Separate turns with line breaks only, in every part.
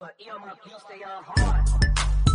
But earmuff, you stay on hard.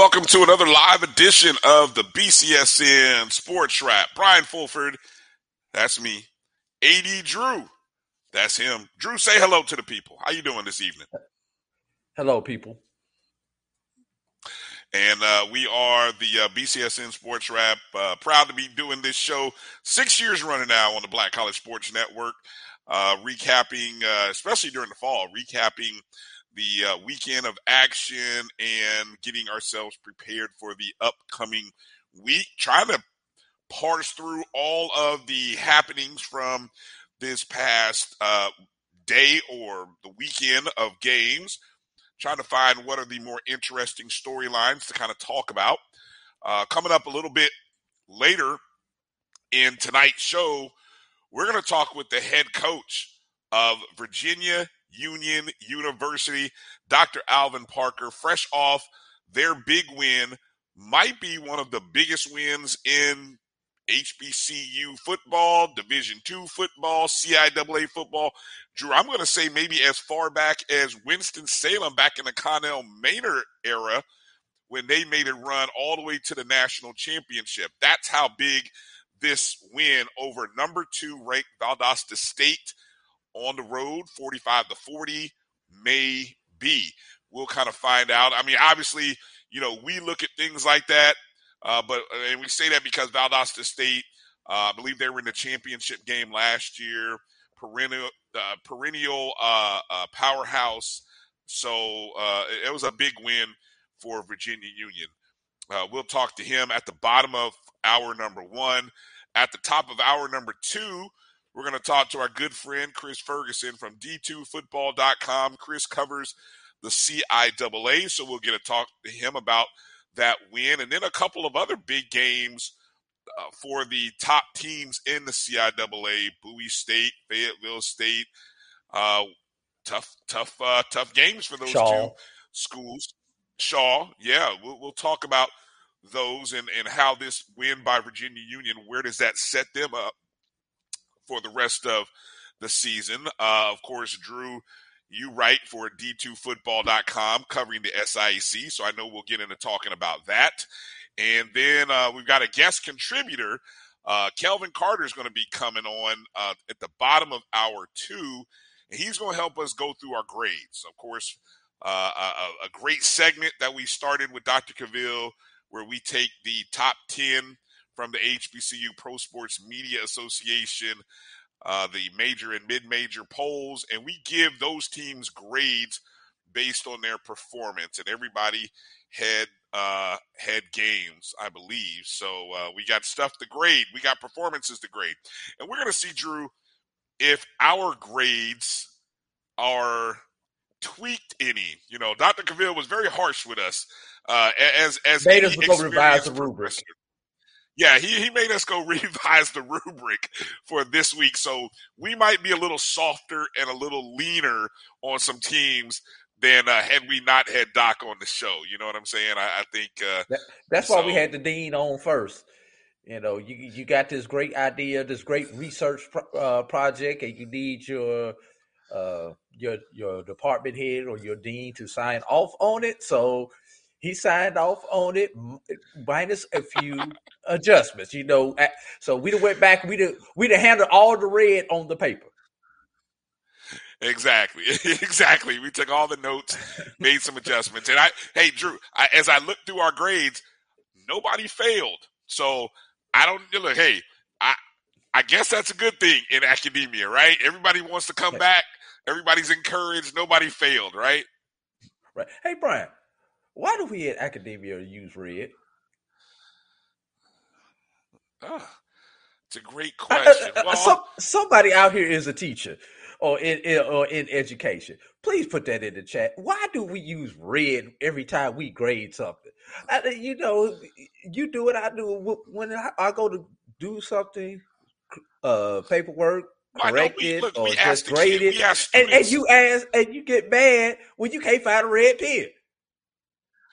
Welcome to another live edition of the BCSN Sports Wrap. Brian Fulford, that's me. AD Drew, that's him. Drew, say hello to the people. How you doing this evening?
Hello, people.
And uh, we are the uh, BCSN Sports Wrap. Uh, proud to be doing this show six years running now on the Black College Sports Network, uh, recapping, uh, especially during the fall, recapping the uh, weekend of action and getting ourselves prepared for the upcoming week. Trying to parse through all of the happenings from this past uh, day or the weekend of games. Trying to find what are the more interesting storylines to kind of talk about. Uh, coming up a little bit later in tonight's show, we're going to talk with the head coach of Virginia Union University. Dr. Alvin Parker, fresh off their big win, might be one of the biggest wins in HBCU football, Division two football, CIAA football. Drew, I'm going to say maybe as far back as Winston Salem back in the Connell Maynard era when they made it run all the way to the national championship. That's how big this win over number two ranked Valdosta State on the road, 45 to 40, may be. We'll kind of find out. I mean, obviously, you know, we look at things like that, uh, but and we say that because Valdosta State, uh, I believe they were in the championship game last year, perennial uh, perennial uh, uh, powerhouse. So uh, it was a big win for Virginia Union. Uh we'll talk to him at the bottom of hour number one. At the top of hour number two, we're going to talk to our good friend Chris Ferguson from D2Football.com. Chris covers the CIAA, so we'll get to talk to him about that win and then a couple of other big games uh, for the top teams in the CIAA: Bowie State, Fayetteville State. Uh, tough, tough, uh, tough games for those Shaw. two schools. Shaw, yeah, we'll, we'll talk about those and, and how this win by Virginia Union, where does that set them up for the rest of the season. Uh, of course, Drew, you write for D2Football.com covering the SIAC, so I know we'll get into talking about that. And then uh, we've got a guest contributor. Uh, Kelvin Carter is going to be coming on uh, at the bottom of hour two, and he's going to help us go through our grades. Of course, uh, a, a, great segment that we started with Dr. Cavill, where we take the top 10 from the HBCU Pro Sports Media Association, uh, the major and mid major polls, and we give those teams grades based on their performance. And everybody had uh, had games, I believe. So uh, we got stuff to grade, we got performances to grade, and we're going to see Drew if our grades are tweaked any. You know, Dr. Cavill was very harsh with us uh, as as
made us go revise the rubric
yeah, he, he made us go revise the rubric for this week. So we might be a little softer and a little leaner on some teams than uh, had we not had Doc on the show. You know what I'm saying? I, I think uh,
that, that's so. why we had the dean on first. You know, you you got this great idea, this great research pro- uh, project, and you need your uh, your your department head or your dean to sign off on it. So he signed off on it minus a few adjustments, you know. So we'd have went back, we'd have, we'd have handled all the red on the paper.
Exactly, exactly. We took all the notes, made some adjustments, and I, hey, Drew, I, as I looked through our grades, nobody failed. So I don't look. Hey, I, I guess that's a good thing in academia, right? Everybody wants to come back. Everybody's encouraged. Nobody failed, right?
Right. Hey, Brian, why do we at academia use red?
Oh, it's a great question.
uh, uh,
Well,
some, somebody out here is a teacher or in, in or in education. Please put that in the chat. Why do we use red every time we grade something? I, you know, you do it. I do it. when I, go to do something, uh, paperwork,
why don't
correct
we
it,
look?
or just
asked the
grade it, and, and you ask and you get mad when you can't find a red pen.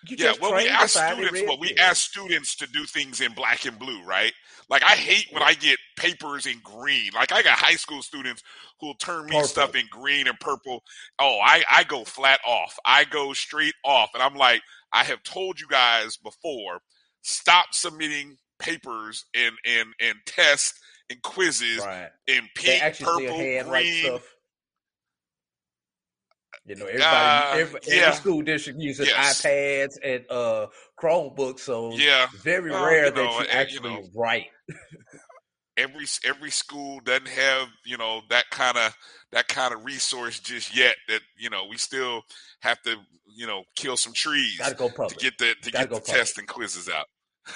You
Yeah, well, we ask students. Well, we ask students to do things in black and blue, right? Like I hate when I get papers in green. Like I got high school students who'll turn me stuff in green and purple. Oh, I I go flat off. I go straight off, and I'm like, I have told you guys before. Stop submitting papers and and and tests and quizzes
Right.
in pink, purple, green.
stuff. You know, everybody,
Uh,
every,
yeah.
every school district uses
Yes.
iPads and uh, Chromebooks, so
Yeah,
very
Well,
rare
you
that you
and, you
actually
know,
write.
every every school doesn't have you know that kind of that kind of resource just yet that you know we still have to you know kill some trees
to go
to get the to
Gotta
get the
public.
tests and quizzes out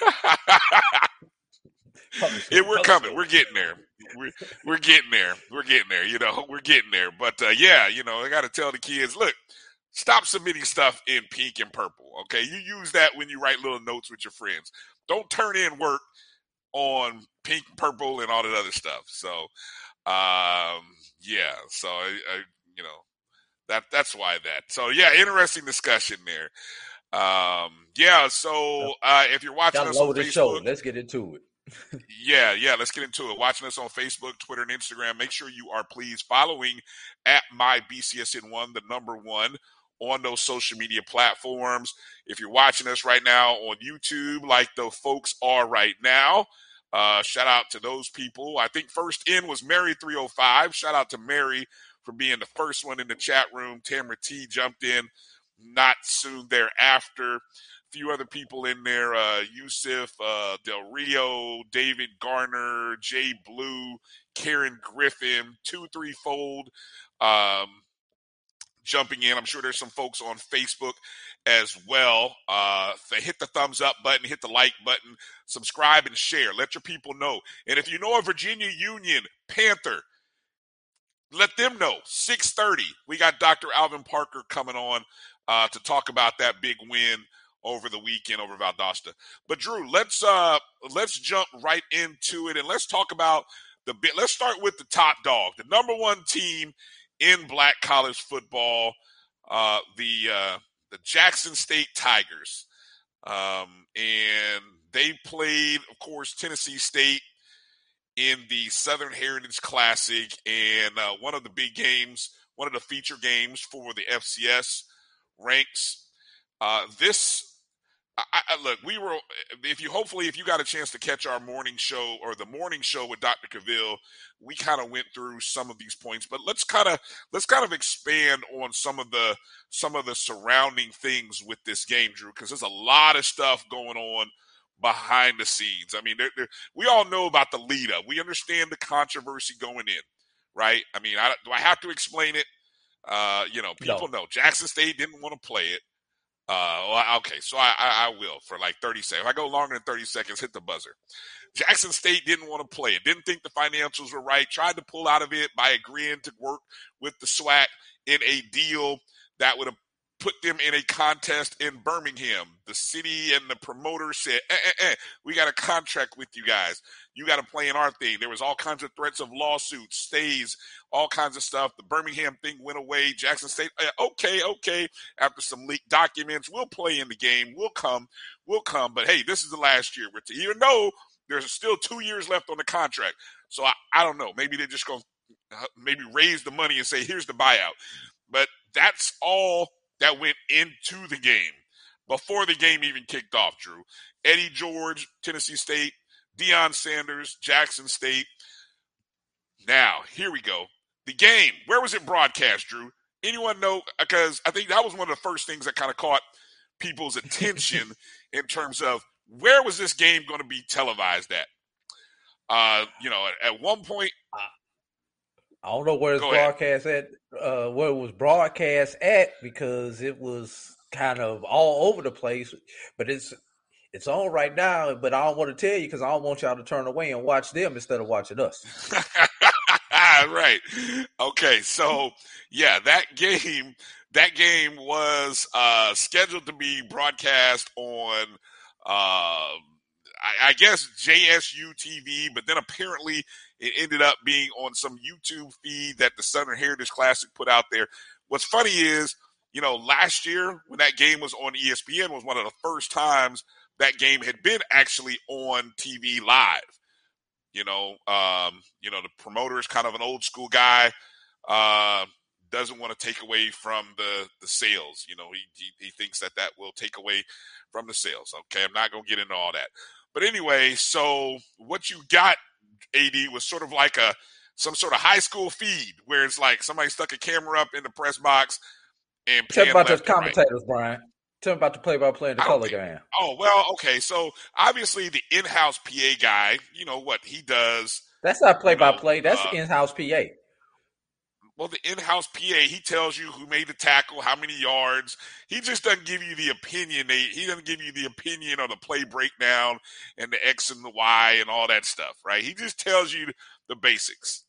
yeah, we're
public
coming
school.
we're getting there we're, we're getting there we're getting there you know we're getting there but uh, yeah you know i gotta tell the kids look stop submitting stuff in pink and purple okay you use that when you write little notes with your friends don't turn in work on pink, purple, and all that other stuff. So, um, yeah. So, I, I, you know, that that's why that. So, yeah, interesting discussion there. Um, yeah. So, uh, if you're watching us on
the show. Let's get into it.
Yeah, yeah, let's get into it. Watching us on Facebook, Twitter, and Instagram. Make sure you are please following at my BCSN1, the number one on those social media platforms. If you're watching us right now on YouTube, like the folks are right now, uh, shout out to those people. I think first in was Mary305. Shout out to Mary for being the first one in the chat room. Tamara T jumped in not soon thereafter few other people in there uh, Yusuf, uh, Del Rio, David Garner, Jay Blue, Karen Griffin, two, three fold um, jumping in. I'm sure there's some folks on Facebook as well. Uh, hit the thumbs up button, hit the like button, subscribe and share. Let your people know. And if you know a Virginia Union Panther, let them know. 6:30. We got Dr. Alvin Parker coming on uh, to talk about that big win over the weekend over Valdosta. But Drew, let's uh let's jump right into it and let's talk about the bit. Let's start with the top dog, the number one team in black college football, uh, the uh, the Jackson State Tigers, um, and they played, of course, Tennessee State in the Southern Heritage Classic, and uh, one of the big games, one of the feature games for the FCS ranks. Uh, this I, I, look, we were. If you hopefully, if you got a chance to catch our morning show or the morning show with Dr. Cavill, we kind of went through some of these points. But let's kind of let's kind of expand on some of the some of the surrounding things with this game, Drew, because there's a lot of stuff going on behind the scenes. I mean, they're, they're, we all know about the lead up. We understand the controversy going in, right? I mean, I, do I have to explain it? Uh, you know, people
No.
know Jackson State didn't want to play it. Uh, okay, so I, I, I will for like 30 seconds. If I go longer than 30 seconds, hit the buzzer. Jackson State didn't want to play it, didn't think the financials were right, tried to pull out of it by agreeing to work with the SWAC in a deal that would have put them in a contest in Birmingham. The city and the promoter said, eh, eh, eh, we got a contract with you guys. You got to play in our thing. There was all kinds of threats of lawsuits, stays, all kinds of stuff. The Birmingham thing went away. Jackson State, eh, okay, okay. After some leaked documents, we'll play in the game. We'll come. We'll come. But hey, this is the last year. But even though there's still two years left on the contract, so I, I don't know. Maybe they're just going to maybe raise the money and say, here's the buyout. But that's all that went into the game before the game even kicked off, Drew. Eddie George, Tennessee State, Deion Sanders, Jackson State. Now, here we go. the game, where was it broadcast, Drew? Anyone know? Because I think that was one of the first things that kind of caught people's attention in terms of where was this game going to be televised at? Uh, you know, at, at one point,
I don't know where it's
Go ahead.
broadcast at, uh, where it was broadcast at because it was kind of all over the place. But it's it's on right now. But I don't want to tell you because I don't want y'all to turn away and watch them instead of watching us.
right. Okay. So yeah, that game, that game was uh, scheduled to be broadcast on, uh, I, I guess JSU TV, but then apparently it ended up being on some YouTube feed that the Southern Heritage Classic put out there. What's funny is, you know, last year when that game was on ESPN was one of the first times that game had been actually on TV live. You know, um, you know, the promoter is kind of an old school guy. Uh, doesn't want to take away from the the sales. You know, he, he he thinks that that will take away from the sales. Okay, I'm not gonna get into all that. But anyway, so what you got, AD, was sort of like a some sort of high school feed where it's like somebody stuck a camera up in the press box and
Tell me
panned
about those
and right.
commentators, Brian. Tell me about the play-by-play and the color
think-
game.
Oh well, okay. So obviously the in-house PA guy, you know what he does.
That's not play-by-play. That's
uh,
in-house PA.
Well, the in-house PA, he tells you who made the tackle, how many yards. He just doesn't give you the opinion. He doesn't give you the opinion or the play breakdown and the X and the Y and all that stuff, right? He just tells you the basics.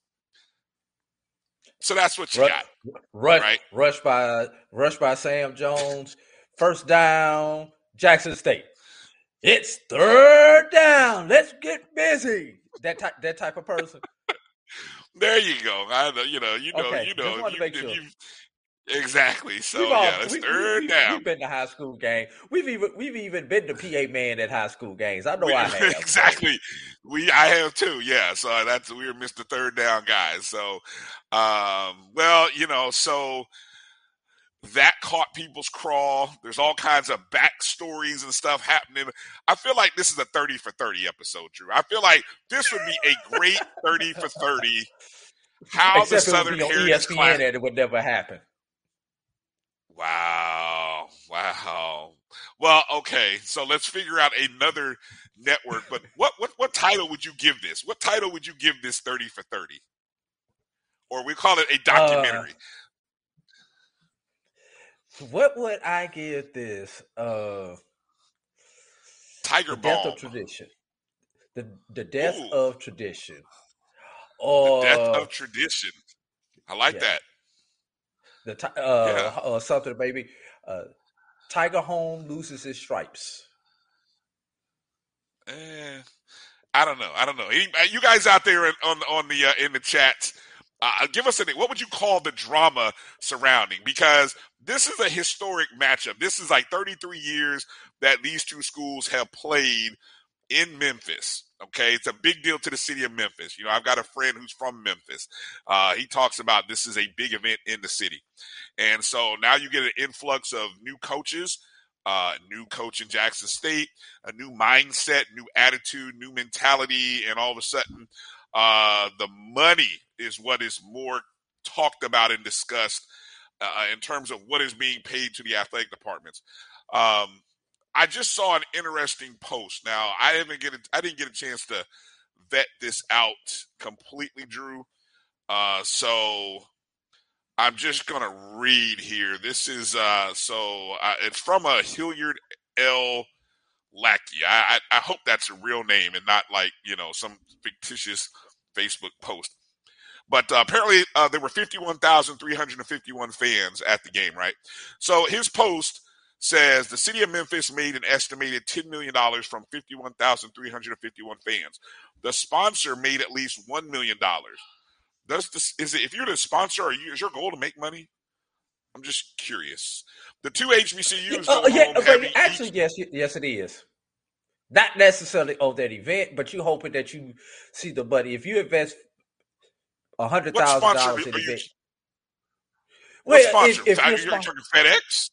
So that's what you
Ru-
got.
Rush,
right.
rush by rush by Sam Jones. First down, Jackson State. It's third down. Let's get busy. That type that type of person.
There you go. I know, you know, you know,
Okay,
you know,
wanted
if
to
you,
make sure.
you- exactly. So
We've all-
yeah, that's
we-
third
we-
down.
We've been to high school game. We've even we've even been to PA man at high school games. I know
We-
I have.
exactly. We I have too. Yeah. So that's we were Mr. Third Down guys. So, um, well, you know, so that caught people's crawl. There's all kinds of backstories and stuff happening. I feel like this is a 30 for 30 episode, Drew. I feel like this would be a great 30 for 30. How
Except
the
it
Southern
would be on
Heritage
ESPN
Classic.
and it would never happen.
Wow. Wow. Well, okay. So let's figure out another network. But what what what title would you give this? What title would you give this 30 for 30? Or we call it a uh, documentary.
What would I give this? Uh
Tiger
the death of tradition. The the death
Ooh.
of tradition.
The
Or
death of tradition. I like
yeah.
that.
the ti- uh,
Yeah.
uh something baby. Uh Tiger Home loses his stripes.
Eh, I don't know. I don't know. Any- uh, You guys out there in, on on the uh, in the chat, uh, give us a name. what would you call the drama surrounding? Because this is a historic matchup. This is like 33 years that these two schools have played in Memphis. Okay, it's a big deal to the city of Memphis. You know, I've got a friend who's from Memphis. Uh, he talks about this is a big event in the city, and so now you get an influx of new coaches, uh, new coach in Jackson State, a new mindset, new attitude, new mentality, and all of a sudden, uh, the money is what is more talked about and discussed uh, in terms of what is being paid to the athletic departments. Um, I just saw an interesting post. Now, I haven't get a, I didn't get a chance to vet this out completely, Drew. Uh, so I'm just gonna read here. This is uh, so uh, it's from a Hilliard L. Lackey. I, I I hope that's a real name and not like you know some fictitious Facebook post. But uh, apparently uh, there were 51,351 fans at the game, right? So his post says the city of Memphis made an estimated $10 million from 51,351 fans. The sponsor made at least $1 million. Does this, is it, if you're the sponsor, are you, is your goal to make money? I'm just curious. The two HBCUs
Oh yeah,
having
actually,
each-
yes, yes, it is. Not necessarily on that event, but you hoping that you see the money. If you invest a hundred thousand
sponsor
dollars in event, well,
sponsor?
if, if you're
you
spon-
talking FedEx?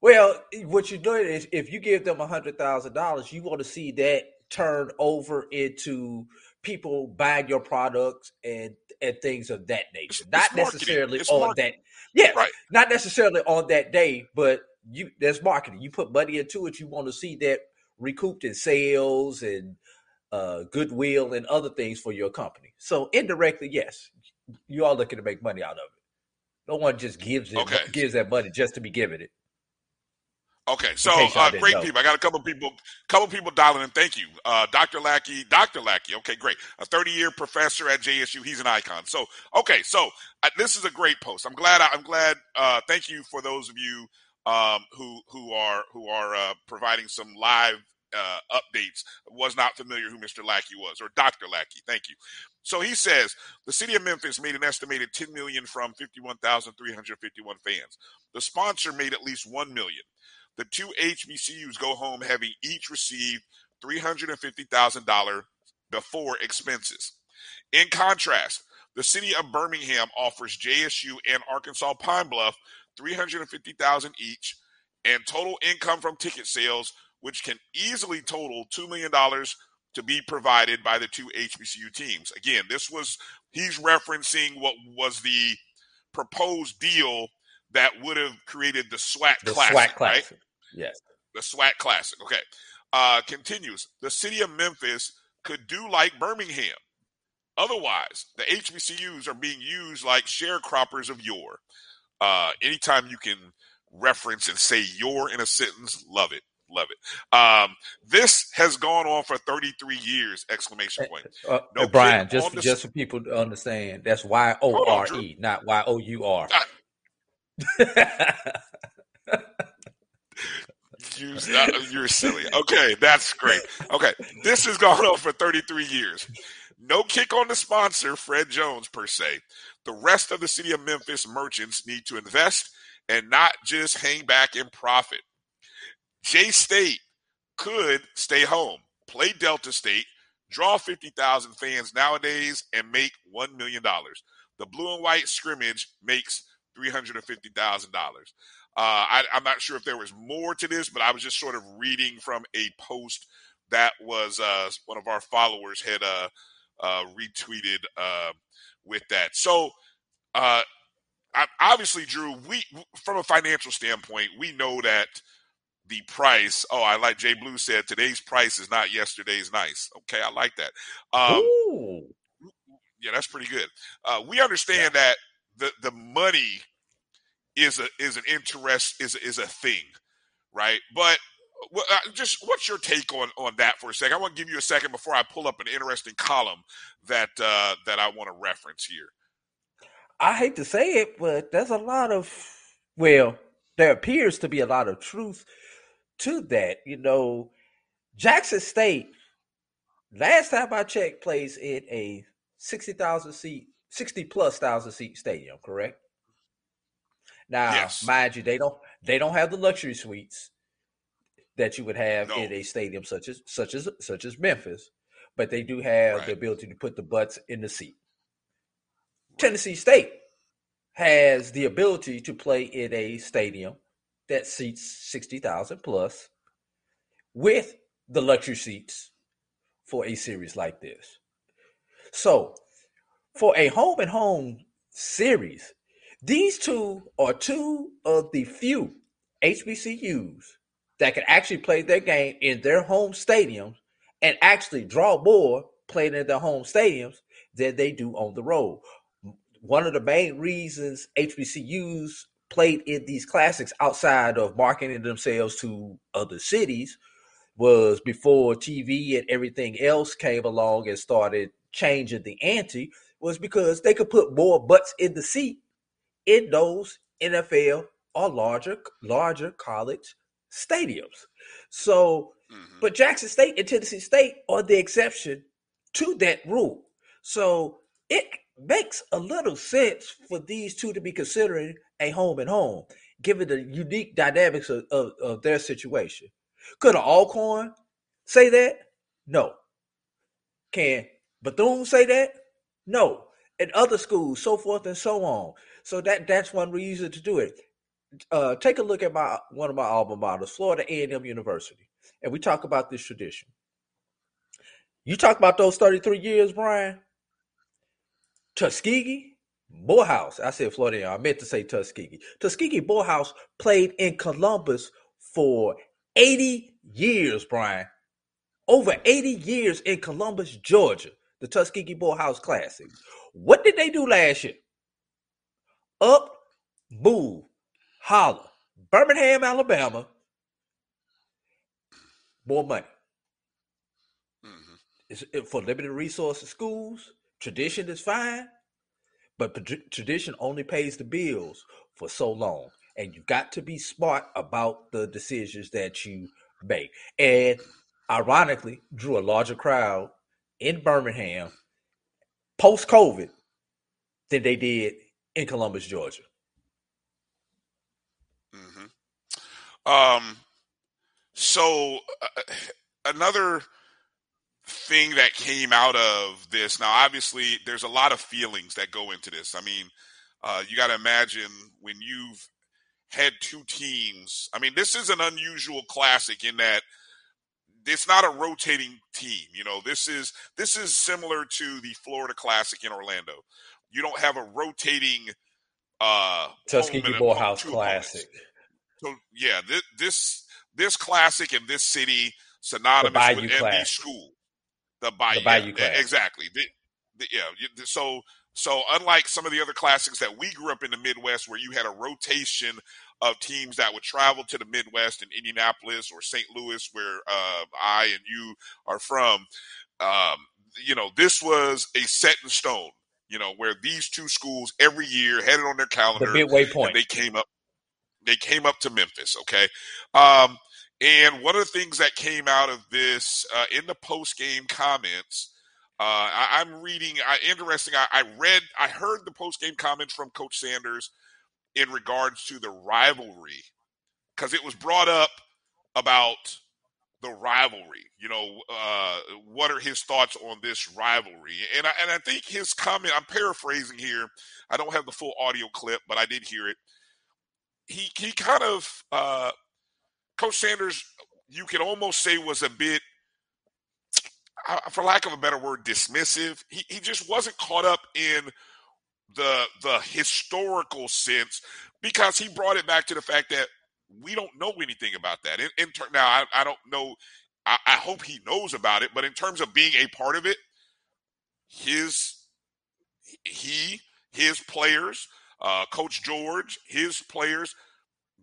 well, what you're doing is if you give them a hundred thousand dollars, you want to see that turn over into people buying your products and and things of that nature.
It's-
not
it's
necessarily on
marketing.
that. Yeah,
Right.
not necessarily on that day, but you there's marketing. You put money into it, you want to see that recouped in sales and uh, goodwill and other things for your company. So indirectly, yes, you are looking to make money out of it. No one just gives it
Okay.
gives that money just to be given it.
Okay, so uh, great
know.
people. I got a couple people, couple people dialing in. Thank you, uh, Dr. Lackey. Dr. Lackey. Okay, great. A 30 year professor at JSU. He's an icon. So, okay, so uh, this is a great post. I'm glad. I'm glad. Uh, thank you for those of you um, who who are who are uh, providing some live uh, updates. Was not familiar who Mr. Lackey was or Dr. Lackey. Thank you. So he says the city of Memphis made an estimated 10 million from 51,351 fans. The sponsor made at least 1 million. The two HBCUs go home having each received $350,000 before expenses. In contrast, the city of Birmingham offers JSU and Arkansas Pine Bluff 350,000 each and total income from ticket sales which can easily total $2 million to be provided by the two HBCU teams. Again, this was he's referencing what was the proposed deal that would have created the SWAC
The
Classic,
SWAC
right?
Yes.
the SWAC Classic. Okay. Uh, continues. The city of Memphis could do like Birmingham. Otherwise, the HBCUs are being used like sharecroppers of yore. Uh, anytime you can reference and say "your" in a sentence, love it, love it. Um, this has gone on for 33 years! Exclamation point.
Uh,
No
uh, Brian, just
the-
just for people to understand, that's Y O R. E, not Y O U R.
Uh, you're silly. Okay, that's great. Okay, this has gone on for 33 years. No kick on the sponsor, Fred Jones, per se. The rest of the city of Memphis merchants need to invest and not just hang back and profit. J State could stay home, play Delta State, draw 50,000 fans nowadays, and make $1 million. The blue and white scrimmage makes $350,000. Uh, I, I'm not sure if there was more to this, but I was just sort of reading from a post that was uh, one of our followers had uh, uh, retweeted uh, with that. So, uh, I, obviously, Drew, we from a financial standpoint, we know that the price. Oh, I like Jay Blue said today's price is not yesterday's nice. Okay, I like that. Um, yeah, that's pretty good. Uh, we understand that the the money is a is an interest is is a thing, right? But uh, just what's your take on on that for a second? I want to give you a second before I pull up an interesting column that uh, that I want to reference here.
I hate to say it, but there's a lot of well, there appears to be a lot of truth to that. You know, Jackson State, last time I checked, plays in a sixty thousand seat, sixty plus thousand seat stadium, correct? Now,
Yes.
mind you, they don't they don't have the luxury suites that you would have
No.
in a stadium such as such as such as Memphis, but they do have
Right.
the ability to put the butts in the seat. Tennessee State has the ability to play in a stadium that seats 60,000 plus with the luxury seats for a series like this. So, for a home and home series, these two are two of the few HBCUs that can actually play their game in their home stadiums and actually draw more playing in their home stadiums than they do on the road. One of the main reasons HBCUs played in these classics outside of marketing themselves to other cities was before TV and everything else came along and started changing the ante was because they could put more butts in the seat in those NFL or larger larger college stadiums. So
Mhm.
but Jackson State and Tennessee State are the exception to that rule. So it makes a little sense for these two to be considering a home and home, given the unique dynamics of, of, of their situation. Could an Alcorn say that? No. Can Bethune say that? No. And other schools, so forth and so on. So that that's one reason to do it. Uh, take a look at my one of my alma maters, Florida A&M University, and we talk about this tradition. You talk about those 33 years, Brian. Tuskegee Morehouse. I said Florida. I meant to say Tuskegee. Tuskegee Morehouse played in Columbus for 80 years, Brian. Over 80 years in Columbus, Georgia. The Tuskegee Morehouse Classic. What did they do last year? Up, move, holler. Birmingham, Alabama. More money.
hmm
It's for limited resources schools. Tradition is fine, but tradition only pays the bills for so long. And you got to be smart about the decisions that you make. And ironically, drew a larger crowd in Birmingham post COVID than they did in Columbus, Georgia.
Mm-hmm. Um, so uh, another thing that came out of this now obviously there's a lot of feelings that go into this i mean uh, you got to imagine when you've had two teams i mean this is an unusual classic in that it's not a rotating team you know this is this is similar to the florida classic in orlando you don't have a rotating uh
tuskegee morehouse classic
so yeah this, this this classic in this city synonymous with MD school the Bayou,
the Bayou
yeah, exactly. The, the, yeah, so so unlike some of the other classics that we grew up in the Midwest, where you had a rotation of teams that would travel to the Midwest in Indianapolis or St. Louis, where uh, I and you are from, um, you know, this was a set in stone. You know, where these two schools every year had it on their calendar.
The midway point.
they came up. They came up to Memphis. Okay. Um, and one of the things that came out of this uh, in the post game comments, uh, I, am reading. Uh, interesting. I, I, read. I heard the post game comments from Coach Sanders in regards to the rivalry because it was brought up about the rivalry. You know, uh, what are his thoughts on this rivalry? And I, and I think his comment. I'm paraphrasing here. I don't have the full audio clip, but I did hear it. He he kind of uh, Coach Sanders, you can almost say was a bit, for lack of a better word, dismissive. He, he just wasn't caught up in the the historical sense because he brought it back to the fact that we don't know anything about that. In, in ter- now, I, I, don't know. I, I hope he knows about it, but in terms of being a part of it, his he his players, uh, Coach George, his players,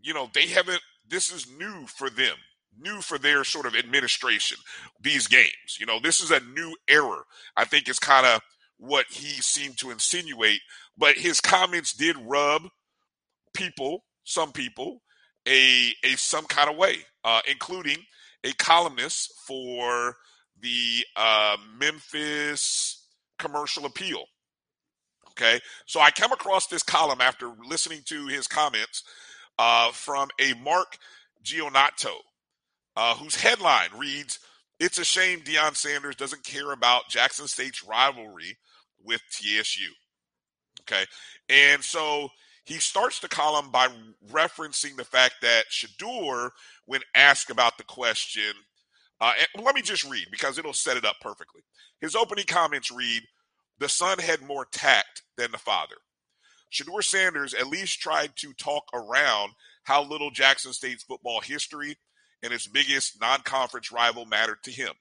you know, they haven't this is new for them, new for their sort of administration, these games. You know, this is a new era. I think it's kind of what he seemed to insinuate. But his comments did rub people, some people, a a some kind of way, uh, including a columnist for the uh, Memphis Commercial Appeal. Okay, so I come across this column after listening to his comments uh, from a Mark Giannotto, uh, whose headline reads, It's a shame Deion Sanders doesn't care about Jackson State's rivalry with TSU. Okay. And so he starts the column by referencing the fact that Shedeur, when asked about the question, uh, let me just read because it'll set it up perfectly. His opening comments read, The son had more tact than the father. Shedeur Sanders at least tried to talk around how little Jackson State's football history and its biggest non conference rival mattered to him.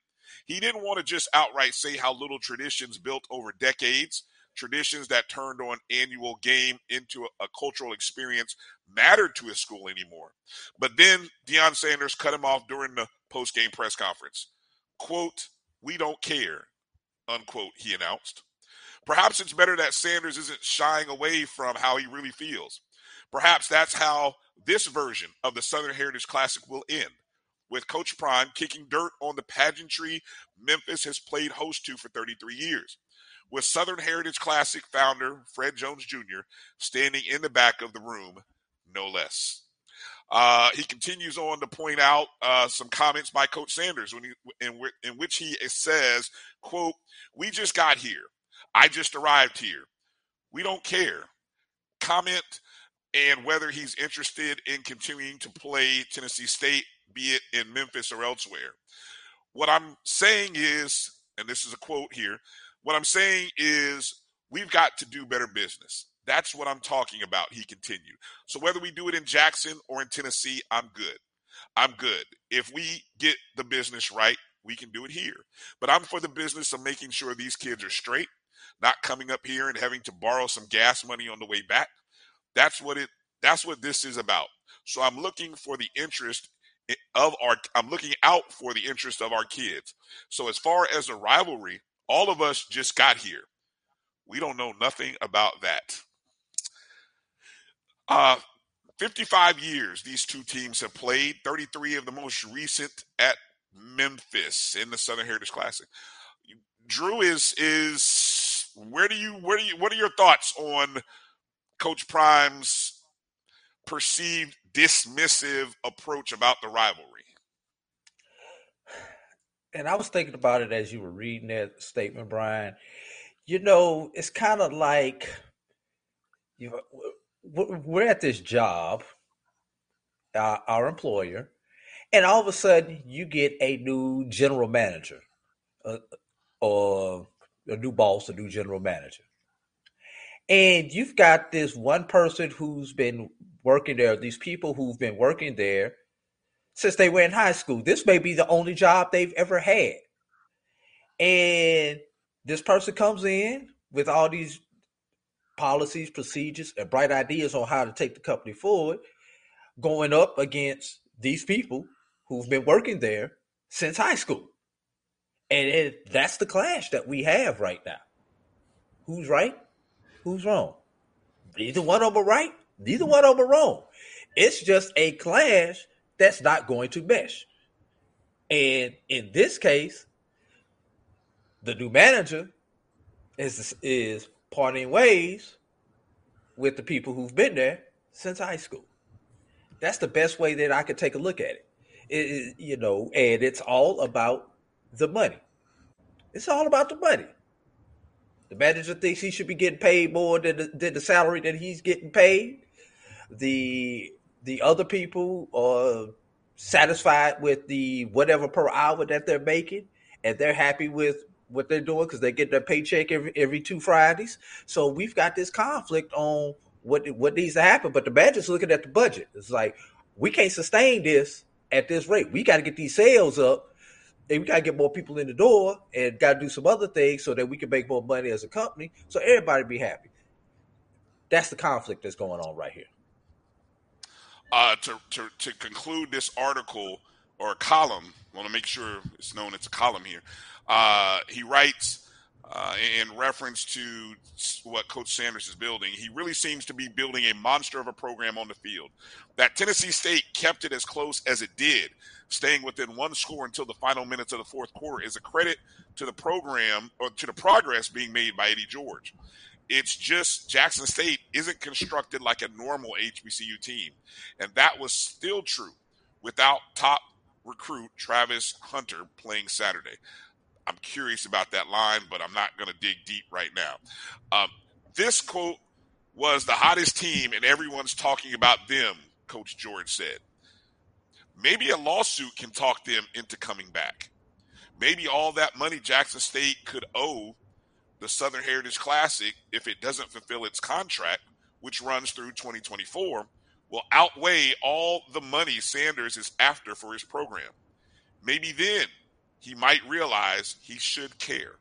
He didn't want to just outright say how little traditions built over decades, traditions that turned on annual game into a, a cultural experience mattered to his school anymore. But then Deion Sanders cut him off during the post game press conference. Quote, we don't care, unquote, he announced. Perhaps it's better that Sanders isn't shying away from how he really feels. Perhaps that's how this version of the Southern Heritage Classic will end, with Coach Prime kicking dirt on the pageantry Memphis has played host to for 33 years, with Southern Heritage Classic founder Fred Jones Jr. standing in the back of the room, no less. Uh, he continues on to point out uh, some comments by Coach Sanders when he, in, in which he says, "quote We just got here. I just arrived here. We don't care. Comment and whether he's interested in continuing to play Tennessee State, be it in Memphis or elsewhere. What I'm saying is, and this is a quote here, what I'm saying is We've got to do better business. That's what I'm talking about, he continued. So whether we do it in Jackson or in Tennessee, I'm good. I'm good. If we get the business right, we can do it here. But I'm for the business of making sure these kids are straight, not coming up here and having to borrow some gas money on the way back. That's what it that's what this is about. So I'm looking for the interest of our I'm looking out for the interest of our kids. So as far as a rivalry, all of us just got here. We don't know nothing about that. Uh 55 years these two teams have played, 33 of the most recent at Memphis in the Southern Heritage Classic. Drew is is where do you where do you what are your thoughts on Coach Prime's perceived dismissive approach about the rivalry?
And I was thinking about it as you were reading that statement, Brian. You know, it's kind of like you know, we're at this job, uh, our employer, and all of a sudden you get a new general manager uh, or a new boss, a new general manager. And you've got this one person who's been working there, these people who've been working there since they were in high school. This may be the only job they've ever had. And this person comes in with all these policies, procedures, and bright ideas on how to take the company forward, going up against these people who've been working there since high school. And it, that's the clash that we have right now. Who's right? Who's wrong? Neither one of them right. Neither one of them wrong. It's just a clash that's not going to mesh. And in this case, the new manager is is parting ways with the people who've been there since high school. That's the best way that I could take a look at it. it you know, and it's all about the money. It's all about the money. The manager thinks he should be getting paid more than the, than the salary that he's getting paid. The the other people are satisfied with the whatever per hour that they're making, and they're happy with what they're doing because they get their paycheck every every two Fridays. So we've got this conflict on what what needs to happen. But the manager's looking at the budget. It's like we can't sustain this at this rate. We got to get these sales up. And we got to get more people in the door and got to do some other things so that we can make more money as a company so everybody be happy. That's the conflict that's going on right here.
Uh, to, to, to conclude this article or column, I want to make sure it's known it's a column here. Uh, he writes uh, in reference to what Coach Sanders is building. He really seems to be building a monster of a program on the field. That Tennessee State kept it as close as it did, staying within one score until the final minutes of the fourth quarter, is a credit to the program or to the progress being made by Eddie George. It's just Jackson State isn't constructed like a normal HBCU team. And that was still true without top recruit Travis Hunter playing Saturday. I'm curious about that line, but I'm not going to dig deep right now. Um, this quote was the hottest team, and everyone's talking about them, Coach George said. Maybe a lawsuit can talk them into coming back. Maybe all that money Jackson State could owe the Southern Heritage Classic, if it doesn't fulfill its contract, which runs through 2024, will outweigh all the money Sanders is after for his program. Maybe then he might realize he should care.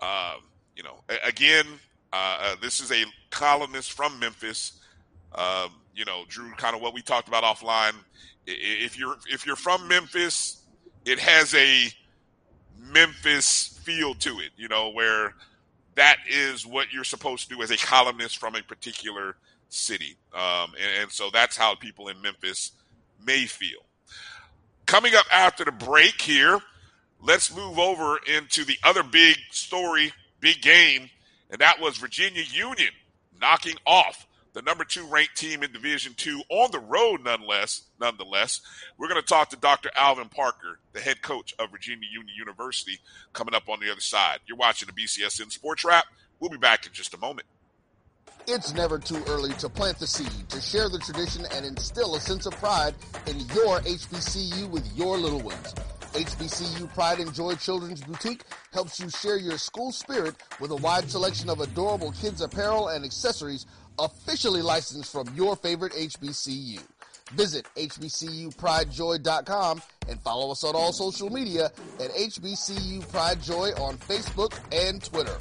Uh, you know, again, uh, uh, this is a columnist from Memphis. Um, you know, Drew, kind of what we talked about offline. If you're if you're from Memphis, it has a Memphis feel to it. You know, where that is what you're supposed to do as a columnist from a particular city, um, and, and so that's how people in Memphis may feel. Coming up after the break here, let's move over into the other big story, big game, and that was Virginia Union knocking off the number two ranked team in Division Two on the road, nonetheless. Nonetheless, we're going to talk to Dr. Alvin Parker, the head coach of Virginia Union University, coming up on the other side. You're watching the BCSN Sports Wrap. We'll be back in just a moment.
It's never too early to plant the seed, to share the tradition, and instill a sense of pride in your HBCU with your little ones. HBCU Pride and Joy Children's Boutique helps you share your school spirit with a wide selection of adorable kids apparel and accessories officially licensed from your favorite HBCU. Visit HBCUPrideJoy.com and follow us on all social media at HBCU Pride Joy on Facebook and Twitter.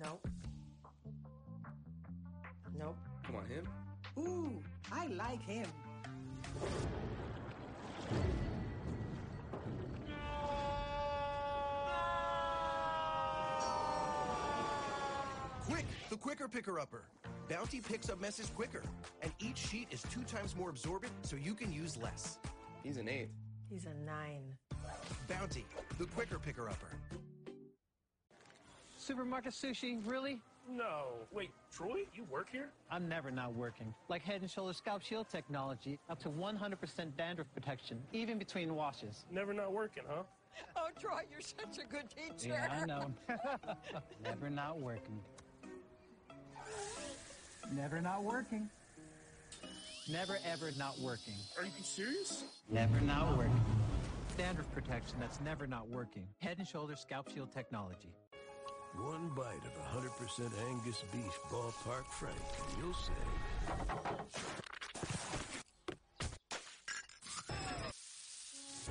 Nope. Nope.
Come on, him.
Ooh, I like him.
Quicker picker upper. Bounty picks up messes quicker, and each sheet is two times more absorbent so you can use less.
He's an eight.
He's a nine.
Bounty, the quicker picker upper.
Supermarket sushi, really?
No. Wait, Troy, you work here?
I'm never not working. Like Head and Shoulders Scalp Shield technology, up to 100% dandruff protection, even between washes.
Never not working, huh?
Oh, Troy, you're such a good teacher.
Yeah, I know. never not working. Never not working. Never ever not working.
Are you serious?
Never not working. Dandruff protection that's never not working. Head and Shoulders Scalp Shield technology.
One bite of 100% Angus beef ballpark frank, and you'll say,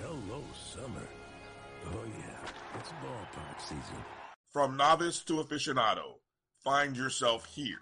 Hello, summer. Oh, yeah, it's ballpark season.
From novice to aficionado, find yourself here.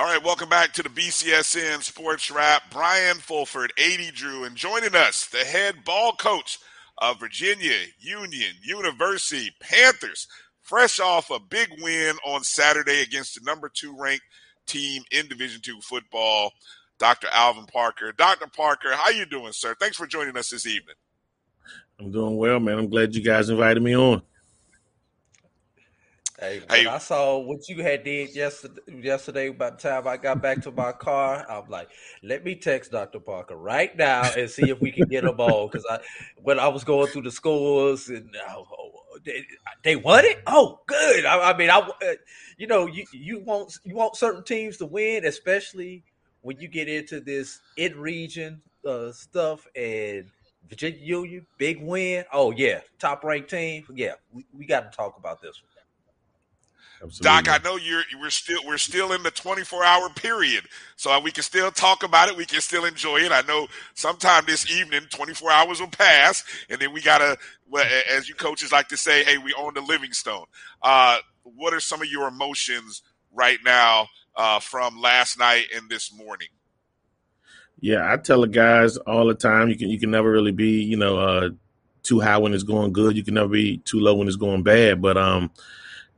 All right, welcome back to the BCSN Sports Wrap. Brian Fulford, 80 Drew, and joining us, the head ball coach of Virginia Union University Panthers, fresh off a big win on Saturday against the number two ranked team in Division two football, Dr. Alvin Parker. Dr. Parker, how you doing, sir? Thanks for joining us this evening.
I'm doing well, man. I'm glad you guys invited me on.
Hey,
Hey.
I saw what you had did yesterday, yesterday by the time I got back to my car, I'm like, let me text Dr. Parker right now and see if we can get them on. Because I, when I was going through the scores and oh, oh, they, they won it. Oh, good. I, I mean, I, uh, you know, you you want you want certain teams to win, especially when you get into this in region uh, stuff and. Virginia Union, big win. Oh yeah, top ranked team. Yeah, we, we got to talk about this one.
Absolutely.
Doc, I know you're we're still we're still in the 24 hour period, so we can still talk about it. We can still enjoy it. I know sometime this evening, 24 hours will pass, and then we gotta, well, as you coaches like to say, hey, we own the Livingstone. Uh, what are some of your emotions right now uh, from last night and this morning?
Yeah, I tell the guys all the time you can you can never really be, you know, uh too high when it's going good. You can never be too low when it's going bad. But um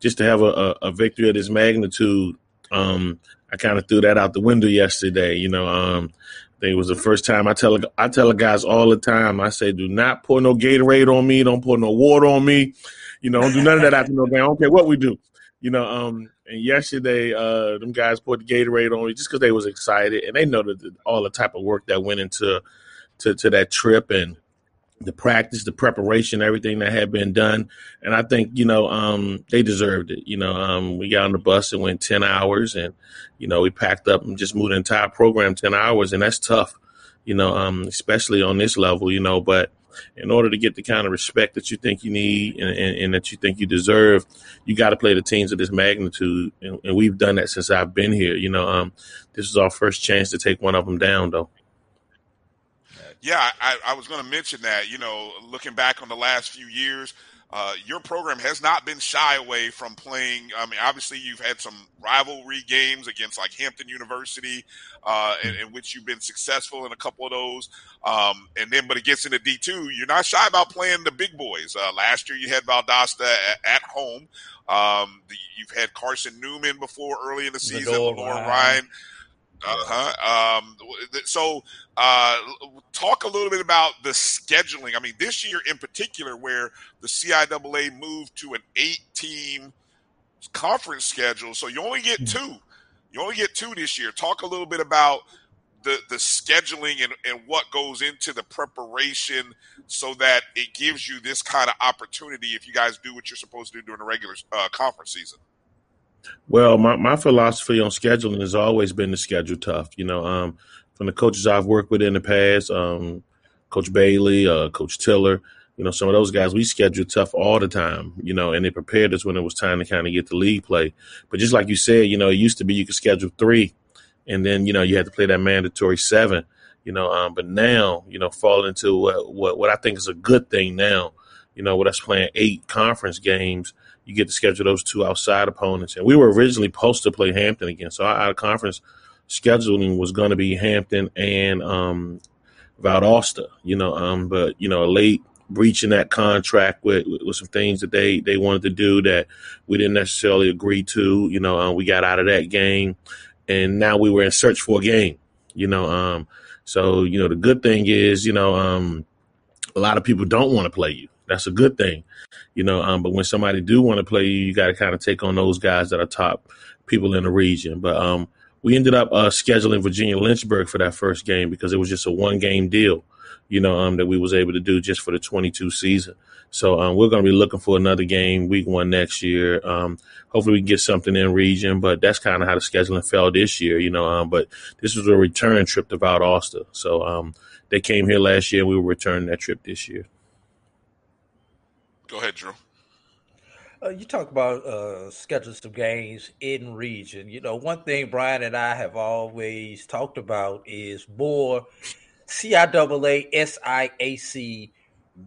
just to have a, a, a victory of this magnitude, um, I kind of threw that out the window yesterday. You know, um I think it was the first time I tell I tell the guys all the time, I say, do not pour no Gatorade on me, don't pour no water on me, you know, don't do none of that after no game. I don't care what we do. You know, um, and yesterday, uh, them guys poured the Gatorade on me just because they was excited and they know that all the type of work that went into to, to that trip and the practice, the preparation, everything that had been done. And I think, you know, um, they deserved it. You know, um, we got on the bus and went 10 hours and, you know, we packed up and just moved the entire program 10 hours. And that's tough, you know, um, especially on this level, you know, but in order to get the kind of respect that you think you need and, and, and that you think you deserve, you got to play the teams of this magnitude. And, and we've done that since I've been here. You know, um, this is our first chance to take one of them down, though.
Yeah, I, I was going to mention that. You know, looking back on the last few years, uh, your program has not been shy away from playing. I mean, obviously, you've had some rivalry games against like Hampton University, uh, in, in, which you've been successful in a couple of those. Um, and then, but it gets into D two, you're not shy about playing the big boys. Uh, last year, you had Valdosta at, at home. Um, the, you've had Carson Newman before early in the season, Lenore Ryan. Ryan uh-huh. Um, so, uh, talk a little bit about the scheduling. I mean, this year in particular, where the CIAA moved to an eight-team conference schedule, so you only get hmm. two. You only get two this year. Talk a little bit about the the scheduling and, and what goes into the preparation, so that it gives you this kind of opportunity if you guys do what you're supposed to do during the regular uh, conference season.
Well, my, my philosophy on scheduling has always been to schedule tough. You know, um, from the coaches I've worked with in the past, um, Coach Bailey, uh, Coach Tiller, you know, some of those guys, we scheduled tough all the time, you know, and they prepared us when it was time to kind of get the league play. But just like you said, you know, it used to be you could schedule three and then, you know, you had to play that mandatory seven, you know, um, but now, you know, fall into what, what, what I think is a good thing now, you know, with us playing eight conference games – you get to schedule those two outside opponents. And we were originally supposed to play Hampton again. So our, our conference scheduling was going to be Hampton and um, Valdosta, you know, um, but, you know, a late breaching that contract with, with some things that they, they wanted to do that we didn't necessarily agree to. You know, uh, we got out of that game and now we were in search for a game, you know. Um, so, you know, the good thing is, you know, um, a lot of people don't want to play you. That's a good thing, you know. Um, but when somebody do want to play you, you got to kind of take on those guys that are top people in the region. But um, we ended up uh, scheduling Virginia Lynchburg for that first game because it was just a one game deal, you know, um, that we was able to do just for the 22 season. So um, we're going to be looking for another game week one next year. Um, hopefully we get something in region, but that's kind of how the scheduling fell this year, you know. Um, but this was a return trip to Valdosta. So um, they came here last year. and We were returning that trip this year.
Go ahead, Drew.
Uh, you talk about uh, schedules of games in region. You know, one thing Brian and I have always talked about is more CIAA, SIAC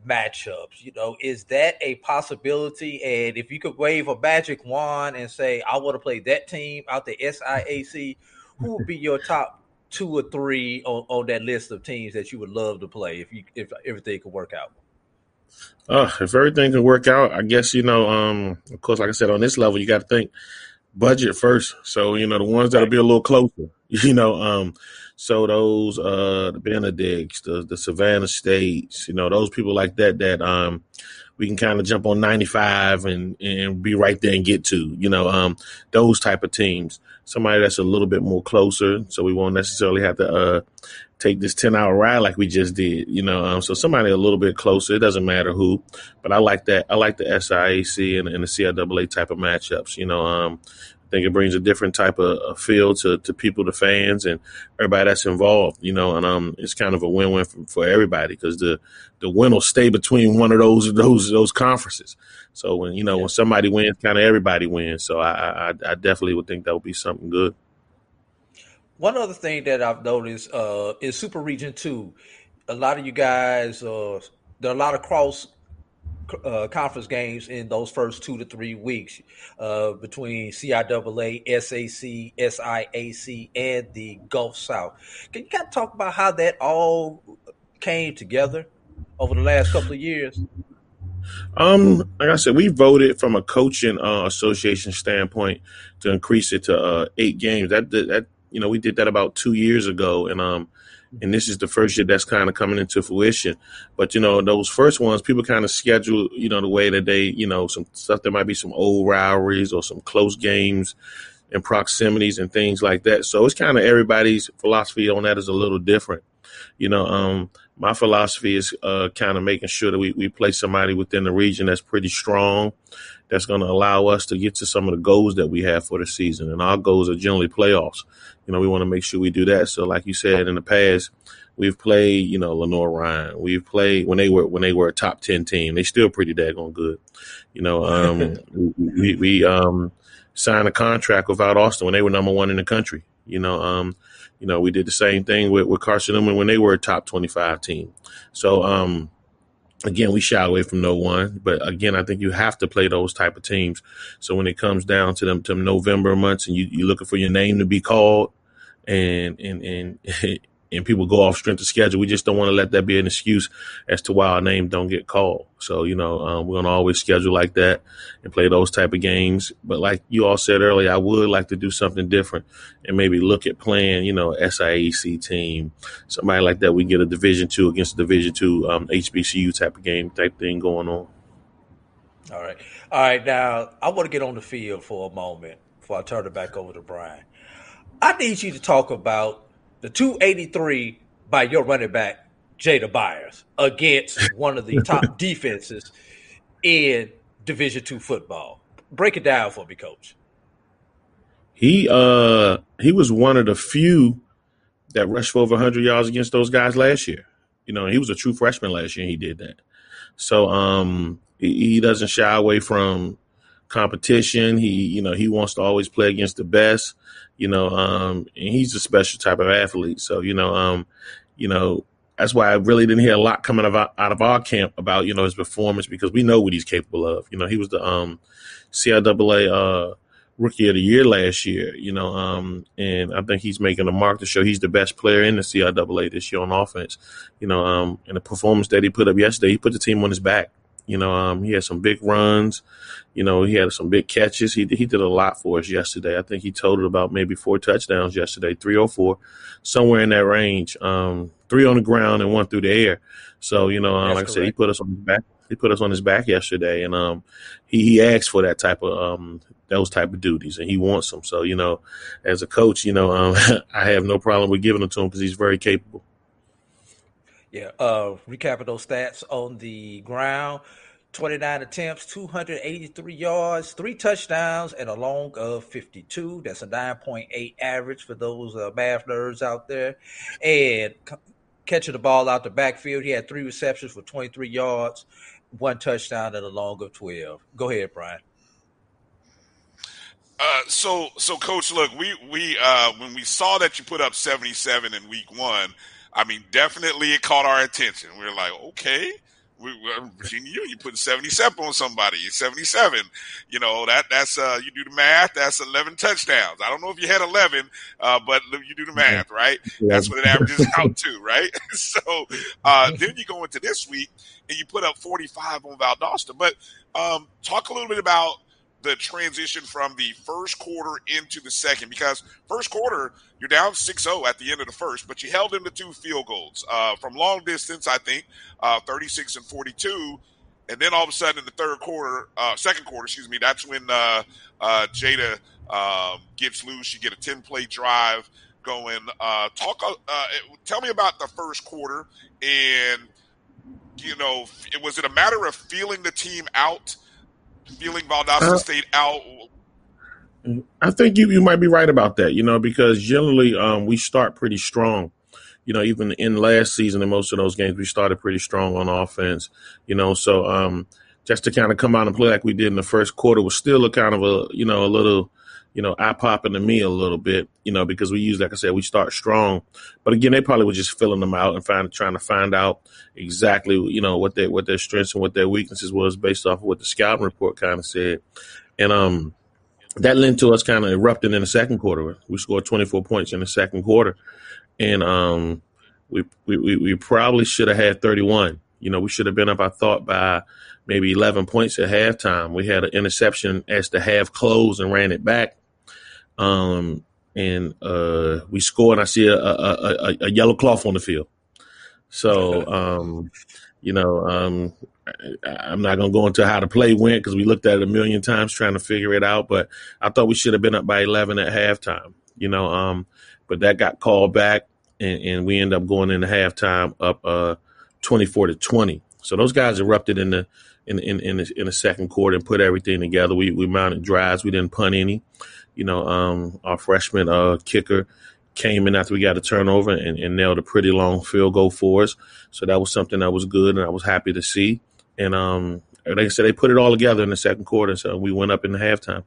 matchups. You know, is that a possibility? And if you could wave a magic wand and say, I want to play that team out the SIAC, who would be your top two or three on, on that list of teams that you would love to play if you if everything could work out?
Uh, if everything can work out, I guess you know. Um, of course, like I said, on this level, you got to think budget first. So you know, the ones that'll be a little closer. You know, um, so those uh, the Benedicts, the the Savannah States, you know, those people like that that um, we can kind of jump on 95 and and be right there and get to. You know, um, those type of teams. Somebody that's a little bit more closer, so we won't necessarily have to uh, take this 10 hour ride like we just did, you know. Um, so somebody a little bit closer, it doesn't matter who, but I like that. I like the SIAC and, and the CIAA type of matchups, you know. Um, I think it brings a different type of, of feel to, to people, to fans, and everybody that's involved, you know. And um, it's kind of a win win for, for everybody because the the win will stay between one of those those those conferences. So when you know yeah. when somebody wins, kind of everybody wins. So I, I I definitely would think that would be something good.
One other thing that I've noticed uh, Super Region Two. A lot of you guys, uh, there are a lot of cross uh, conference games in those first two to three weeks uh, between CIAA, SAC, SIAC, and the Gulf South. Can you kind of talk about how that all came together over the last couple of years?
Um, like I said, we voted from a coaching uh, association standpoint to increase it to uh, eight games. That that you know, we did that about two years ago, and um, and this is the first year that's kind of coming into fruition. But you know, those first ones, people kind of schedule, you know, the way that they, you know, some stuff. There might be some old rivalries or some close games and proximities and things like that. So it's kind of everybody's philosophy on that is a little different. You know, um, my philosophy is uh, kind of making sure that we, we play somebody within the region that's pretty strong that's going to allow us to get to some of the goals that we have for the season. And our goals are generally playoffs. You know, we want to make sure we do that. So, like you said in the past, we've played, you know, Lenoir-Rhyne. We've played when they were when they were a top ten team. They still pretty daggone good. You know, um, we we um, signed a contract with Valdosta when they were number one in the country. You know, um, you know, we did the same thing with, with Carson Newman when they were a top 25 team. So, um, again, we shy away from no one, but again, I think you have to play those type of teams. So when it comes down to them to November months and you, you're looking for your name to be called and, and, and, and people go off strength of schedule. We just don't want to let that be an excuse as to why our name don't get called. So, you know, um, we're to always schedule like that and play those type of games. But like you all said earlier, I would like to do something different and maybe look at playing, you know, SIAC team, somebody like that. We get a division two against a division two, um, HBCU type of game type thing going on.
All right. All right. Now, I want to get on the field for a moment before I turn it back over to Brian. I need you to talk about the 283 by your running back, Jada Byers, against one of the top defenses in Division two football. Break it down for me, coach.
He uh he was one of the few that rushed for over 100 yards against those guys last year. You know, he was a true freshman last year and he did that. So um he, he doesn't shy away from competition. He, you know, he wants to always play against the best you know, um, and he's a special type of athlete. So, you know, um, you know, that's why I really didn't hear a lot coming out of our camp about, you know, his performance because we know what he's capable of. You know, he was the um, CIAA uh, rookie of the year last year, you know, um, and I think he's making a mark to show he's the best player in the CIAA this year on offense. You know, um, and the performance that he put up yesterday, he put the team on his back. You know, um, he had some big runs. You know, he had some big catches. He he did a lot for us yesterday. I think he totaled about maybe four touchdowns yesterday, three or four, somewhere in that range. Um, three on the ground and one through the air. So you know, uh, like correct. I said, he put us on his back. He put us on his back yesterday, and um, he he asked for that type of um those type of duties, and he wants them. So you know, as a coach, you know, um, I have no problem with giving them to him because he's very capable.
Yeah. Uh, recapping those stats on the ground 29 attempts, 283 yards, three touchdowns, and a long of 52. That's a 9.8 average for those uh, math nerds out there. And c- catching the ball out the backfield, he had three receptions for 23 yards, one touchdown, and a long of 12. Go ahead, Brian.
Uh, so, so, coach, look, we we uh, when we saw that you put up 77 in week one, I mean, definitely it caught our attention. We were like, okay, we, Virginia Union putting 77 on somebody. You're 77. You know, that that's uh you do the math, that's 11 touchdowns. I don't know if you had 11, uh, but you do the math, right? Yeah. That's what it averages out to, right? so uh then you go into this week and you put up 45 on Valdosta. But um talk a little bit about the transition from the first quarter into the second because first quarter you're down 6-0 at the end of the first but you held them to two field goals uh, from long distance i think uh, 36 and 42 and then all of a sudden in the third quarter uh, second quarter excuse me that's when uh, uh, jada um, gets loose. You get a 10 play drive going. Uh, talk tell me about the first quarter and you know was it a matter of feeling the team out feeling Valdosta uh, State out?
I think you, you might be right about that, you know, because generally um, we start pretty strong. You know, even in last season, in most of those games, we started pretty strong on offense, you know, so um, just to kind of come out and play like we did in the first quarter was still a kind of a, you know, a little – you know, eye popping to me a little bit, you know, because we use, like I said, we start strong. But again, they probably were just filling them out and find, trying to find out exactly, you know, what their what their strengths and what their weaknesses was based off of what the scouting report kind of said. And um, that led to us kind of erupting in the second quarter. We scored 24 points in the second quarter, and um, we, we we probably should have had 31. You know, we should have been up, I thought, by maybe 11 points at halftime. We had an interception as the half closed and ran it back um, and uh, we score, and I see a, a, a, a yellow cloth on the field. So, um, you know, um, I, am not going to go into how the play went because we looked at it a million times trying to figure it out. But I thought we should have been up by 11 at halftime, you know. Um, but that got called back, and, and we end up going into halftime up uh, 24 to 20. So those guys erupted in the in in in the, in the second quarter and put everything together. We we mounted drives. We didn't punt any you know, um, our freshman uh, kicker came in after we got a turnover and, and, nailed a pretty long field goal for us. So that was something that was good, and I was happy to see. And um, like I said, they put it all together in the second quarter, so we went up in the halftime.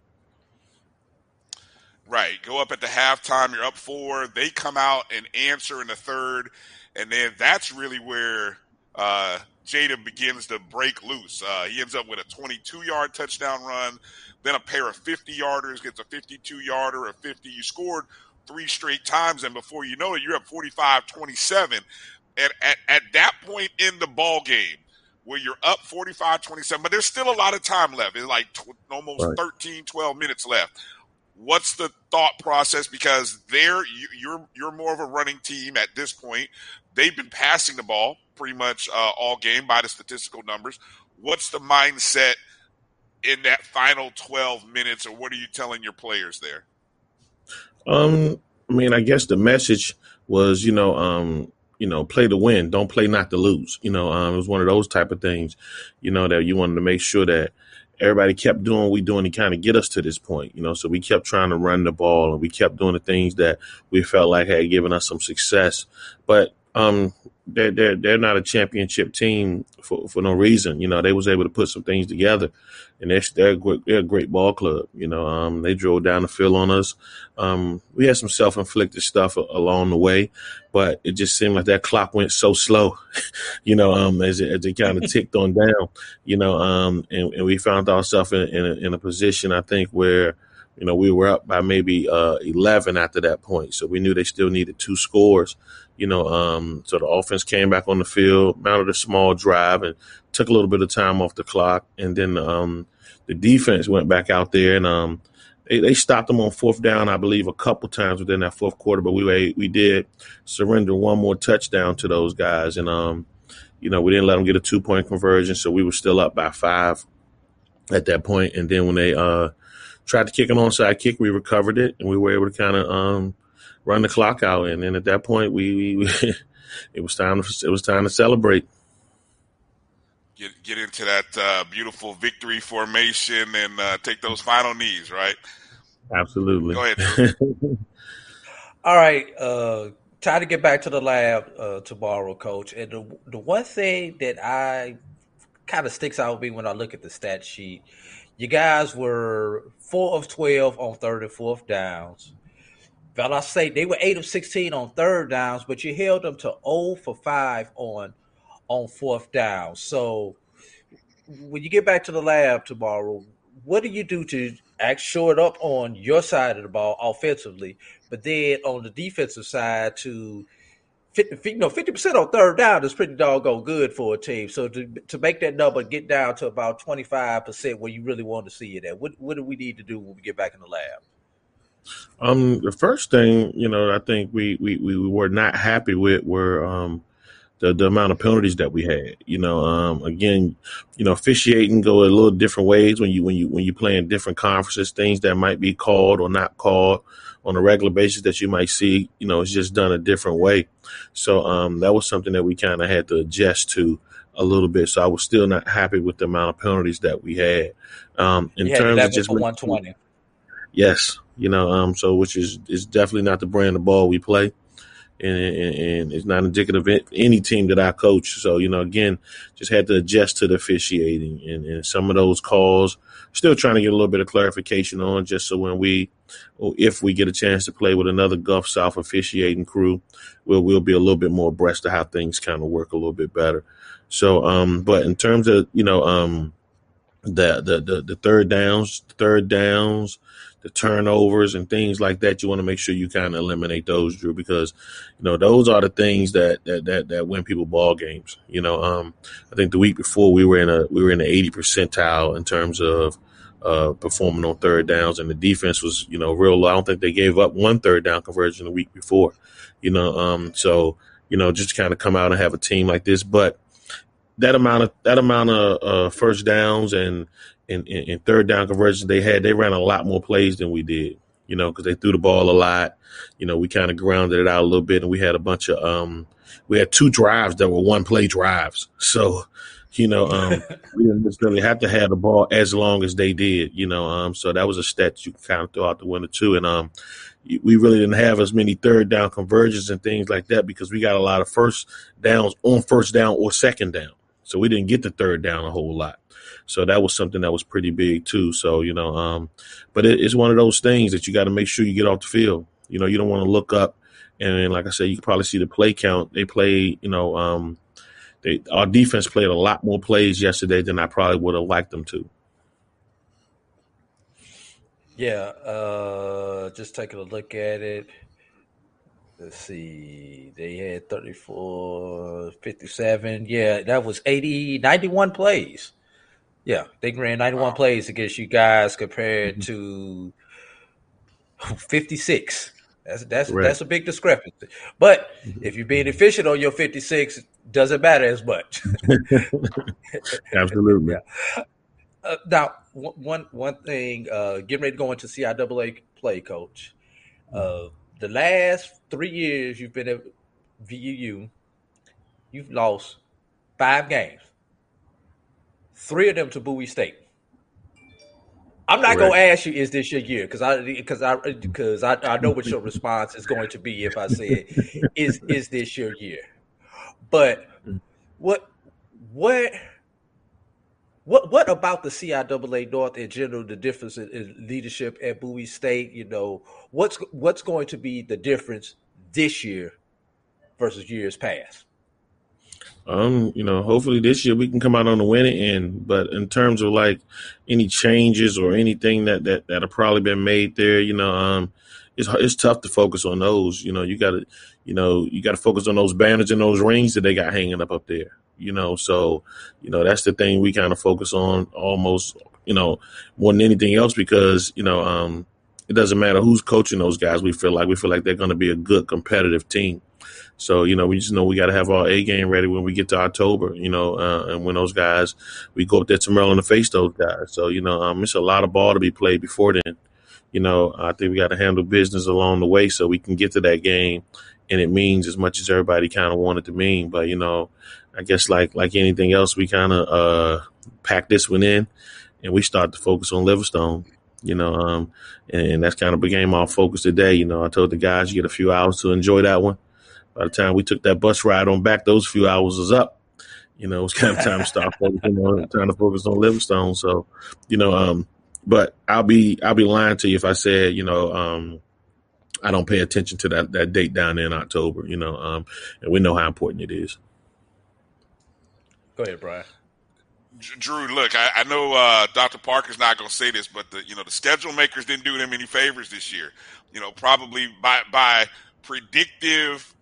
Right. Go up at the halftime. You're up four. They come out and answer in the third, and then that's really where uh, Jada begins to break loose. Uh, he ends up with a 22 yard touchdown run, then a pair of 50 yarders, gets a 52 yarder, a 50. You scored three straight times, and before you know it, you're up 45 27. And at, at that point in the ball game, where you're up 45 27, but there's still a lot of time left. It's like tw- almost
Right.
13, 12 minutes left. What's the thought process? Because they're you, you're you're more of a running team at this point. They've been passing the ball pretty much uh, all game by the statistical numbers. What's the mindset in that final 12 minutes, or what are you telling your players there?
Um, I mean, I guess the message was, you know, um, you know, play to win, don't play not to lose. You know, um, it was one of those type of things, you know, that you wanted to make sure that everybody kept doing what we doing to kind of get us to this point, you know. So we kept trying to run the ball and we kept doing the things that we felt like had given us some success. But um, they're they're they're not a championship team for, for no reason. You know, they was able to put some things together, and they're they're a great, they're a great ball club. You know, um, they drove down the field on us. Um, we had some self inflicted stuff a- along the way, but it just seemed like that clock went so slow. you know, um, as it, as it kind of ticked on down. You know, um, and, and we found ourselves in in a, in a position I think where. You know, we were up by maybe uh, 11 after that point. So we knew they still needed two scores you know, um, so the offense came back on the field, mounted a small drive, and took a little bit of time off the clock. And then um, the defense went back out there, and um, they, they stopped them on fourth down, I believe, a couple times within that fourth quarter. But we were- we did surrender one more touchdown to those guys, and um, you know, we didn't let them get a two point conversion, so we were still up by five at that point. And then when they uh, tried to kick an onside kick, we recovered it, and we were able to kind of um, run the clock out. And then at that point, we, we it was time to, it was time to celebrate.
Get get into that uh, beautiful victory formation and uh, take those final knees, right?
Absolutely.
Go ahead.
All right, uh, time to get back to the lab uh, tomorrow, Coach. And the the one thing that I kind of sticks out with me when I look at the stat sheet, you guys were four of twelve on third and fourth downs. But I say they were eight of sixteen on third downs, but you held them to zero for five on on fourth down. So when you get back to the lab tomorrow, what do you do to act short up on your side of the ball offensively, but then on the defensive side to 50, you know, 50% on third down is pretty doggone good for a team. So to, to make that number get down to about 25% where you really want to see it at, what, what do we need to do when we get back in the lab?
Um, the first thing, you know, I think we, we, we were not happy with were um, the, the amount of penalties that we had. You know, um, again, you know, officiating go a little different ways when you when you when you play in different conferences. Things that might be called or not called on a regular basis that you might see. You know, it's just done a different way. So um, that was something that we kind of had to adjust to a little bit. So I was still not happy with the amount of penalties that we had. Um, in
had
terms of just
120.
Yes, you know, um, so which is is definitely not the brand of ball we play, and, and, and it's not indicative of any team that I coach. So you know, again, just had to adjust to the officiating and, and some of those calls. Still trying to get a little bit of clarification on, just so when we, or if we get a chance to play with another Gulf South officiating crew, we'll we'll be a little bit more abreast of how things kind of work a little bit better. So, um, but in terms of you know, um, the the the, the third downs, third downs, the turnovers and things like that. You want to make sure you kind of eliminate those, Drew, because you know those are the things that that that, that win people ball games. You know, um, I think the week before we were in a we were in the eighty percentile in terms of uh, performing on third downs, and the defense was you know real low. I don't think they gave up one third down conversion the week before. You know, um, so you know just kind of come out and have a team like this, but that amount of that amount of uh, first downs and, and and third down conversions they had, they ran a lot more plays than we did. You know, because they threw the ball a lot. You know, we kind of grounded it out a little bit, and we had a bunch of um, we had two drives that were one play drives. So, you know, um, we didn't necessarily have to have the ball as long as they did. You know, um, so that was a stat you can kind of throw out the window too. And um, we really didn't have as many third down conversions and things like that because we got a lot of first downs on first down or second down. So we didn't get the third down a whole lot. So that was something that was pretty big too. So you know, um, but it, it's one of those things that you got to make sure you get off the field. You know, you don't want to look up and like I said, you can probably see the play count. They play, you know, um, they our defense played a lot more plays yesterday than I probably would have liked them to.
Yeah, uh, just taking a look at it. Let's see. They had 34, 57. Yeah, that was 80, 91 plays. Yeah, they ran 91 wow. plays against you guys compared mm-hmm. to 56. That's that's right. that's a big discrepancy. But mm-hmm. if you're being efficient on your 56, doesn't matter as much.
Absolutely.
Yeah. Uh, now, one one thing, uh, getting ready to go into CIAA play, coach. Uh, the last three years you've been at VUU, you've lost five games. Three of them to Bowie State. I'm not gonna ask you, is this your year? Because I because I because I, I know what your response is going to be if I say, is is this your year? But what what what what about the CIAA North in general? The difference in, in leadership at Bowie State. You know what's what's going to be the difference this year versus years past?
Um, you know, hopefully this year we can come out on the winning end. But in terms of like any changes or anything that that that have probably been made there, you know, um, it's it's tough to focus on those. You know, you got to, you know, you got to focus on those banners and those rings that they got hanging up up there. You know, so you know that's the thing we kind of focus on almost, you know, more than anything else because you know, um, it doesn't matter who's coaching those guys. We feel like we feel like they're going to be a good competitive team. So you know, we just know we got to have our A game ready when we get to October. You know, uh, and when those guys we go up there to Maryland to face those guys. So you know, um, it's a lot of ball to be played before then. You know, I think we got to handle business along the way so we can get to that game, and it means as much as everybody kind of wanted to mean. But you know, I guess like like anything else, we kind of uh, pack this one in, and we start to focus on Livingstone you know, um, and, and, that's kind of became our focus today. You know, I told the guys you get a few hours to enjoy that one. By the time we took that bus ride on back, those few hours was up. You know, it was kind of time to stop focusing on trying to focus on Livingstone. So, you know, um, but I'll be I'll be lying to you if I said, you know, um, I don't pay attention to that that date down there in October. You know, um, and we know how important it is.
Go ahead, Brian.
Drew, look, I, I know uh, Dr. Parker's not going to say this, but the you know the schedule makers didn't do them any favors this year. You know, probably by by predictive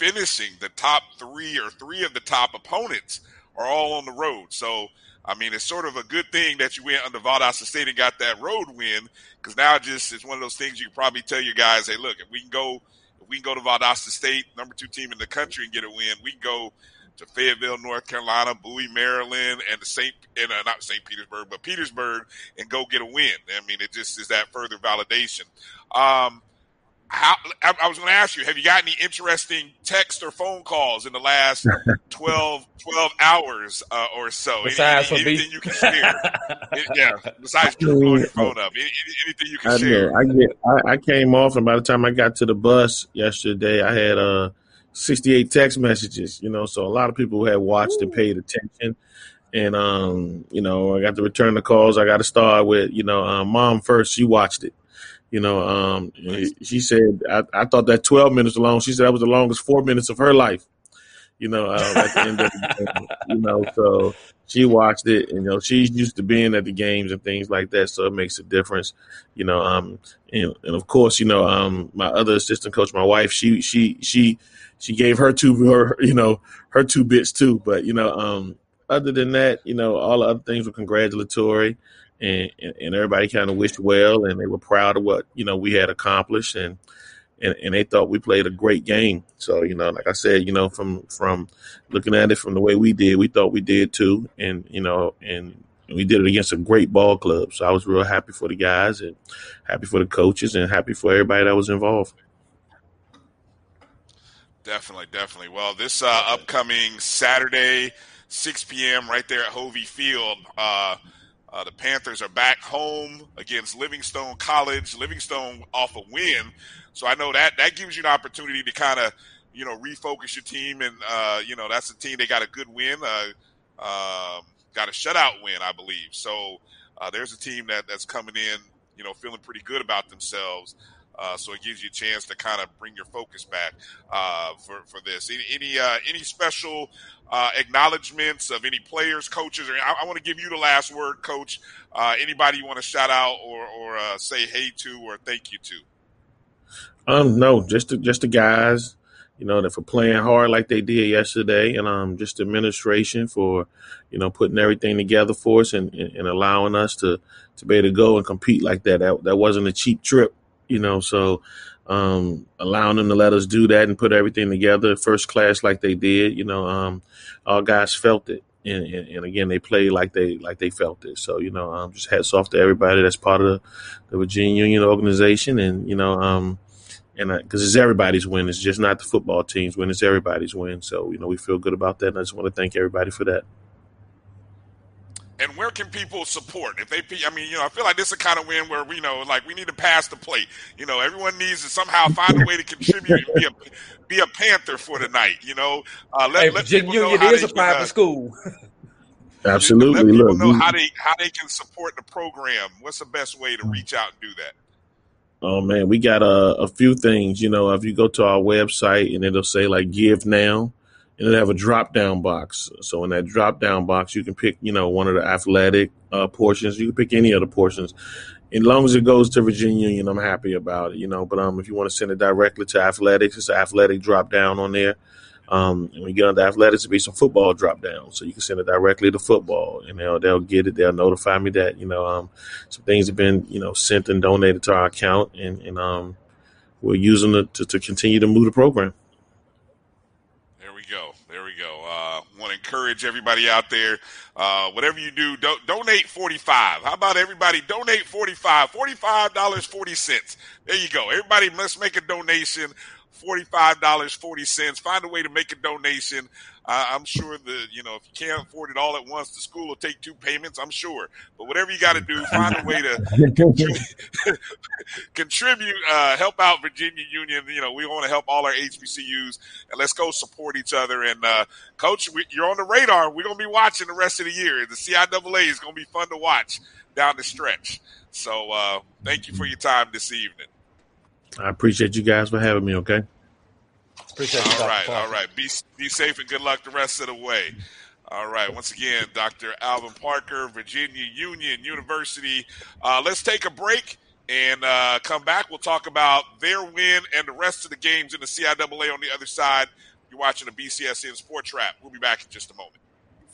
finishing, the top three or three of the top opponents are all on the road. So, I mean, it's sort of a good thing that you went under Valdosta State and got that road win because now just it's one of those things you can probably tell your guys, hey, look, if we can go, if we can go to Valdosta State, number two team in the country, and get a win, we can go to Fayetteville, North Carolina, Bowie, Maryland, and the St. and uh, not St. Petersburg, but Petersburg, and go get a win. I mean, it just is that further validation. Um, how I, I was going to ask you, have you got any interesting text or phone calls in the last 12, 12 hours uh, or so?
Besides
any, anything you can share? yeah, besides blowing your phone up, any, anything you can
I
share?
Know. I get. I, I, came off, and by the time I got to the bus yesterday, I had uh, sixty eight text messages. You know, so a lot of people had watched Ooh. and paid attention. And um, you know, I got to return the calls. I got to start with, you know, um, mom first. She watched it. You know, um, she said, I, I, thought that 12 minutes alone, she said that was the longest four minutes of her life. You know, uh, at the end of the game, you know, so she watched it, and you know, she's used to being at the games and things like that, so it makes a difference. You know, um, and, and of course, you know, um, my other assistant coach, my wife, she she she she gave her two her you know her two bits too, but you know, um, other than that, you know, all the other things were congratulatory and, and, everybody kind of wished well and they were proud of what you know we had accomplished and, and and they thought we played a great game. So you know like i said you know from from looking at it from the way we did we thought we did too and you know and we did it against a great ball club. So i was real happy for the guys and happy for the coaches and happy for everybody that was involved.
Definitely definitely. Well this uh, upcoming saturday 6 p.m right there at hovey field uh, uh, the Panthers are back home against Livingstone College. Livingstone off a win, so I know that that gives you an opportunity to kind of you know refocus your team, and uh, you know that's a team they got a good win. Uh, um, got a shutout win, I believe. So uh, there's a team that that's coming in, you know, feeling pretty good about themselves. Uh, so it gives you a chance to kind of bring your focus back uh, for for this. Any any, uh, any special uh, acknowledgments of any players, coaches, or I, I want to give you the last word, Coach. Uh, anybody you want to shout out or or uh, say hey to or thank you to?
Um, no, just the, just the guys, you know, that for playing hard like they did yesterday, and um, just administration for, you know, putting everything together for us and, and, and allowing us to to be able to go and compete like that. That that wasn't a cheap trip, you know. So, um, allowing them to let us do that and put everything together first class like they did, you know, um, all guys felt it. And, and, and again, they played like they like they felt it. So you know, um, just hats off to everybody that's part of the, the Virginia Union organization, and you know, um, and because it's everybody's win. It's just not the football team's win. It's everybody's win. So you know we feel good about that, and I just want to thank everybody for that.
And where can people support? If they, I mean, you know, I feel like this is a kind of win where we know, like, we need to pass the plate. You know, everyone needs to somehow find a way to contribute and be a be a Panther for the night. You know, uh, let,
Hey,
let
Virginia
people know
Union
how
is
they
a
can,
private
uh,
school.
let
Absolutely,
people
look,
know
we-
how they how they can support the program. What's the best way to reach out and do that?
Oh man, we got a, a few things. You know, if you go to our website and it'll say like "Give Now," and it'll have a drop down box. So in that drop down box, you can pick you know one of the athletic uh, portions. You can pick any of the portions. As long as it goes to Virginia Union, I'm happy about it. You know, but um, if you want to send it directly to athletics, it's an athletic drop down on there. Um, and when you get onto athletics, it'll be some football drop down, so you can send it directly to football, and they'll they'll get it. They'll notify me that you know um, some things have been you know sent and donated to our account, and and um, we're using it to, to continue to move the program.
There we go. There we go. Uh, want to encourage everybody out there. Uh, whatever you do, do, donate forty five. How about everybody donate forty five? Forty five dollars forty cents. There you go. Everybody, let's make a donation. Forty five dollars forty cents. Find a way to make a donation. Uh, I'm sure the you know if you can't afford it all at once, the school will take two payments. I'm sure, but whatever you got to do, find a way to contribute, contribute uh, help out Virginia Union. You know, we want to help all our HBCUs, and let's go support each other. And uh, Coach, we, you're on the radar. We're gonna be watching the rest of the year. The CIAA is gonna be fun to watch down the stretch. So, uh, thank you for your time this evening.
I appreciate you guys for having me. Okay.
Appreciate you,
All
Dr.
right,
Parker.
all right. Be be safe and good luck the rest of the way. All right. Once again, Dr. Alvin Parker, Virginia Union University. Uh, let's take a break and uh, come back. We'll talk about their win and the rest of the games in the CIAA on the other side. You're watching the BCSN Sports Wrap. We'll be back in just a moment.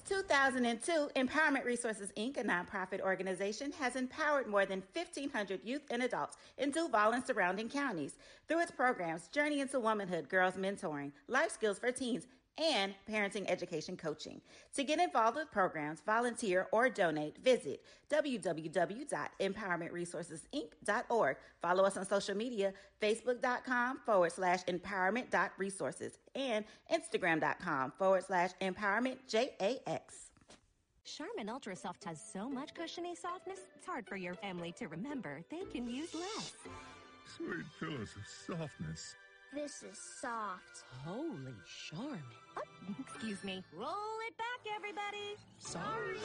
2002, Empowerment Resources Inc., a nonprofit organization, has empowered more than 1,500 youth and adults in Duval and surrounding counties through its programs Journey into Womanhood, Girls Mentoring, Life Skills for Teens, and Parenting Education Coaching. To get involved with programs, volunteer, or donate, visit www.empowermentresourcesinc.org. Follow us on social media, facebook.com forward slash empowerment.resources and instagram.com forward slash empowerment JAX.
Charmin Ultra Soft has so much cushiony softness, it's hard for your family to remember. They can use less.
Sweet pillows of softness.
This is soft.
Holy Charmin. Oh, excuse me. Roll it back, everybody. Sorry.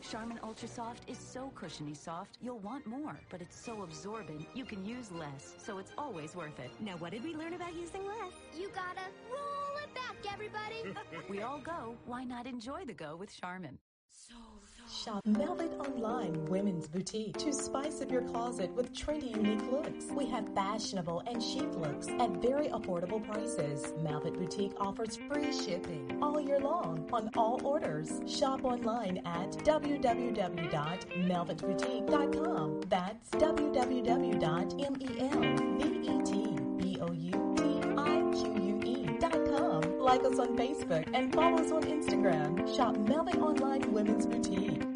Charmin Ultra Soft is so cushiony soft, you'll want more, but it's so absorbent, you can use less, so it's always worth it.
Now, what did we learn about using less?
You gotta roll it back, everybody.
we all go, why not enjoy the go with Charmin?
Shop Velvet Online Women's Boutique to spice up your closet with trendy, unique looks. We have fashionable and chic looks at very affordable prices. Velvet Boutique offers free shipping all year long on all orders. Shop online at www.melvetboutique.com. That's www.melvetboutique.com. Like us on Facebook and follow us on Instagram. Shop Melvin Online Women's Boutique.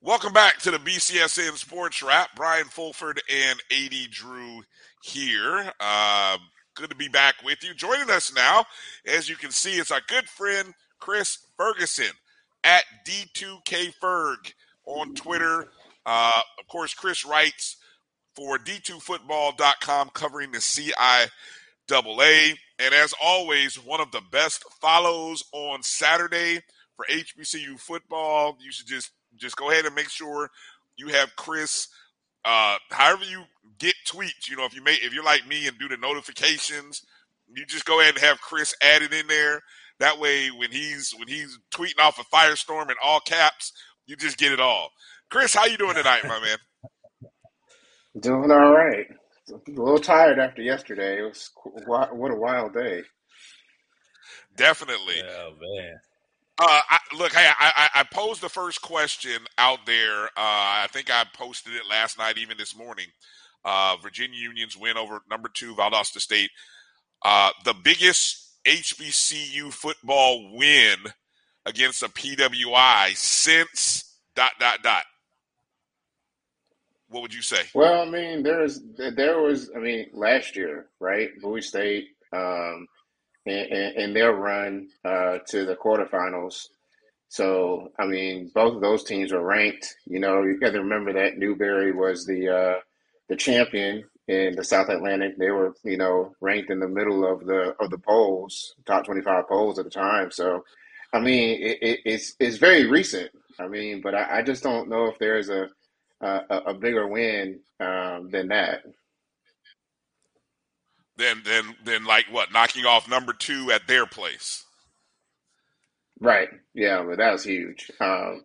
Welcome back to the BCSN Sports Wrap. Brian Fulford and AD Drew here. Uh, good to be back with you. Joining us now, as you can see, is our good friend Chris Ferguson at D2KFerg on Twitter. Uh, of course, Chris writes for D2Football.com covering the CIAA. And as always, one of the best follows on Saturday for HBCU football. You should just just go ahead and make sure you have Chris. Uh, however you get tweets, you know, if you make if you're like me and do the notifications, you just go ahead and have Chris added in there. That way, when he's when he's tweeting off a firestorm in all caps, you just get it all. Chris, how you doing tonight, my man?
Doing all right. A little tired after yesterday. It was what a wild day.
Definitely.
Oh man.
Uh, I, look, hey, I, I, I posed the first question out there. Uh, I think I posted it last night, even this morning. Uh, Virginia Union's win over number two Valdosta State. Uh, the biggest HBCU football win against a PWI since dot dot dot. What would you say?
Well, I mean, there's there was, I mean, last year, right? Bowie State, um, in, in their run uh, to the quarterfinals. So, I mean, both of those teams were ranked. You know, you got to remember that Newberry was the uh, the champion in the South Atlantic. They were, you know, ranked in the middle of the of the polls, top twenty five polls at the time. So, I mean, it, it, it's it's very recent. I mean, but I, I just don't know if there's a a, a bigger win um, than that.
Then, then, then, like what? Knocking off number two at their place.
Right. Yeah, but that was huge. Um,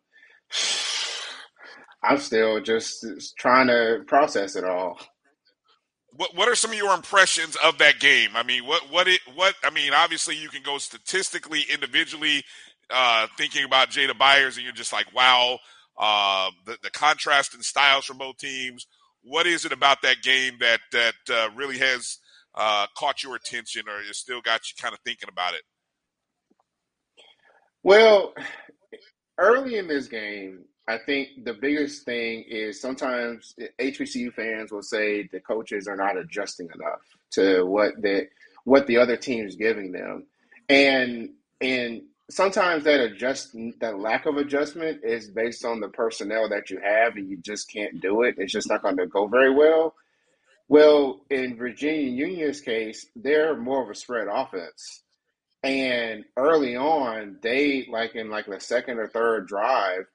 I'm still just trying to process it all.
What What are some of your impressions of that game? I mean, what what it what? I mean, obviously you can go statistically, individually, uh, thinking about Jada Byers, and you're just like, wow, uh, the the contrast in styles from both teams. What is it about that game that that uh, really has uh, caught your attention, or it still got you kind of thinking about it?
Well, early in this game, I think the biggest thing is sometimes HBCU fans will say the coaches are not adjusting enough to what the what the other team is giving them, and and sometimes that adjust that lack of adjustment is based on the personnel that you have, and you just can't do it. It's just not going to go very well. Well, in Virginia Union's case, they're more of a spread offense. And early on, they like in like the second or third drive,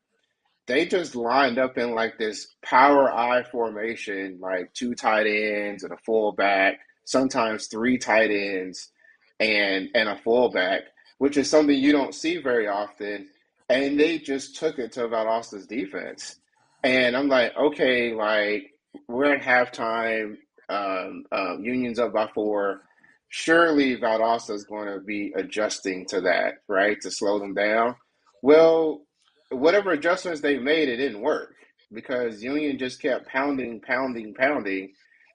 they just lined up in like this power I formation, like two tight ends and a fullback, sometimes three tight ends and and a fullback, which is something you don't see very often. And they just took it to Valdosta's defense. And I'm like, okay, like we're at halftime, um, um, Union's up by four surely Valdosta is going to be adjusting to that, right, to slow them down. Well, whatever adjustments they made, it didn't work because Union just kept pounding, pounding, pounding,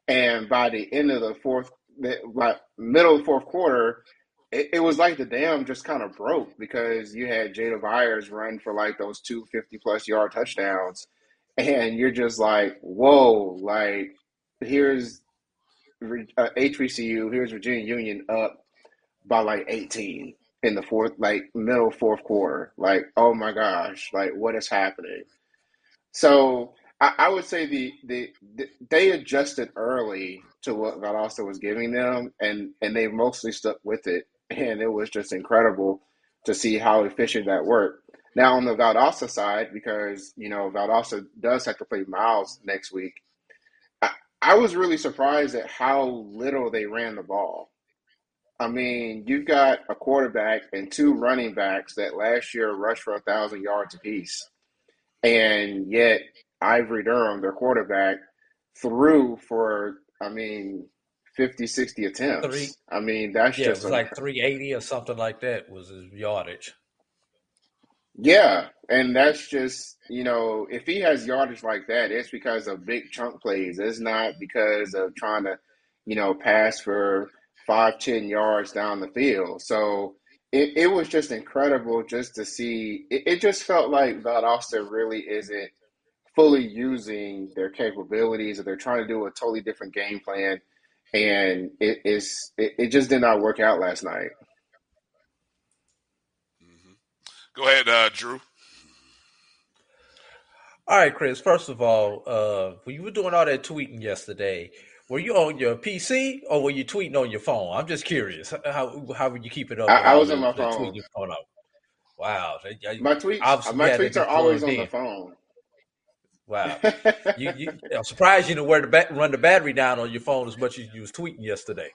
And by the end of the fourth, like middle fourth quarter, it, it was like the dam just kind of broke because you had Jada Byers run for like those two 50 plus yard touchdowns. And you're just like, whoa, like here's uh, HBCU, here's Virginia Union up by like 18 in the fourth, like middle fourth quarter. Like, oh my gosh, like what is happening? So I, I would say the, the, the they adjusted early to what Valdosta was giving them, and and they mostly stuck with it, and it was just incredible to see how efficient that worked. Now on the Valdosta side, because you know Valdosta does have to play Miles next week, I, was really surprised at how little they ran the ball. I mean, you've got a quarterback and two running backs that last year rushed for a thousand yards apiece, and yet Ivory Durham, their quarterback, threw for I mean 50, 60 attempts.
Three.
I mean, that's
Yeah, it
just
was
a,
like 380 or something like that was his yardage.
Yeah, and that's just you know, if he has yardage like that, it's because of big chunk plays. It's not because of trying to, you know, pass for five, ten yards down the field. So it, it was just incredible just to see. It, it just felt like Valdosta really isn't fully using their capabilities, or they're trying to do a totally different game plan, and it is it, it just did not work out last night.
Go ahead, uh, Drew.
All right, Chris. First of all, uh, when you were doing all that tweeting yesterday, were you on your PC or were you tweeting on your phone? I'm just curious. How how would you keep it up?
I, I was
the,
on my
the
phone.
tweeting going on? Wow.
My tweets, my
you had to
tweets are always
plugged
on the phone.
Wow. you, you, I'm surprised you didn't wear the ba- run the battery down on your phone as much as you was tweeting yesterday.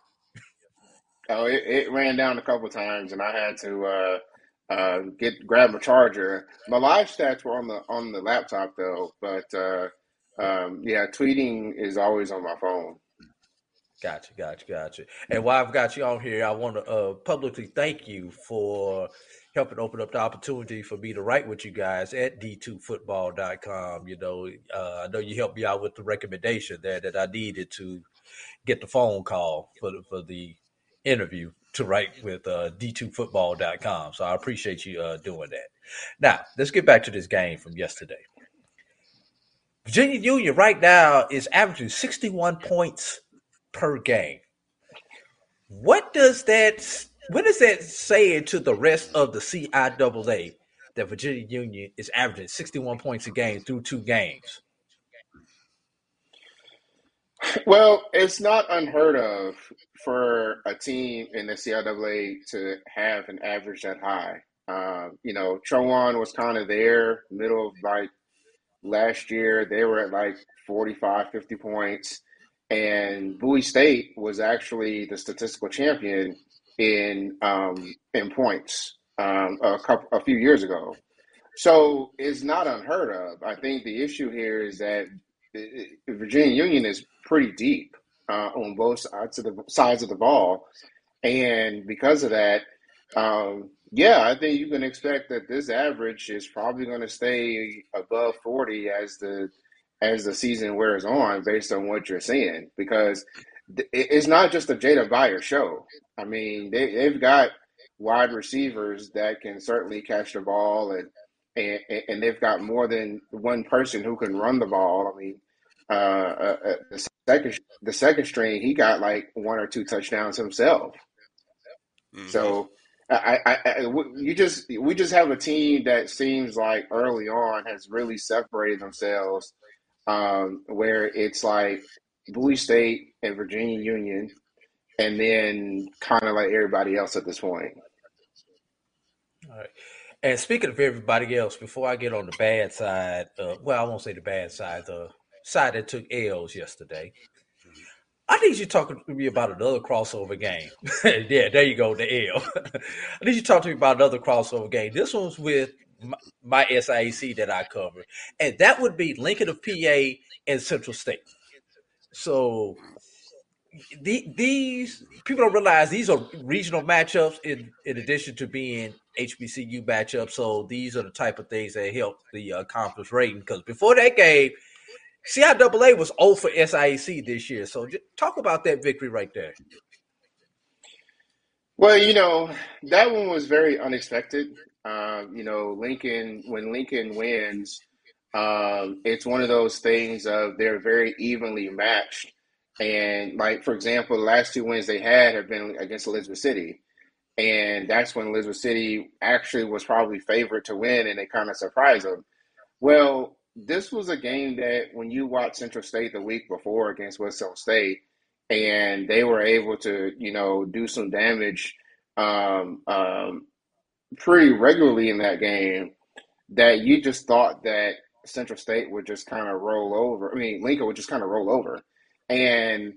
Oh, it, it ran down a couple times, and I had to uh, uh, get grab a charger. My live stats were on the on the laptop though, but uh, um, yeah, tweeting is always on my phone.
Gotcha, gotcha, gotcha. And while I've got you on here, I want to uh, publicly thank you for helping open up the opportunity for me to write with you guys at d2football.com. You know, uh, I know you helped me out with the recommendation there that I needed to get the phone call for the, for the interview to write with uh, d2football.com. So I appreciate you uh, doing that. Now, let's get back to this game from yesterday. Virginia Union right now is averaging 61 points per game. What does that what does that say to the rest of the CIAA that Virginia Union is averaging 61 points a game through two games?
Well, it's not unheard of for a team in the CIAA to have an average that high. Um, you know, Chowan was kind of there, middle of like last year. They were at like 45, 50 points. And Bowie State was actually the statistical champion in um, in points um, a couple a few years ago. So it's not unheard of. I think the issue here is that the- the Virginia Union is pretty deep uh, on both sides of the sides of the ball, and because of that, um, yeah, I think you can expect that this average is probably going to stay above forty as the as the season wears on, based on what you're seeing. Because th- it's not just a Jada Byer show. I mean, they, they've got wide receivers that can certainly catch the ball and and, and they've got more than one person who can run the ball. I mean, uh, uh, uh, second the second string, he got like one or two touchdowns himself. So I, I, I, you just we just have a team that seems like early on has really separated themselves, um, where it's like Bowie State and Virginia Union, and then kind of like everybody else at this point.
All right. And speaking of everybody else, before I get on the bad side, uh, well, I won't say the bad side, the side that took L's yesterday. I need you to talk to me about another crossover game. yeah, there you go, the L. I need you to talk to me about another crossover game. This one's with my, my SIAC that I cover, and that would be Lincoln of PA and Central State. So the, these people don't realize these are regional matchups in, in addition to being HBCU matchups. So these are the type of things that help the uh, conference rating. Because before that game, CIAA was 0 for SIAC this year. So talk about that victory right there.
Well, you know, that one was very unexpected. Um, you know, Lincoln, when Lincoln wins, um, it's one of those things of they're very evenly matched. And like, for example, the last two wins they had have been against Elizabeth City. And that's when Elizabeth City actually was probably favored to win and they kind of surprised them. Well, this was a game that when you watch Central State the week before against West Western State, and they were able to, you know, do some damage um, um, pretty regularly in that game, that you just thought that Central State would just kind of roll over. I mean, Lincoln would just kind of roll over, and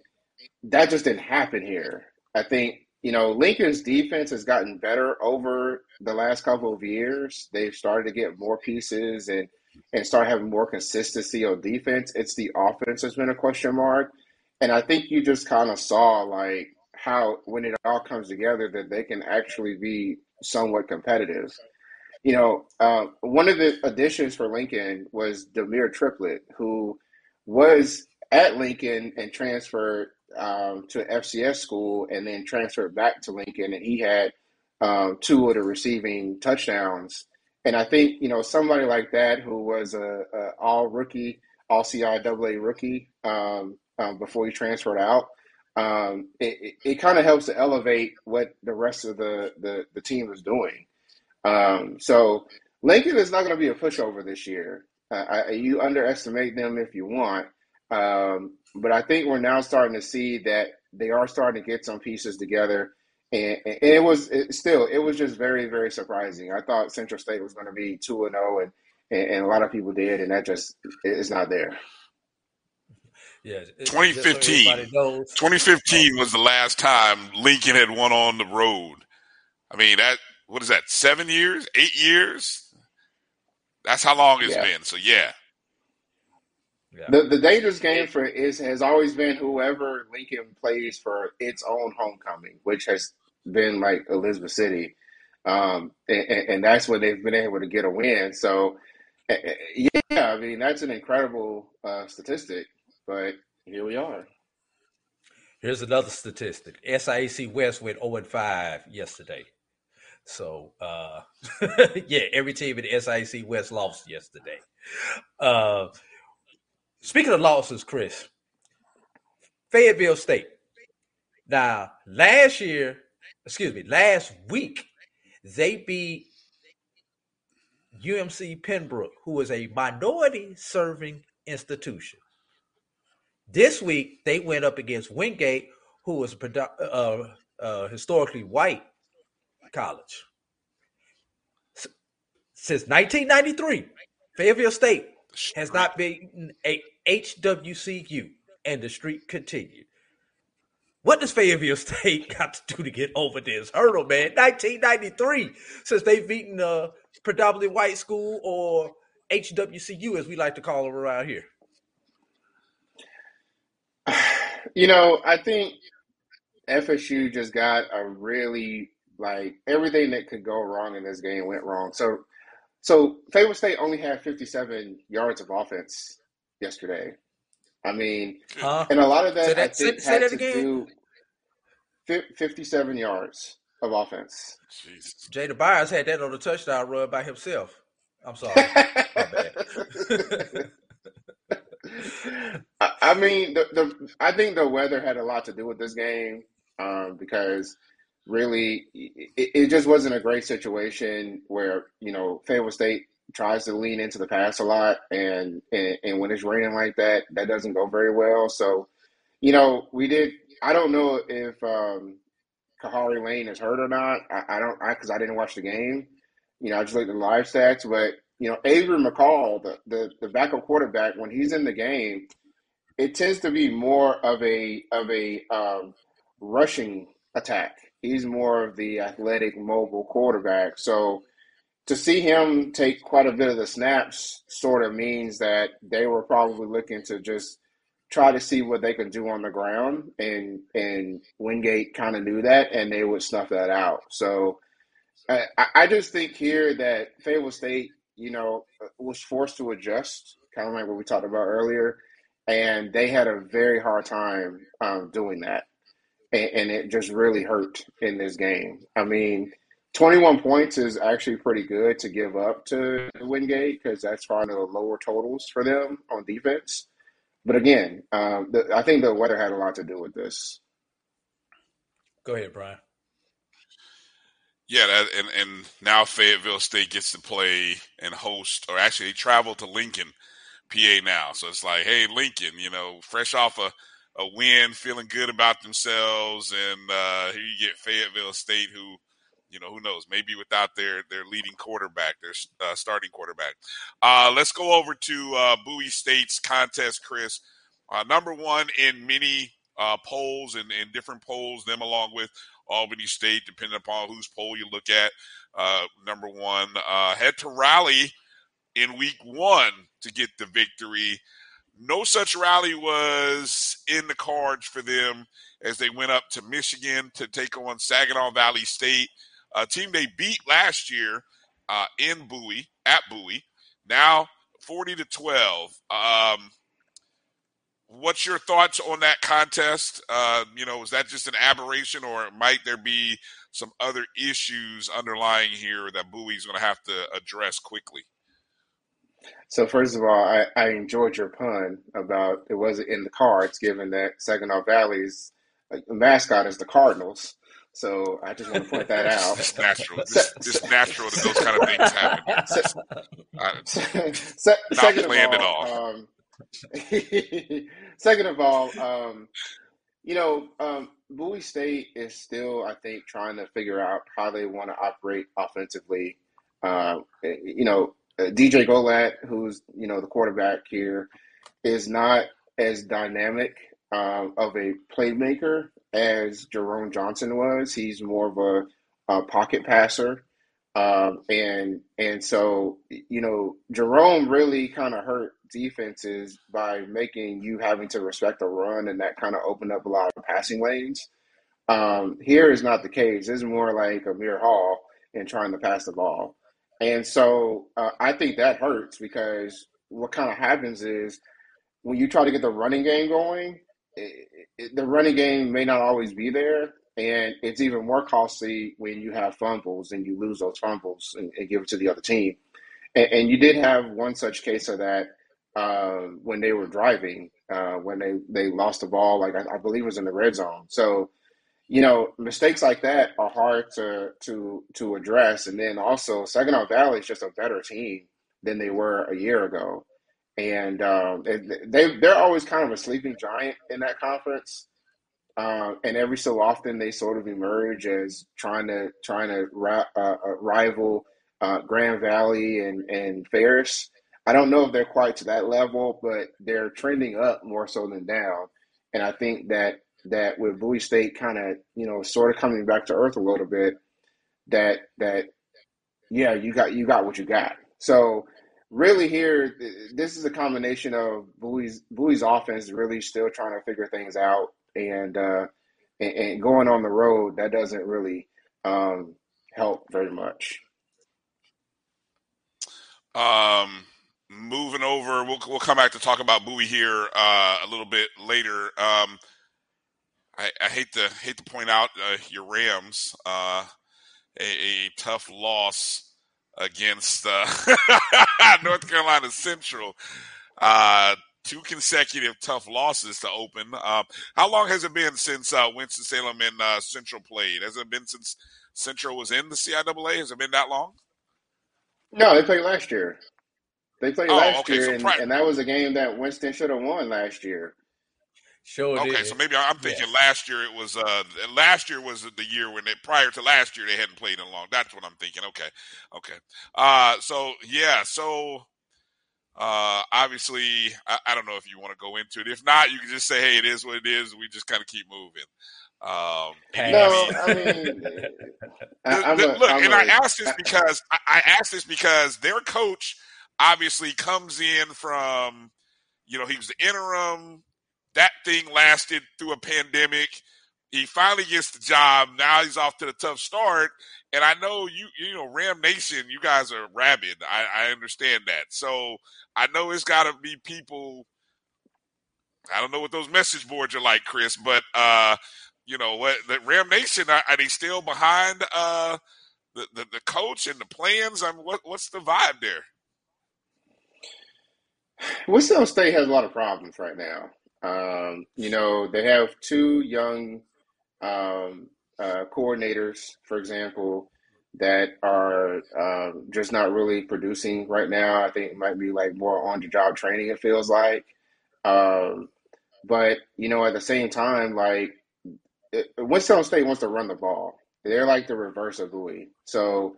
that just didn't happen here. I think you know Lincoln's defense has gotten better over the last couple of years. They've started to get more pieces and and start having more consistency on defense. It's the offense that's been a question mark. And I think you just kind of saw like how when it all comes together that they can actually be somewhat competitive. You know, uh, one of the additions for Lincoln was Demir Triplett, who was at Lincoln and transferred um, to FCS school and then transferred back to Lincoln, and he had um, two of the receiving touchdowns and I think you know somebody like that who was a, a all rookie, all CIAA rookie um, um, before he transferred out. Um, it, it, it kind of helps to elevate what the rest of the the, the team is doing. Um, so Lincoln is not going to be a pushover this year. Uh, I, you underestimate them if you want, um, but I think we're now starting to see that they are starting to get some pieces together and, and it was it, still it was just very very surprising. I thought Central State was going to be two and oh, zero, and and a lot of people did, and that just is not there.
Yeah,
2015. 2015 was the last time Lincoln had won on the road. I mean that what is that? Seven years? Eight years? That's how long it's
Yeah.
been. So yeah,
The the dangerous game for is has always been whoever Lincoln plays for its own homecoming, which has been like Elizabeth City, um, and, and that's when they've been able to get a win. So, eh, eh, yeah, I mean that's an incredible uh, statistic, but here we are.
Here's another statistic. SIAC West went 0 and 5 yesterday. So uh yeah, every team in SIAC West lost yesterday. Uh speaking of losses, Chris, Fayetteville State. Now, last year, excuse me, last week, they beat UNC Pembroke, who is a minority serving institution. This week, they went up against Wingate, who was a produ- uh, uh, historically white college. Since 1993, Fayetteville State has not been a HWCU, and the streak continued. What does Fayetteville State got to do to get over this hurdle, man? 1993, since they've beaten a predominantly white school or HWCU, as we like to call them around here.
You know, I think FSU just got a really like everything that could go wrong in this game went wrong. So, so Fayetteville State only had 57 yards of offense yesterday. I mean,
Huh?
and a lot of that,
Say
I
that- say-
think
say
had
that
to
again?
do 57 yards of offense.
Jada Byers had that on the touchdown run by himself. I'm sorry.
I I mean, the, the I think the weather had a lot to do with this game um, because really it, it just wasn't a great situation where you know Fayetteville State tries to lean into the pass a lot, and and, and when it's raining like that, that doesn't go very well. So, you know, we did. I don't know if um, Kahari Lane is hurt or not. I, I don't I because I, didn't watch the game. You know, I just looked at the live stats, but you know, Avery McCall, the, the the backup quarterback, when he's in the game, it tends to be more of a of a um, rushing attack. He's more of the athletic, mobile quarterback. So to see him take quite a bit of the snaps sort of means that they were probably looking to just try to see what they could do on the ground, and and Wingate kind of knew that, and they would snuff that out. So I, I just think here that Fayetteville State, you know, was forced to adjust, kind of like what we talked about earlier, and they had a very hard time um, doing that, and, and it just really hurt in this game. I mean, 21 points is actually pretty good to give up to the Wingate because that's one of the lower totals for them on defense. But again, um, the, I think the weather had a lot to do with this.
Go ahead, Brian.
Yeah, that, and and now Fayetteville State gets to play and host, or actually they travel to Lincoln, PA now. So it's like, hey, Lincoln, you know, fresh off a, a win, feeling good about themselves, and uh, here you get Fayetteville State, who, you know, who knows, maybe without their their leading quarterback, their uh, starting quarterback. Uh, let's go over to uh, Bowie State's contest, Chris. Uh, number one in many uh, polls and, and different polls, them along with Albany State, depending upon whose poll you look at. Uh, number one, had to rally in week one to get the victory. No such rally was in the cards for them as they went up to Michigan to take on Saginaw Valley State, a team they beat last year uh, in Bowie, at Bowie. Now 40 to 12. Um, what's your thoughts on that contest? Uh, you know, is that just an aberration, or might there be some other issues underlying here that Bowie's going to have to address quickly?
So first of all, I, I enjoyed your pun about it wasn't in the cards, given that Saginaw Valley's uh, mascot is the Cardinals. So I just want to point that out.
It's natural. It's, it's natural that those kind of things happen.
Se-
I,
se-
not
second of
planned at all,
um, second of all, um, you know, um, Bowie State is still, I think, trying to figure out how they want to operate offensively. Uh, you know, uh, DJ Golat, who's you know the quarterback here, is not as dynamic um, of a playmaker as Jerome Johnson was. He's more of a, a pocket passer, um, and and so you know Jerome really kind of hurt defenses by making you having to respect the run, and that kind of opened up a lot of passing lanes. Um, here is not the case. It's more like Amir Hall and trying to pass the ball. And so uh, I think that hurts because what kind of happens is when you try to get the running game going, it, it, the running game may not always be there. And it's even more costly when you have fumbles and you lose those fumbles and, and give it to the other team. And, and you did have one such case of that uh, when they were driving, uh, when they, they lost the ball, like I, I believe it was in the red zone. So you know, mistakes like that are hard to to to address. And then also, Saginaw Valley is just a better team than they were a year ago, and um, they they're always kind of a sleeping giant in that conference. Uh, and every so often, they sort of emerge as trying to trying to ri- uh, uh, rival uh, Grand Valley and and Ferris. I don't know if they're quite to that level, but they're trending up more so than down. And I think that that with Bowie State kind of, you know, sort of coming back to earth a little bit, that that yeah, you got you got what you got. So really here, this is a combination of Bowie's Bowie's offense really still trying to figure things out, and uh, and, and going on the road that doesn't really um, help very much.
Um, moving over, we'll we'll come back to talk about Bowie here uh, a little bit later. Um, I, I hate to hate to point out uh, your Rams, uh, a, a tough loss against uh, North Carolina Central. Uh, two consecutive tough losses to open. Uh, how long has it been since uh, Winston Salem and uh, Central played? Has it been since Central was in the CIAA? Has it been that long?
No, they played last year. They played
Oh,
last
okay,
year,
so
and,
pri-
and that was a game that Winston should have won last year.
Sure
Okay,
did.
so maybe I'm thinking last year it was uh last year was the year when they prior to last year they hadn't played in long. That's what I'm thinking. Okay, okay. Uh, so yeah, so uh, obviously I, I don't know if you want to go into it. If not, you can just say, hey, it is what it is. We just kind of keep moving. Um,
No, I mean, I, I'm
the-
a,
look,
I'm
and
a,
I asked this because I, I asked this because their coach obviously comes in from, you know, he was the interim. That thing lasted through a pandemic. He finally gets the job. Now he's off to the tough start. And I know you, you know, Ram Nation, you guys are rabid. I, I understand that. So I know it's got to be people I don't know what those message boards are like, Chris, but uh, you know what? The Ram Nation are, are they still behind uh, the, the the coach and the plans? I mean, what what's the vibe there?
Winston State has a lot of problems right now. Um, you know, they have two young um, uh, coordinators, for example, that are um, just not really producing right now. I think it might be like more on the job training, it feels like. Um, but, you know, at the same time, like, it, Winston State wants to run the ball. They're like the reverse of Bowie. So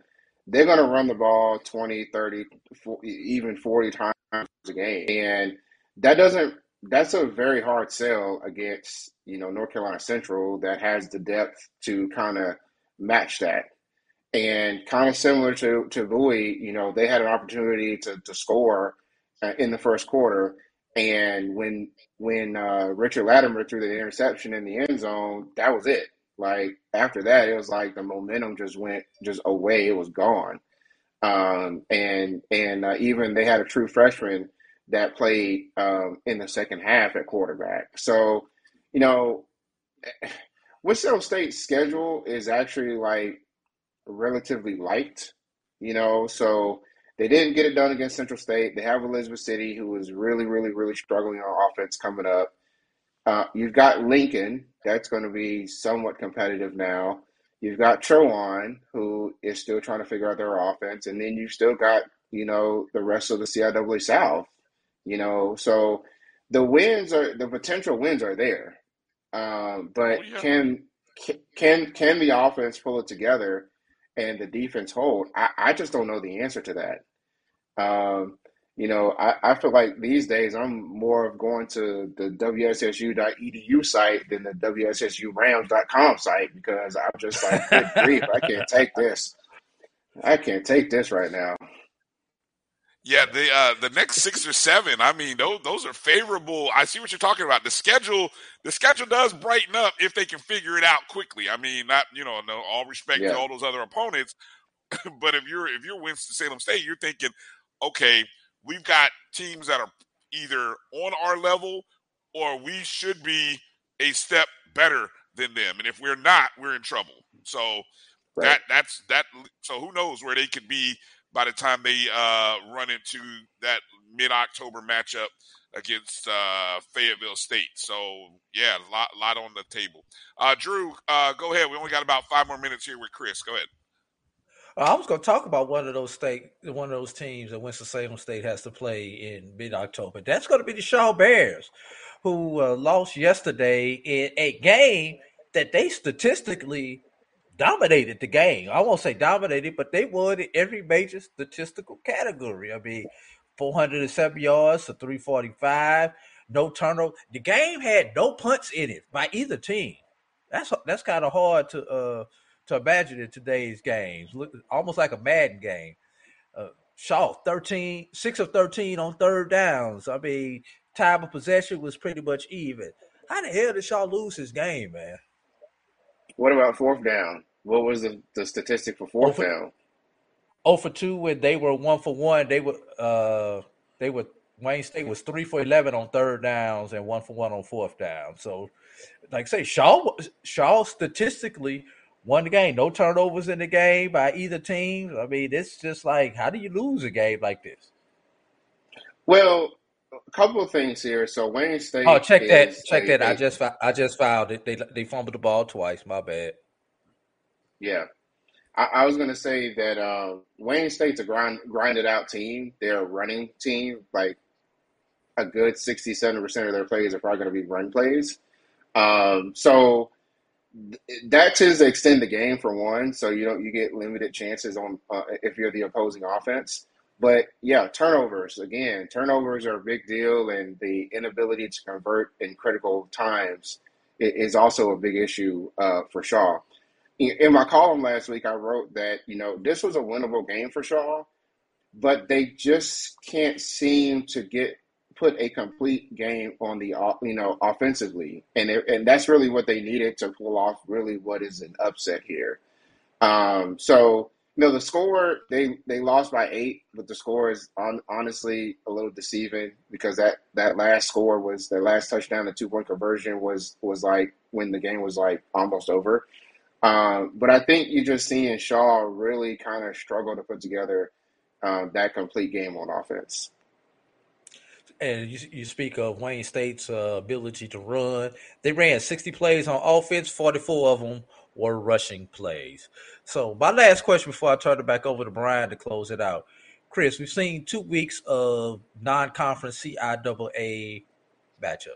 they're going to run the ball 20, 30, 40, even 40 times a game. And that doesn't that's a very hard sell against you know North Carolina Central that has the depth to kind of match that. And kind of similar to to Bowie, you know, they had an opportunity to to score uh, in the first quarter, and when when uh, Richard Latimer threw the interception in the end zone, that was it. Like after that, it was like the momentum just went just away. It was gone. Um, and and uh, even they had a true freshman that played um, in the second half at quarterback. So, you know, Winston State's schedule is actually like relatively light, you know, so they didn't get it done against Central State. They have Elizabeth City, who is really, really, really struggling on offense coming up. Uh, you've got Lincoln, that's going to be somewhat competitive now. You've got Chowan, who is still trying to figure out their offense, and then you've still got you know the rest of the CIAA South. You know, so the wins are the potential wins are there, um, but
Oh, yeah.
can can can the offense pull it together and the defense hold? I, I just don't know the answer to that. Um, you know, I, I feel like these days I'm more of going to the WSSU.edu site than the WSSURams.com site because I'm just like, good grief, I can't take this. I can't take this right now.
Yeah, the uh, the next six or seven. I mean, those those are favorable. I see what you're talking about. The schedule, the schedule does brighten up if they can figure it out quickly. I mean, not you know, no all respect
Yeah.
to all those other opponents, but if you're if you're Winston Salem State, you're thinking, okay, we've got teams that are either on our level or we should be a step better than them, and if we're not, we're in trouble. So
Right.
that that's that. So who knows where they could be by the time they uh, run into that mid October matchup against uh, Fayetteville State. So yeah, a lot lot on the table. Uh, Drew, uh, go ahead. We only got about five more minutes here with Chris. Go ahead.
Uh, I was going to talk about one of those state, one of those teams that Winston Salem State has to play in mid October. That's going to be the Shaw Bears, who uh, lost yesterday in a game that they statistically dominated the game. I won't say dominated, but they won in every major statistical category. I mean, 407 yards to 345, no turnover. The game had no punts in it by either team. That's that's kind of hard to uh to imagine in today's games. Look, almost like a Madden game. Uh, Shaw 13, 6 of 13 on third downs. I mean, time of possession was pretty much even. How the hell did Shaw lose his game, man?
What about fourth down? What was the, the statistic for fourth
Over-
down?
Oh for two when they were one for one. They were uh they were Wayne State was three for eleven on third downs and one for one on fourth down. So like I say, Shaw Shaw statistically won the game. No turnovers in the game by either team. I mean, it's just like how do you lose a game like this?
Well, a couple of things here. So Wayne State.
Oh, check that, check that. I just I just filed it. They they fumbled the ball twice. My bad.
Yeah. I, I was going to say that uh, Wayne State's a grind, grinded out team. They're a running team. Like a good 60, 70% of their plays are probably going to be run plays. Um, so th- that tends to extend the game for one. So you don't you get limited chances on uh, if you're the opposing offense. But yeah, turnovers again. Turnovers are a big deal, and the inability to convert in critical times is also a big issue uh, for Shaw. In my column last week, I wrote that you know this was a winnable game for Shaw, but they just can't seem to get put a complete game on the you know offensively, and it, and that's really what they needed to pull off really what is an upset here. Um, so No, the score they they lost by eight, but the score is on, honestly a little deceiving because that that last score was their last touchdown, the two point conversion was was like when the game was like almost over. Um, but I think you're just seeing Shaw really kind of struggle to put together um, that complete game on offense.
And you, you speak of Wayne State's uh, ability to run. They ran 60 plays on offense, 44 of them were rushing plays. So, my last question before I turn it back over to Brian to close it out. Chris, we've seen two weeks of non conference CIAA matchups.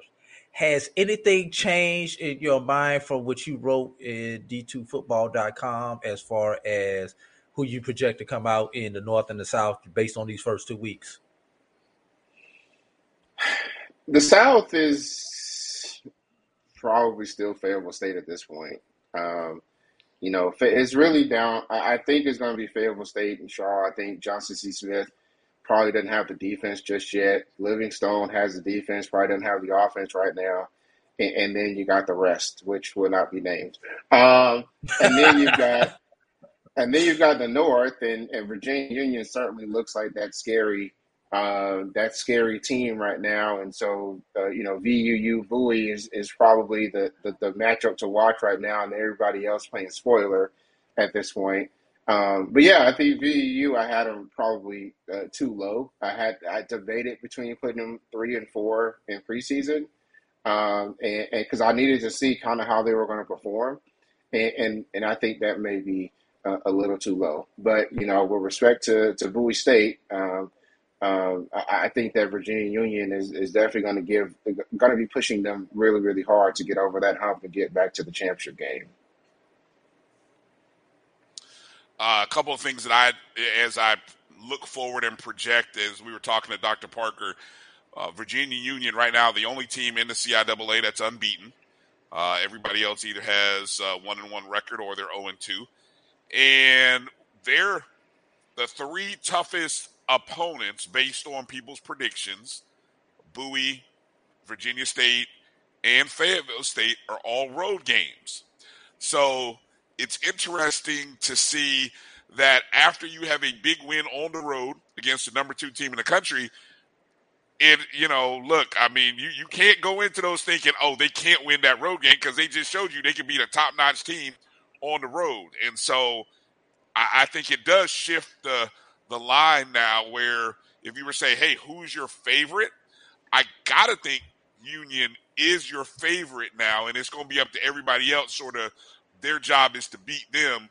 Has anything changed in your mind from what you wrote in d2football.com as far as who you project to come out in the North and the South based on these first two weeks?
The South is probably still Fayetteville State at this point. Um, you know, it's really down. I think it's going to be Fayetteville State and Shaw. I think Johnson C. Smith probably doesn't have the defense just yet. Livingstone has the defense, probably doesn't have the offense right now. And, and then you got the rest, which will not be named. Um, and then you've got, and then you've got the North, and, and Virginia Union certainly looks like that scary uh, that scary team right now. And so, uh, you know, VUU Bowie is, is probably the, the, the, matchup to watch right now, and everybody else playing spoiler at this point. Um, but yeah, I think VUU, I had them probably uh, too low. I had I debated between putting them three and four in preseason, um, and because I needed to see kind of how they were going to perform, and, and, and I think that may be a, a, little too low. But you know, with respect to to Bowie State. Um, um, I, I, think that Virginia Union is, is definitely going to give going to be pushing them really really hard to get over that hump and get back to the championship game.
Uh, a couple of things that I, as I look forward and project, as we were talking to Dr. Parker, uh, Virginia Union right now the only team in the CIAA that's unbeaten. Uh, everybody else either has uh, one and one record or they're zero and two, and they're the three toughest opponents based on people's predictions, Bowie, Virginia State, and Fayetteville State are all road games. So it's interesting to see that after you have a big win on the road against the number two team in the country, it you know, look, I mean, you, you can't go into those thinking, oh, they can't win that road game because they just showed you they can beat a top notch team on the road. And so I, I think it does shift the the line now where if you were say, hey, who's your favorite? I gotta think Union is your favorite now, and it's gonna be up to everybody else. Sort of, their job is to beat them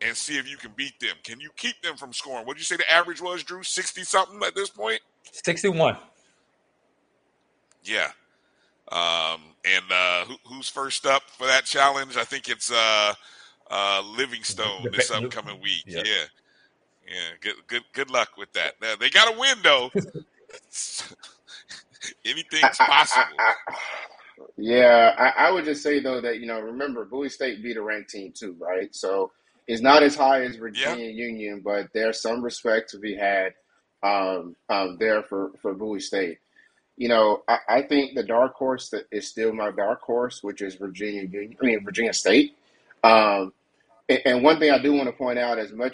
and see if you can beat them. Can you keep them from scoring? What'd you say the average was, Drew? Sixty something at this point.
Sixty-one.
Yeah. Um, and uh, who, who's first up for that challenge? I think it's uh, uh, Livingstone this upcoming week. Yeah. yeah. Yeah, good good good luck with that. Now, they got a win though. Anything's possible.
yeah, I, I, would just say though that you know remember Bowie State beat a ranked team too, right? So it's not as high as Virginia yeah. Union, but there's some respect to be had um, um, there for for Bowie State. You know, I, I, think the dark horse that is still my dark horse, which is Virginia Union. I mean Virginia State. Um, and, and one thing I do want to point out, as much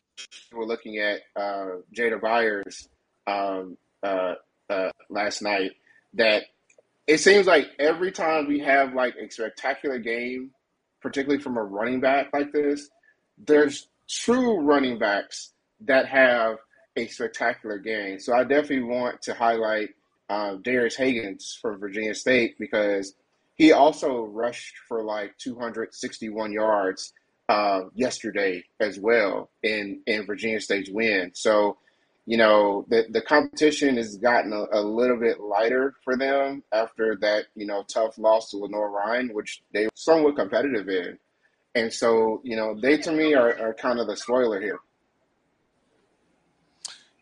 we're looking at uh, Jada Byers um, uh, uh, last night that it seems like every time we have like a spectacular game, particularly from a running back like this, there's true running backs that have a spectacular game. So I definitely want to highlight uh, Darius Higgins from Virginia State because he also rushed for like 261 yards uh, yesterday as well in in Virginia State's win. So, you know, the the competition has gotten a, a, little bit lighter for them after that, you know, tough loss to Lenoir-Rhyne, which they were somewhat competitive in. And so, you know, they to me are, are kind of the spoiler here.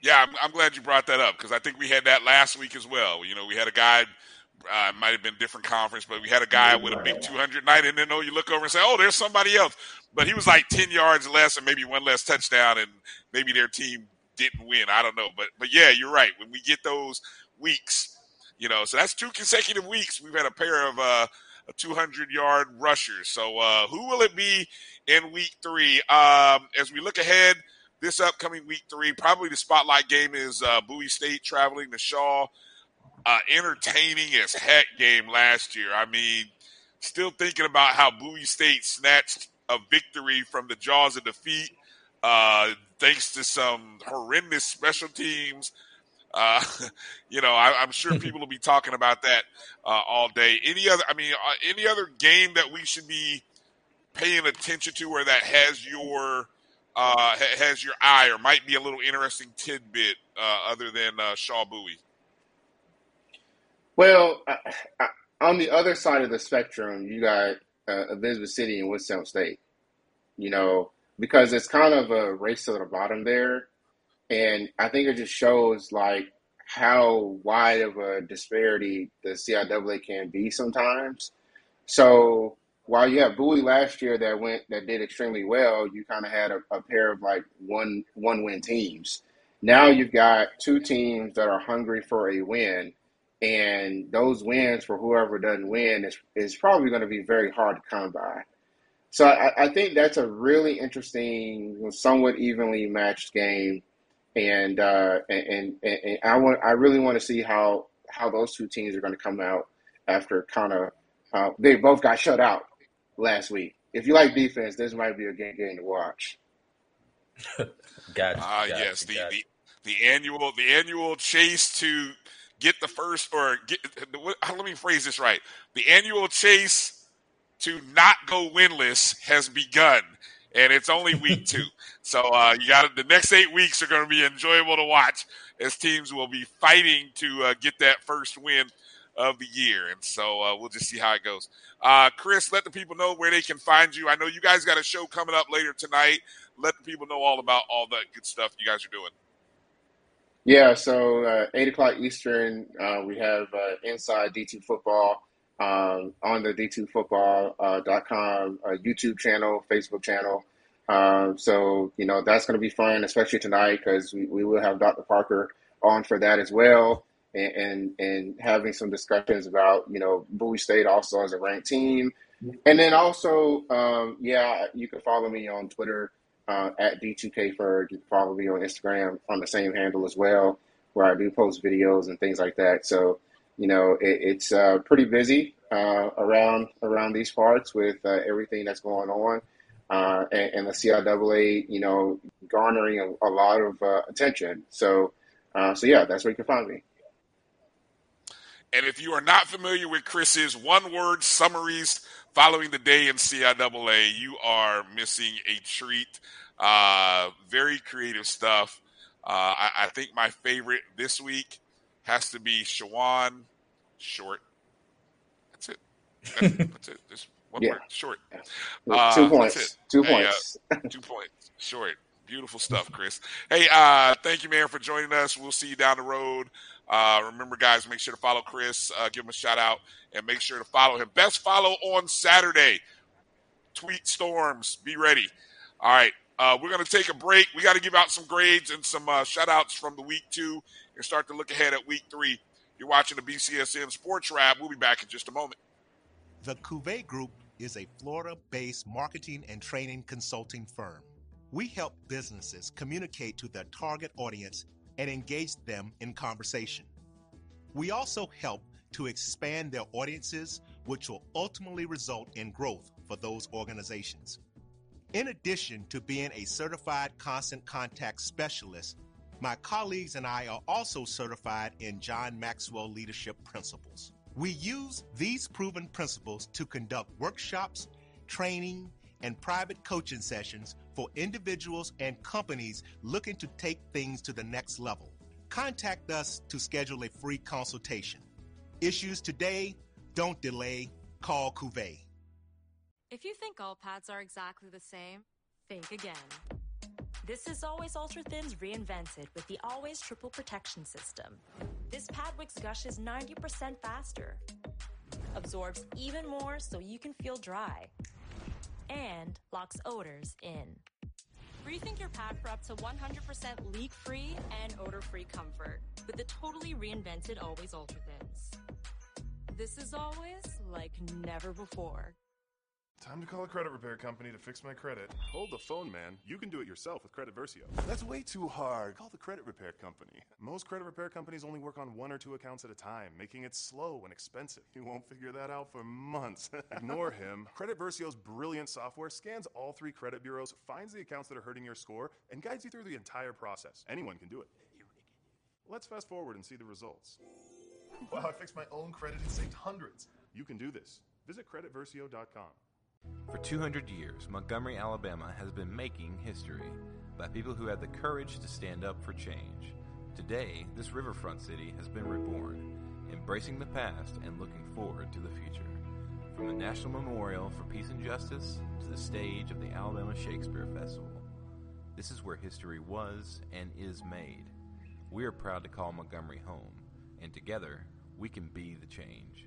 Yeah, I'm, I'm glad you brought that up because I think we had that last week as well. You know, we had a guy uh, might have been different conference, but we had a guy with a big 200 night, and then oh, you look over and say, oh, there's somebody else, but he was like 10 yards less and maybe one less touchdown, and maybe their team didn't win. I don't know, but but yeah, you're right. When we get those weeks, you know, so that's two consecutive weeks. We've had a pair of uh, 200 yard rushers. So uh, who will it be in week three? Um, as we look ahead, this upcoming week three. Probably the spotlight game is uh, Bowie State traveling to Shaw. Uh, entertaining as heck game last year. I mean, still thinking about how Bowie State snatched a victory from the jaws of defeat, uh, thanks to some horrendous special teams. Uh, you know, I, am sure people will be talking about that uh, all day. Any other? I mean, uh, any other game that we should be paying attention to, or that has your uh, has your eye, or might be a little interesting tidbit uh, other than uh, Shaw Bowie?
Well, I, I, on the other side of the spectrum, you got uh, Elizabeth City and Winston State. You know, because it's kind of a race to the bottom there, and I think it just shows like how wide of a disparity the CIAA can be sometimes. So while you have Bowie last year that went that did extremely well, you kind of had a, a pair of like one one win teams. Now you've got two teams that are hungry for a win and those wins for whoever doesn't win is, is probably going to be very hard to come by. So I, I think that's a really interesting, somewhat evenly matched game, and uh, and, and, and I want I really want to see how how those two teams are going to come out after kind of uh, they both got shut out last week. If you like defense, this might be a game game to watch.
gotcha.
Ah,
gotcha,
yes, the, the the annual the annual chase to get the first or get let me phrase this right. The annual chase to not go winless has begun, and it's only week two. So uh, you got the next eight weeks are going to be enjoyable to watch as teams will be fighting to uh, get that first win of the year, and so uh, we'll just see how it goes. Uh, Chris, let the people know where they can find you. I know you guys got a show coming up later tonight. Let the people know all about all that good stuff you guys are doing.
Yeah, so uh, 8 o'clock Eastern, uh, we have uh, Inside D2 Football um, on the D2Football.com uh, uh, YouTube channel, Facebook channel. Um, so, you know, that's going to be fun, especially tonight because we, we will have Dr. Parker on for that as well and, and, and having some discussions about, you know, Bowie State also as a ranked team. And then also, um, yeah, you can follow me on Twitter uh, at D2Kferg. You can follow me on Instagram on the same handle as well, where I do post videos and things like that. So, you know, it, it's uh, pretty busy uh, around around these parts with uh, everything that's going on, uh, and, and, the CIAA, you know, garnering a, a lot of uh, attention. So, so yeah, that's where you can find me.
And if you are not familiar with Chris's one word summaries following the day in CIAA, you are missing a treat. Uh, very creative stuff. Uh, I, I, think my favorite this week has to be Shawan Short. That's it. That's, that's it. Just one
Yeah.
word. Short.
Two
Uh, that's
points. Two
Hey, uh,
points.
two points. Short. Beautiful stuff, Chris. Hey, uh, thank you, man, for joining us. We'll see you down the road. Uh, remember, guys, make sure to follow Chris, uh, give him a shout out, and make sure to follow him. Best follow on Saturday. Tweet storms. Be ready. All right. Uh, we're going to take a break. We got to give out some grades and some uh, shout outs from the week two and start to look ahead at week three. You're watching the BCSN Sports Wrap. We'll be back in just a moment.
The Cuvée Group is a Florida based marketing and training consulting firm. We help businesses communicate to their target audience and engage them in conversation. We also help to expand their audiences, which will ultimately result in growth for those organizations. In addition to being a certified constant contact specialist, my colleagues and I are also certified in John Maxwell Leadership Principles. We use these proven principles to conduct workshops, training, and private coaching sessions for individuals and companies looking to take things to the next level. Contact us to schedule a free consultation. Issues today, don't delay, call Cuvée.
If you think all pads are exactly the same, think again. This is Always Ultra Thins reinvented with the Always Triple Protection System. This pad wicks gushes 90% faster, absorbs even more so you can feel dry, and locks odors in. Rethink your pad for up to 100% leak free and odor free comfort with the totally reinvented Always Ultra Thins. This is always like never before.
Time to call a credit repair company to fix my credit.
Hold the phone, man. You can do it yourself with Credit Versio.
That's way too hard. Call the credit repair company. Most credit repair companies only work on one or two accounts at a time, making it slow and expensive. You won't figure that out for months. Ignore him. Credit Versio's brilliant software scans all three credit bureaus, finds the accounts that are hurting your score, and guides you through the entire process. Anyone can do it. Let's fast forward and see the results. Wow, I fixed my own credit and saved hundreds. You can do this. Visit creditversio.com.
For 200 years, Montgomery, Alabama has been making history by people who had the courage to stand up for change. Today, this riverfront city has been reborn, embracing the past and looking forward to the future. From the National Memorial for Peace and Justice to the stage of the Alabama Shakespeare Festival, this is where history was and is made. We are proud to call Montgomery home, and together, we can be the change.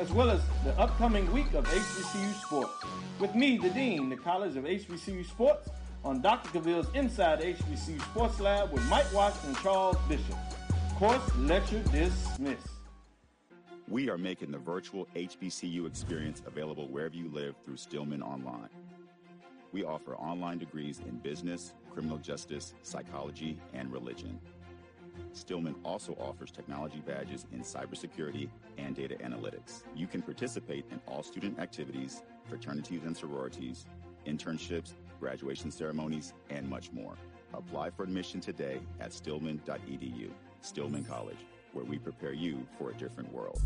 as well as the upcoming week of HBCU sports. With me, the Dean, the College of HBCU Sports, on Dr. Cavill's Inside HBCU Sports Lab with Mike Washington and Charles Bishop. Course lecture dismissed.
We are making the virtual HBCU experience available wherever you live through Stillman Online. We offer online degrees in business, criminal justice, psychology, and religion. Stillman also offers technology badges in cybersecurity and data analytics. You can participate in all student activities, fraternities and sororities, internships, graduation ceremonies, and much more. Apply for admission today at stillman.edu. Stillman College, where we prepare you for a different world.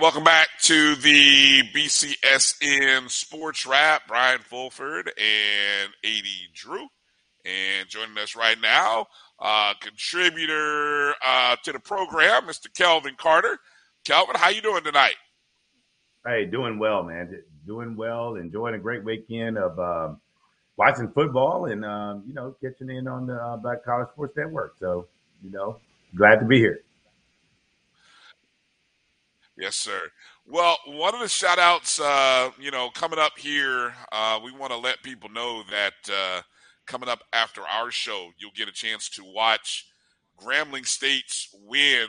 Welcome back to the BCSN Sports Wrap. Brian Fulford and AD Drew. And joining us right now, uh, contributor uh, to the program, Mr. Kelvin Carter. Kelvin, how you doing tonight?
Hey, doing well, man. Doing well. Enjoying a great weekend of um, watching football and um, you know catching in on the uh, Black College Sports Network. So you know, glad to be here.
Yes, sir. Well, one of the shout outs, uh, you know, coming up here, uh, we want to let people know that uh, coming up after our show, you'll get a chance to watch Grambling State's win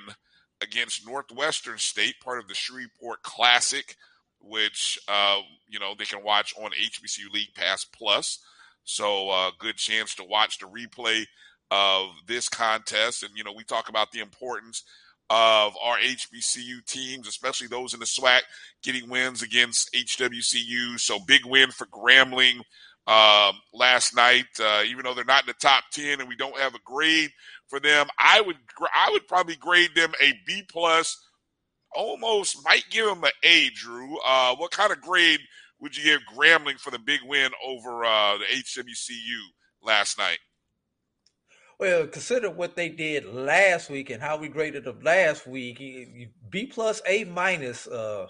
against Northwestern State, part of the Shreveport Classic, which, uh, you know, they can watch on HBCU League Pass Plus. So, uh, good chance to watch the replay of this contest. And, you know, we talk about the importance of our HBCU teams, especially those in the SWAC, getting wins against HWCU. So big win for Grambling um, last night. Uh, even though they're not in the top ten and we don't have a grade for them, I would I would probably grade them a B plus. Almost might give them an A. Drew, uh, what kind of grade would you give Grambling for the big win over uh, the HWCU last night?
Well, consider what they did last week and how we graded them last week. B plus, A minus, uh,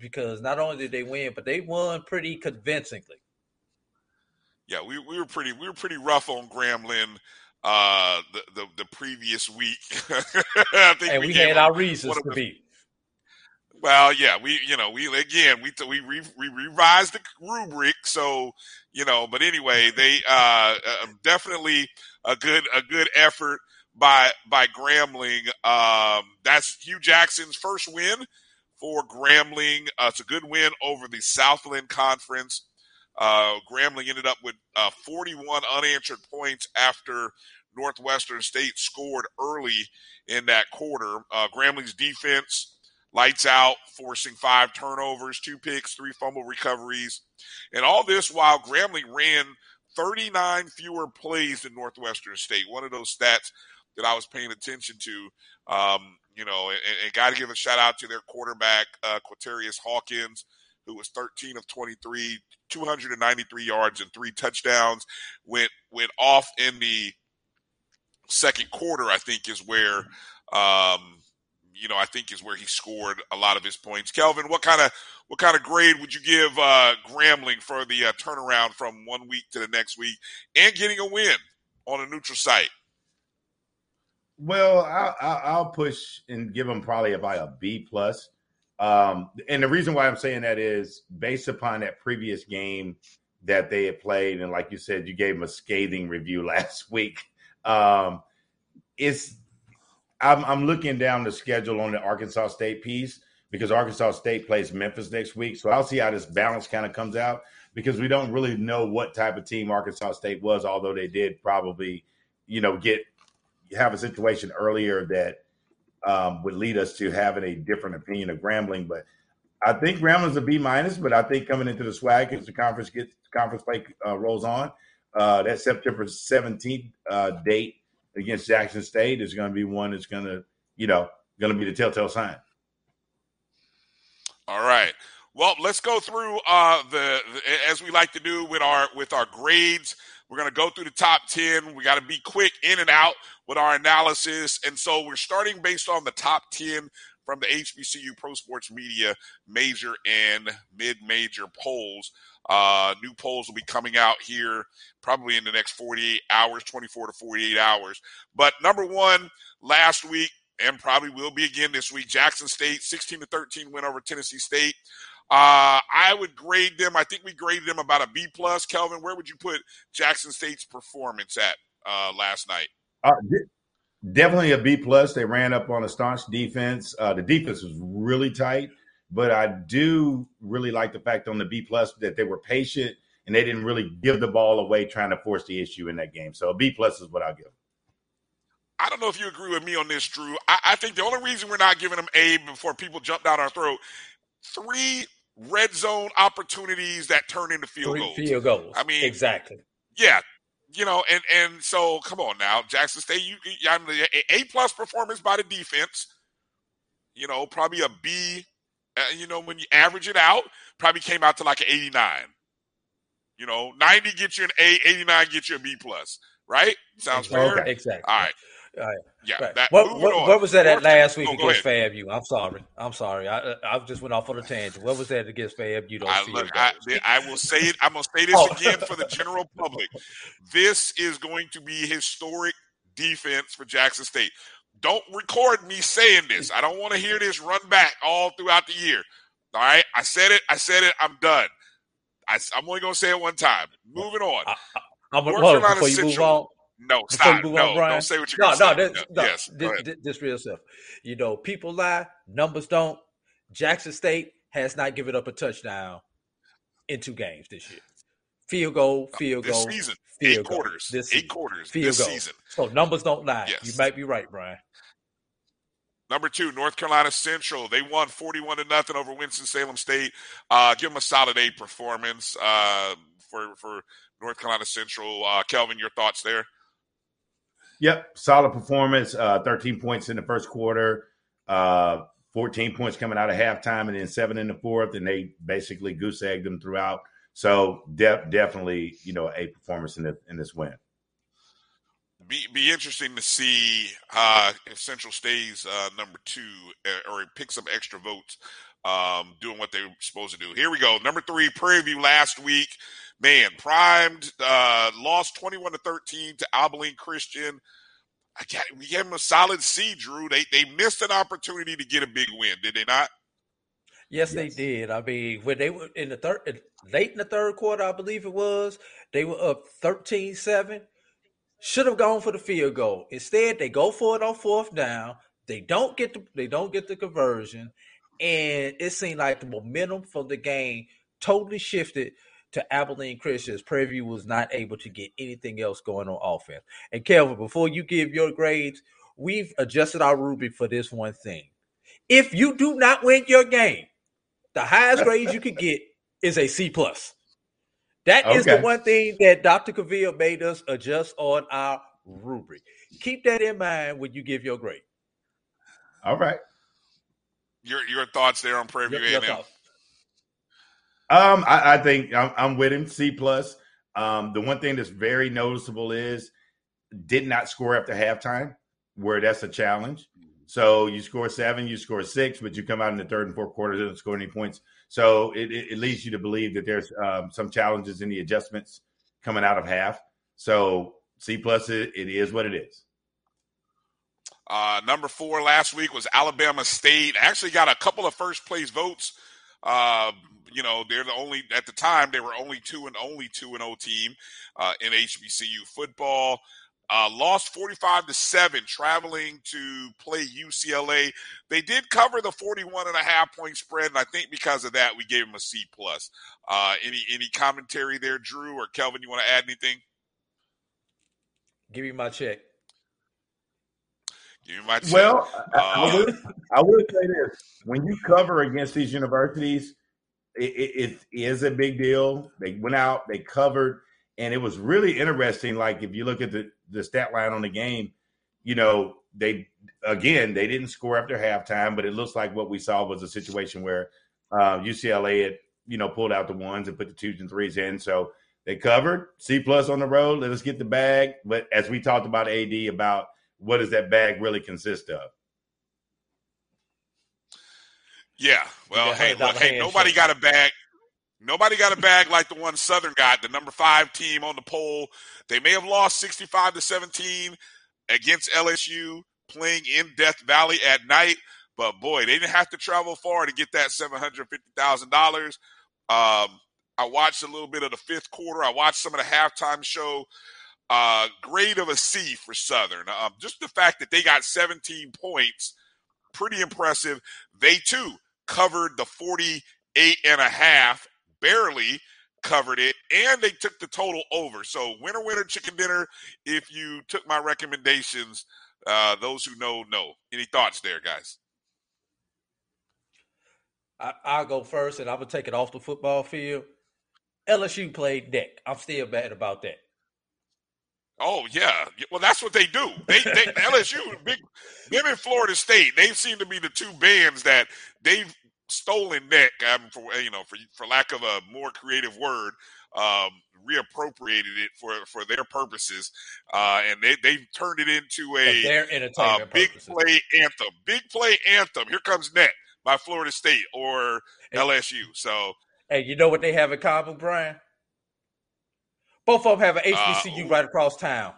because not only did they win, but they won pretty convincingly.
Yeah, we, we were pretty we were pretty rough on Grambling uh, the, the the previous week. I
think and we, we had our reasons to be.
Well, yeah, we you know we again we we re, we revised the rubric, so you know. But anyway, they uh, uh, definitely a good a good effort by by Grambling. Um, that's Hue Jackson's first win for Grambling. Uh, it's a good win over the Southland Conference. Uh, Grambling ended up with uh, 41 unanswered points after Northwestern State scored early in that quarter. Uh, Grambling's defense lights out, forcing five turnovers, two picks, three fumble recoveries, and all this while Grambling ran 39 fewer plays than Northwestern State. One of those stats that I was paying attention to. Um, you know, and, and got to give a shout out to their quarterback, uh, Quaterius Hawkins, who was 13 of 23, 293 yards and three touchdowns. Went went off in the second quarter. I think is where, um, you know, I think is where he scored a lot of his points. Kelvin, what kind of what kind of grade would you give uh, Grambling for the uh, turnaround from one week to the next week and getting a win on a neutral site?
Well, I'll, I'll push and give them probably about a B plus. Um, and the reason why I'm saying that is based upon that previous game that they had played, and like you said, you gave them a scathing review last week. Um, it's I'm, I'm looking down the schedule on the Arkansas State piece because Arkansas State plays Memphis next week, so I'll see how this balance kind of comes out because we don't really know what type of team Arkansas State was, although they did probably, you know, get have a situation earlier that um, would lead us to having a different opinion of Grambling. But I think Grambling's a B minus, but I think coming into the SWAC as the conference gets conference play uh, rolls on, uh, that September 17th uh, date against Jackson State is going to be one that's going to, you know, going to be the telltale sign.
All right. Well, let's go through uh, the, the, as we like to do with our with our grades. We're going to go through the top ten. We got to be quick in and out with our analysis, and so we're starting based on the top ten from the HBCU Pro Sports Media major and mid major polls. Uh, new polls will be coming out here probably in the next 48 hours, 24 to 48 hours. But number one, last week, and probably will be again this week, Jackson State 16 to 13 win over Tennessee State. Uh, I would grade them. I think we graded them about a B plus. Kelvin, where would you put Jackson State's performance at uh, last night?
Uh, definitely a B plus. They ran up on a staunch defense. Uh, the defense was really tight, but I do really like the fact on the B plus that they were patient and they didn't really give the ball away trying to force the issue in that game. So a B plus is what I'll give.
I don't know if you agree with me on this, Drew. I, I think the only reason we're not giving them A before people jump down our throat, three red zone opportunities that turn into field
Three
goals.
field goals.
I mean,
exactly.
Yeah, you know, and and so come on now, Jackson State. You, I mean, A plus performance by the defense. You know, probably a B. Uh, you know, when you average it out, probably came out to like an eighty nine. You know, ninety gets you an A, eighty nine gets you a B plus. Right? Sounds fair.
Exactly.
All right.
All right.
Yeah.
Right.
That,
What, what, what was that at last week
oh,
against. FAMU? I'm sorry. I'm sorry. I I just went off on a tangent. What was that against FAMU?
I, look, I. I will say it. I'm gonna say this
Oh.
again for the general public. This is going to be historic defense for Jackson State. Don't record me saying this. I don't want to hear this run back all throughout the year. All right, I said it. I said it. I'm done. I, am only gonna say it one time. Moving on.
I'm
North
hold on,
Carolina
before you move on.
No, stop. No,
on, Brian.
don't say what you're
no, no, this,
No,
no,
yes,
this, this, this real stuff. You know, people lie, numbers don't. Jackson State has not given up a touchdown in two games this year. Field goal, field
This
goal,
season,
field
eight
goal.
quarters,
This
eight
season.
quarters
field
this
goal.
season.
So numbers don't lie. You might be right, Brian.
Number two, North Carolina Central. They won 41 to nothing over Winston-Salem State. Uh, give them a solid A performance uh, for, for North Carolina Central. Uh, Kelvin, your thoughts there?
Yep, solid performance. Uh, 13 points in the first quarter, uh, 14 points coming out of halftime, and then seven in the fourth, and they basically goose egged them throughout. So de- definitely, you know, a performance in, in this win.
Be, be interesting to see uh, if Central stays uh, number two uh, or picks up extra votes um, doing what they're supposed to do. Here we go. Number three, Prairie View last week. Man, primed, uh, lost 21 to 13 to Abilene Christian. We gave them a solid C, Drew. They they missed an opportunity to get a big win, did they not?
Yes, they did. I mean, when they were in the third, late in the third quarter, I believe it was, they were up 13 7. Should have gone for the field goal. Instead, they go for it on fourth down. They don't get the they don't get the conversion, and it seemed like the momentum from the game totally shifted to Abilene Christians. Prairie View was not able to get anything else going on offense. And Kelvin, before you give your grades, we've adjusted our rubric for this one thing. If you do not win your game, the highest grade you could get is a C plus. That is the one thing that Dr. Cavill made us adjust on our rubric. Keep that in mind when you give your grade.
All right.
Your your thoughts there on Prairie View
Your- your
A&M?
Um, I, I think I'm, I'm with him. C plus. Um, the one thing that's very noticeable is did not score after halftime, where that's a challenge. So you score seven, you score six, but you come out in the third and fourth quarter, doesn't score any points. So it, it, it leads you to believe that there's um, some challenges in the adjustments coming out of half. So C plus, it, it is what it is.
Uh, number four last week was Alabama State. Actually got a couple of first place votes. Uh, you know, they're the only at the time they were only two and only two and O team uh, in HBCU football. Uh, lost 45 to 7 traveling to play UCLA. They did cover the 41 and a half point spread, and I think because of that, we gave them a C plus. Uh, any any commentary there, Drew or Kelvin? You want to add anything?
Give me my check.
Give me my check.
Well, I, I,
Uh,
would, I would say this: when you cover against these universities, it, it, it is a big deal. They went out, they covered, and it was really interesting. Like if you look at the the stat line on the game, you know they again they didn't score after halftime, but it looks like what we saw was a situation where uh, UCLA had you know pulled out the ones and put the twos and threes in. So they covered C plus on the road. Let us get the bag. But as we talked about AD about what does that bag really consist of?
Yeah. Well, hey, look, hey, nobody
handshake.
got a bag. Nobody got a bag like the one Southern got, the number five team on the poll. They may have lost 65 to 17 against LSU playing in Death Valley at night, but boy, they didn't have to travel far to get that $750,000. Um, I watched a little bit of the fifth quarter. I watched some of the halftime show. Uh, grade of a C for Southern. Um, just the fact that they got 17 points, pretty impressive. They too covered the 48 and a half, barely covered it, and they took the total over. So winner, winner, chicken dinner. If you took my recommendations, uh, those who know know. Any thoughts there, guys?
I, I'll go first, and I'm gonna take it off the football field. LSU played neck. I'm still mad about that.
Oh yeah, Yeah, well that's what they do. They, they LSU, big them in Florida State. They seem to be the two bands that they've stolen neck, um, for you know, for for lack of a more creative word, um, reappropriated it for for their purposes, uh, and they they turned it into a uh, big
purposes.
play anthem. Big play anthem. Here comes neck by Florida State or LSU. So
Hey, you know what they have in common, Brian? Both of them have an
Uh,
HBCU right across town.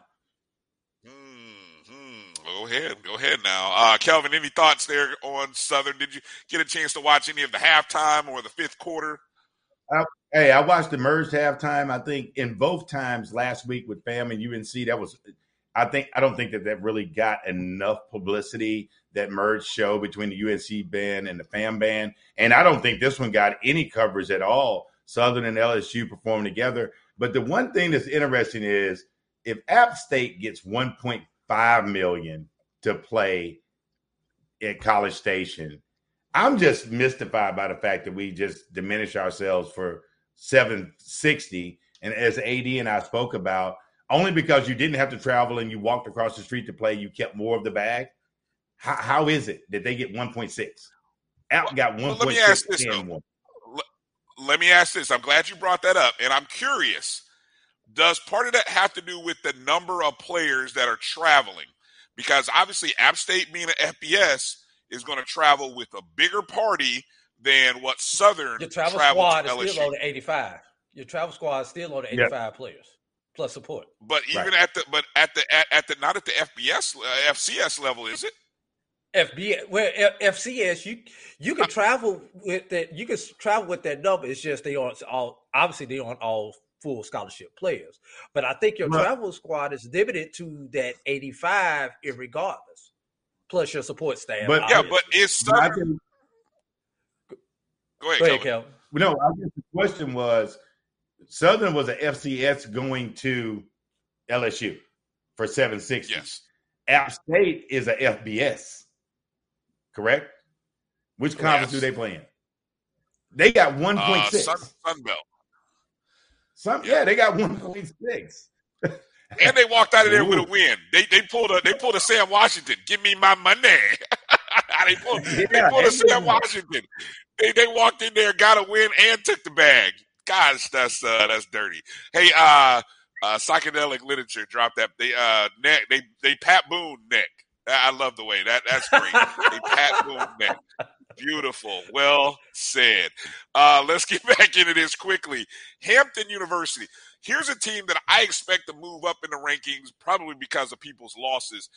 Go ahead, go ahead now, uh, Kelvin. Any thoughts there on Southern? Did you get a chance to watch any of the halftime or the fifth quarter?
Hey, I watched the merged halftime. I think in both times last week with Fam and UNC, that was. I think I don't think that that really got enough publicity that merged show between the UNC band and the Fam band, and I don't think this one got any coverage at all. Southern and LSU performed together, but the one thing that's interesting is if App State gets 1.5 million to play at College Station, I'm just mystified by the fact that we just diminish ourselves for 760. And as AD and I spoke about, only because you didn't have to travel and you walked across the street to play, you kept more of the bag. How, how is it that they get 1.6? Out got
Well, let me ask this,
1.6 one.
Let me ask this. I'm glad you brought that up, and I'm curious. Does part of that have to do with the number of players that are traveling? Because obviously, App State being an FBS is going to travel with a bigger party than what Southern
Your travel
traveled
squad
to
is still
LSU.
on the 85. Your travel squad is still on the
Yeah.
85 players plus support.
But even at the but at the at, at the not at the FBS uh, FCS level, is it?
FBS, well, F- FCS, you you can travel with that. You can travel with that number. It's just they aren't all. Obviously, they aren't all full scholarship players. But I think your
Right.
travel squad is limited to that eighty-five, irregardless, plus your support staff.
But-
Yeah, but it's
I
Southern?
think-
Go ahead,
Go ahead,
Kelvin.
Kelvin.
No, I guess the question was Southern was a FCS going to LSU for 760.
Yes.
App State is a FBS, correct? Which conference
Yes.
do they play in? They got
Uh,
1.6.
Sun, Sun Belt.
Some, yeah, they got 1.6.
and they walked out of there with a win. They they pulled a they pulled a Sam Washington. Give me my money. they pulled,
Yeah,
they pulled a Sam. Washington. They they walked in there, got a win, and took the bag. Gosh, that's uh, that's dirty. Hey, uh, uh, psychedelic literature dropped that. They uh, neck. They they Pat Boone neck. I I love the way that that's great. they Pat Boone neck. Beautiful. Well said. Uh, let's get back into this quickly. Hampton University. Here's a team that I expect to move up in the rankings, probably because of people's losses.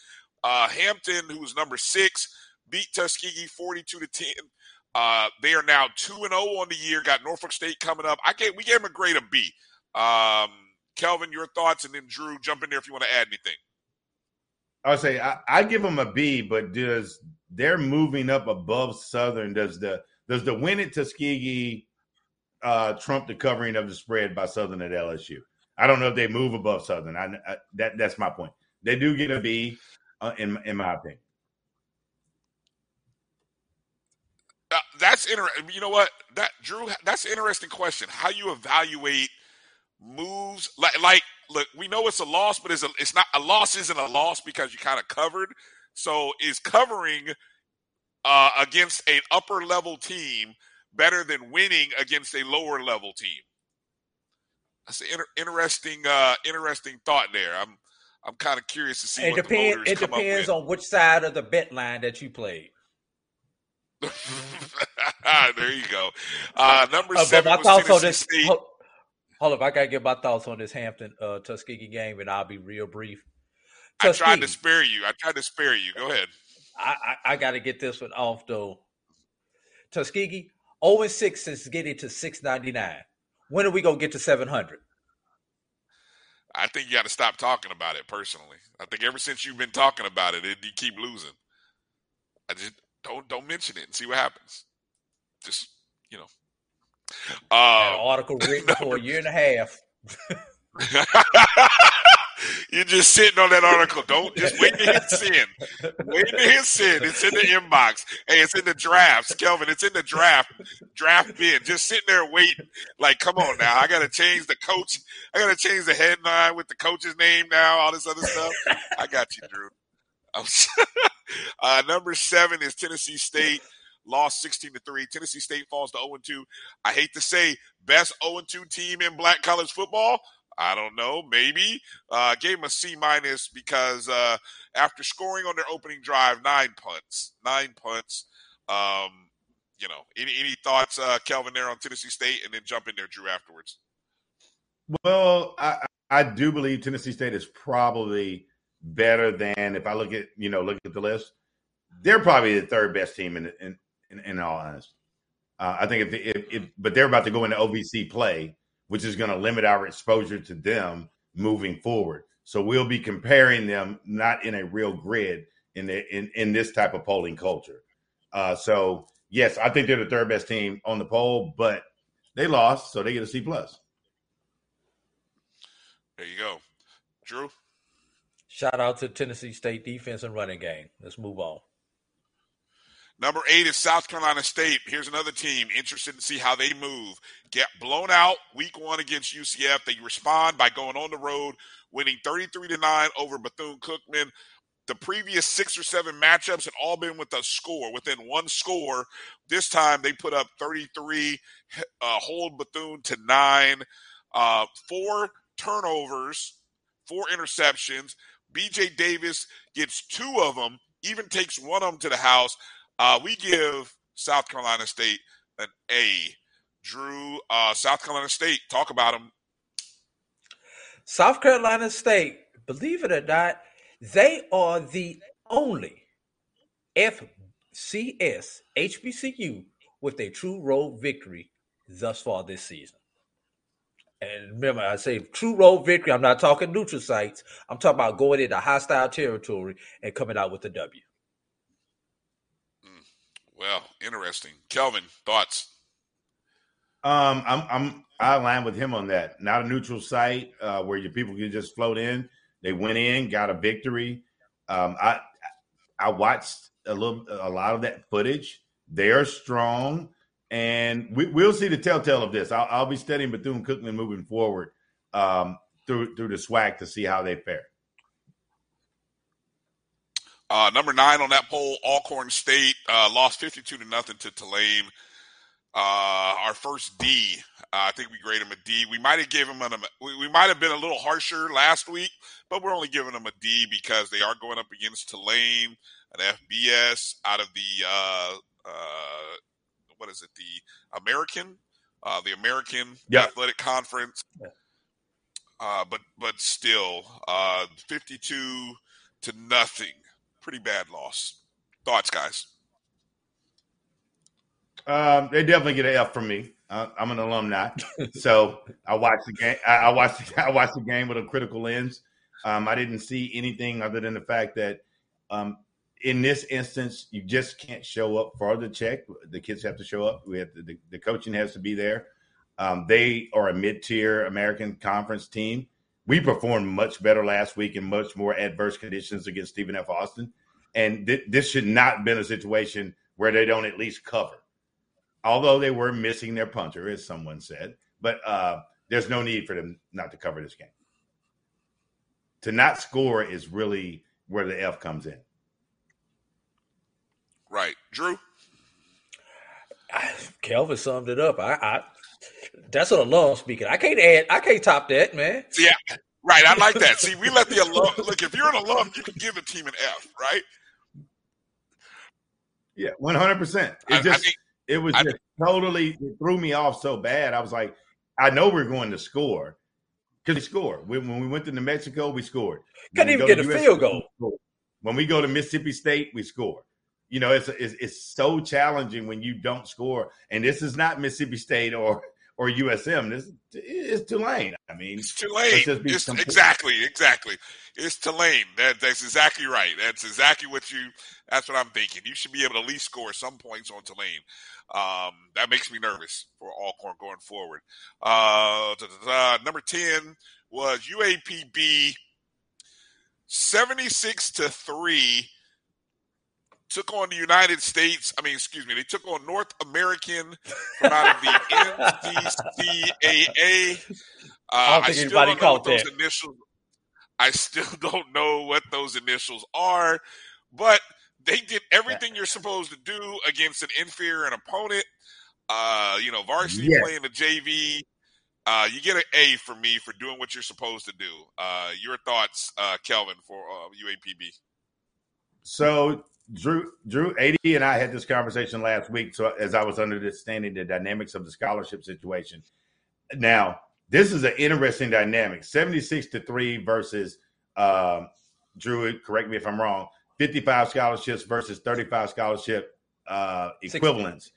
Uh, Hampton, who's number six, beat Tuskegee 42 to 10. Uh, they are now 2 and 0 on the year. Got Norfolk State coming up. I gave, we gave them a grade of B. Um, Kelvin, your thoughts, and then Drew, jump in there if you want to add anything.
I would say I, I give them a B, but does they're moving up above Southern? Does the does the win at Tuskegee uh, trump the covering of the spread by Southern at LSU? I don't know if they move above Southern. I, I that that's my point. They do get a B, uh, in in my opinion.
That's interesting. You know what? That Drew, that's an interesting question. How you evaluate moves like like look, we know it's a loss, but it's a it's not a loss isn't a loss because you kind of covered. So is covering uh, against an upper level team better than winning against a lower level team? That's an inter- interesting uh, interesting thought there. I'm I'm kind of curious to see
It depends. It depends on which side of the bet line that you played.
there you go. Uh, number
Uh,
seven
my thoughts on
Tennessee
this.
State.
Hold, hold up, I gotta get my thoughts on this Hampton uh, Tuskegee game, and I'll be real brief.
I tried to spare you. I tried to spare you. Go ahead.
I, I, I got to get this one off though. Tuskegee, 0 6 since getting to 699. When are we gonna get to 700?
I think you got to stop talking about it personally. I think ever since you've been talking about it, it you keep losing. I just don't don't mention it and see what happens. Just you know. Uh,
an article written for a year and a half.
You're just sitting on that article. Don't just wait to hit send. Wait to hit send. It's in the inbox. Hey, it's in the drafts, Kelvin. It's in the draft draft bin. Just sitting there waiting. Like, come on now. I gotta change the coach. I gotta change the headline with the coach's name now. All this other stuff. I got you, Drew. Uh, number seven is Tennessee State. Lost 16 to 3. Tennessee State falls to 0 2. I hate to say, best 0 2 team in black college football. I don't know. Maybe. Uh, gave them a C minus because uh, after scoring on their opening drive, nine punts. Nine punts. Um, you know, any, any thoughts, uh, Kelvin, there on Tennessee State? And then jump in there, Drew, afterwards.
Well, I, I do believe Tennessee State is probably better than if I look at you know look at the list. They're probably the third best team in in in, in all honesty. Uh, I think if, if if but they're about to go into OVC play, which is going to limit our exposure to them moving forward. So we'll be comparing them not in a real grid in the in in this type of polling culture. Uh, so yes, I think they're the third best team on the poll, but they lost, so they get a C plus.
There you go. Drew?
Shout out to Tennessee State defense and running game. Let's move on.
Number eight is South Carolina State. Here's another team interested to see how they move. Get blown out week one against UCF. They respond by going on the road, winning 33 to 9 over Bethune Cookman. The previous six or seven matchups had all been with a score, within one score. This time they put up 33, uh, hold Bethune to nine, uh, four turnovers, four interceptions. BJ Davis gets two of them, even takes one of them to the house. Uh, we give South Carolina State an A. Drew, uh, South Carolina State, talk about them.
South Carolina State, believe it or not, they are the only FCS HBCU with a true road victory thus far this season. And remember, I say true road victory. I'm not talking neutral sites. I'm talking about going into hostile territory and coming out with a W.
Well, interesting. Kelvin, thoughts?
Um, I'm I'm I align with him on that. Not a neutral site uh, where your people can just float in. They went in, got a victory. Um, I I watched a little a lot of that footage. They are strong, and we, we'll see the telltale of this. I'll, I'll be studying Bethune Cookman moving forward um, through through the SWAC to see how they fare.
Uh, number nine on that poll, Alcorn State uh, lost 52 to nothing to Tulane. Uh, our first D, uh, I think we grade him a D. We might have given him a, we, we might have been a little harsher last week, but we're only giving them a D because they are going up against Tulane, an FBS out of the uh, uh, what is it, the American, uh, the American
Yep.
Athletic Conference. Uh, but but still, uh, fifty-two to nothing, pretty bad loss. Thoughts, guys?
Um, they definitely get an F from me. Uh, I'm an alumni, so I watched the game. I, I watched. I watched the game with a critical lens. Um, I didn't see anything other than the fact that, um, in this instance, you just can't show up for the check. The kids have to show up. We have to, the, the coaching has to be there. Um, they are a mid-tier American Conference team. We performed much better last week in much more adverse conditions against Stephen F. Austin, and th- this should not have been a situation where they don't at least cover although they were missing their punter, as someone said, but uh, there's no need for them not to cover this game. To not score is really where the F comes in.
Right, Drew.
Kelvin summed it up. I, I that's an alum speaking. I can't add. I can't top that, man.
See, yeah, right. I like that. See, we let the alum look. If you're an alum, you can give a team an F, right?
Yeah, one hundred percent.
I- I
It just
think-
it was
I
just totally it threw me off so bad. I was like, I know we're going to score because we scored. When, when we went to New Mexico, we scored. When
Couldn't
we
even
go
get
to
a
USC,
field goal.
When we go to Mississippi State, we score. You know, it's, it's it's so challenging when you don't score. And this is not Mississippi State or or USM. This is Tulane. I mean,
It's Tulane.
let's just be
It's, exactly, exactly. It's Tulane. That, that's exactly right. That's exactly what you. That's what I'm thinking. You should be able to at least score some points on Tulane. Um, that makes me nervous for Alcorn going forward. Uh, number ten was UAPB, seventy six to three. Took on the United States. I mean, excuse me. They took on North American from out of the NCCAA. Uh,
I don't think
still
anybody
don't know what those
that.
initials. I still don't know what those initials are, but they did everything you're supposed to do against an inferior opponent. Uh, you know, varsity
Yes.
playing the JV. Uh, you get an A for me for doing what you're supposed to do. Uh, your thoughts, uh, Kelvin, for uh, UAPB?
So Drew, Drew, AD and I had this conversation last week. So as I was understanding the dynamics of the scholarship situation, now this is an interesting dynamic: seventy-six to three versus um, Drew. Correct me if I'm wrong. Fifty-five scholarships versus thirty-five scholarship uh, equivalents.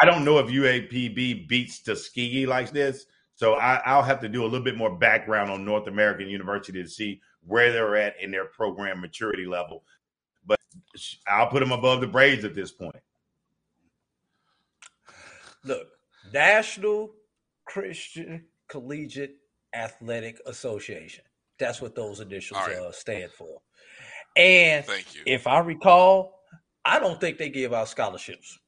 I don't know if UAPB beats Tuskegee like this, so I, I'll have to do a little bit more background on North American University to see where they're at in their program maturity level. But I'll put them above the Braves at this point.
Look, National Christian Collegiate Athletic Association. That's what those initials uh, stand for. And
Thank you.
if I recall, I don't think they give out scholarships.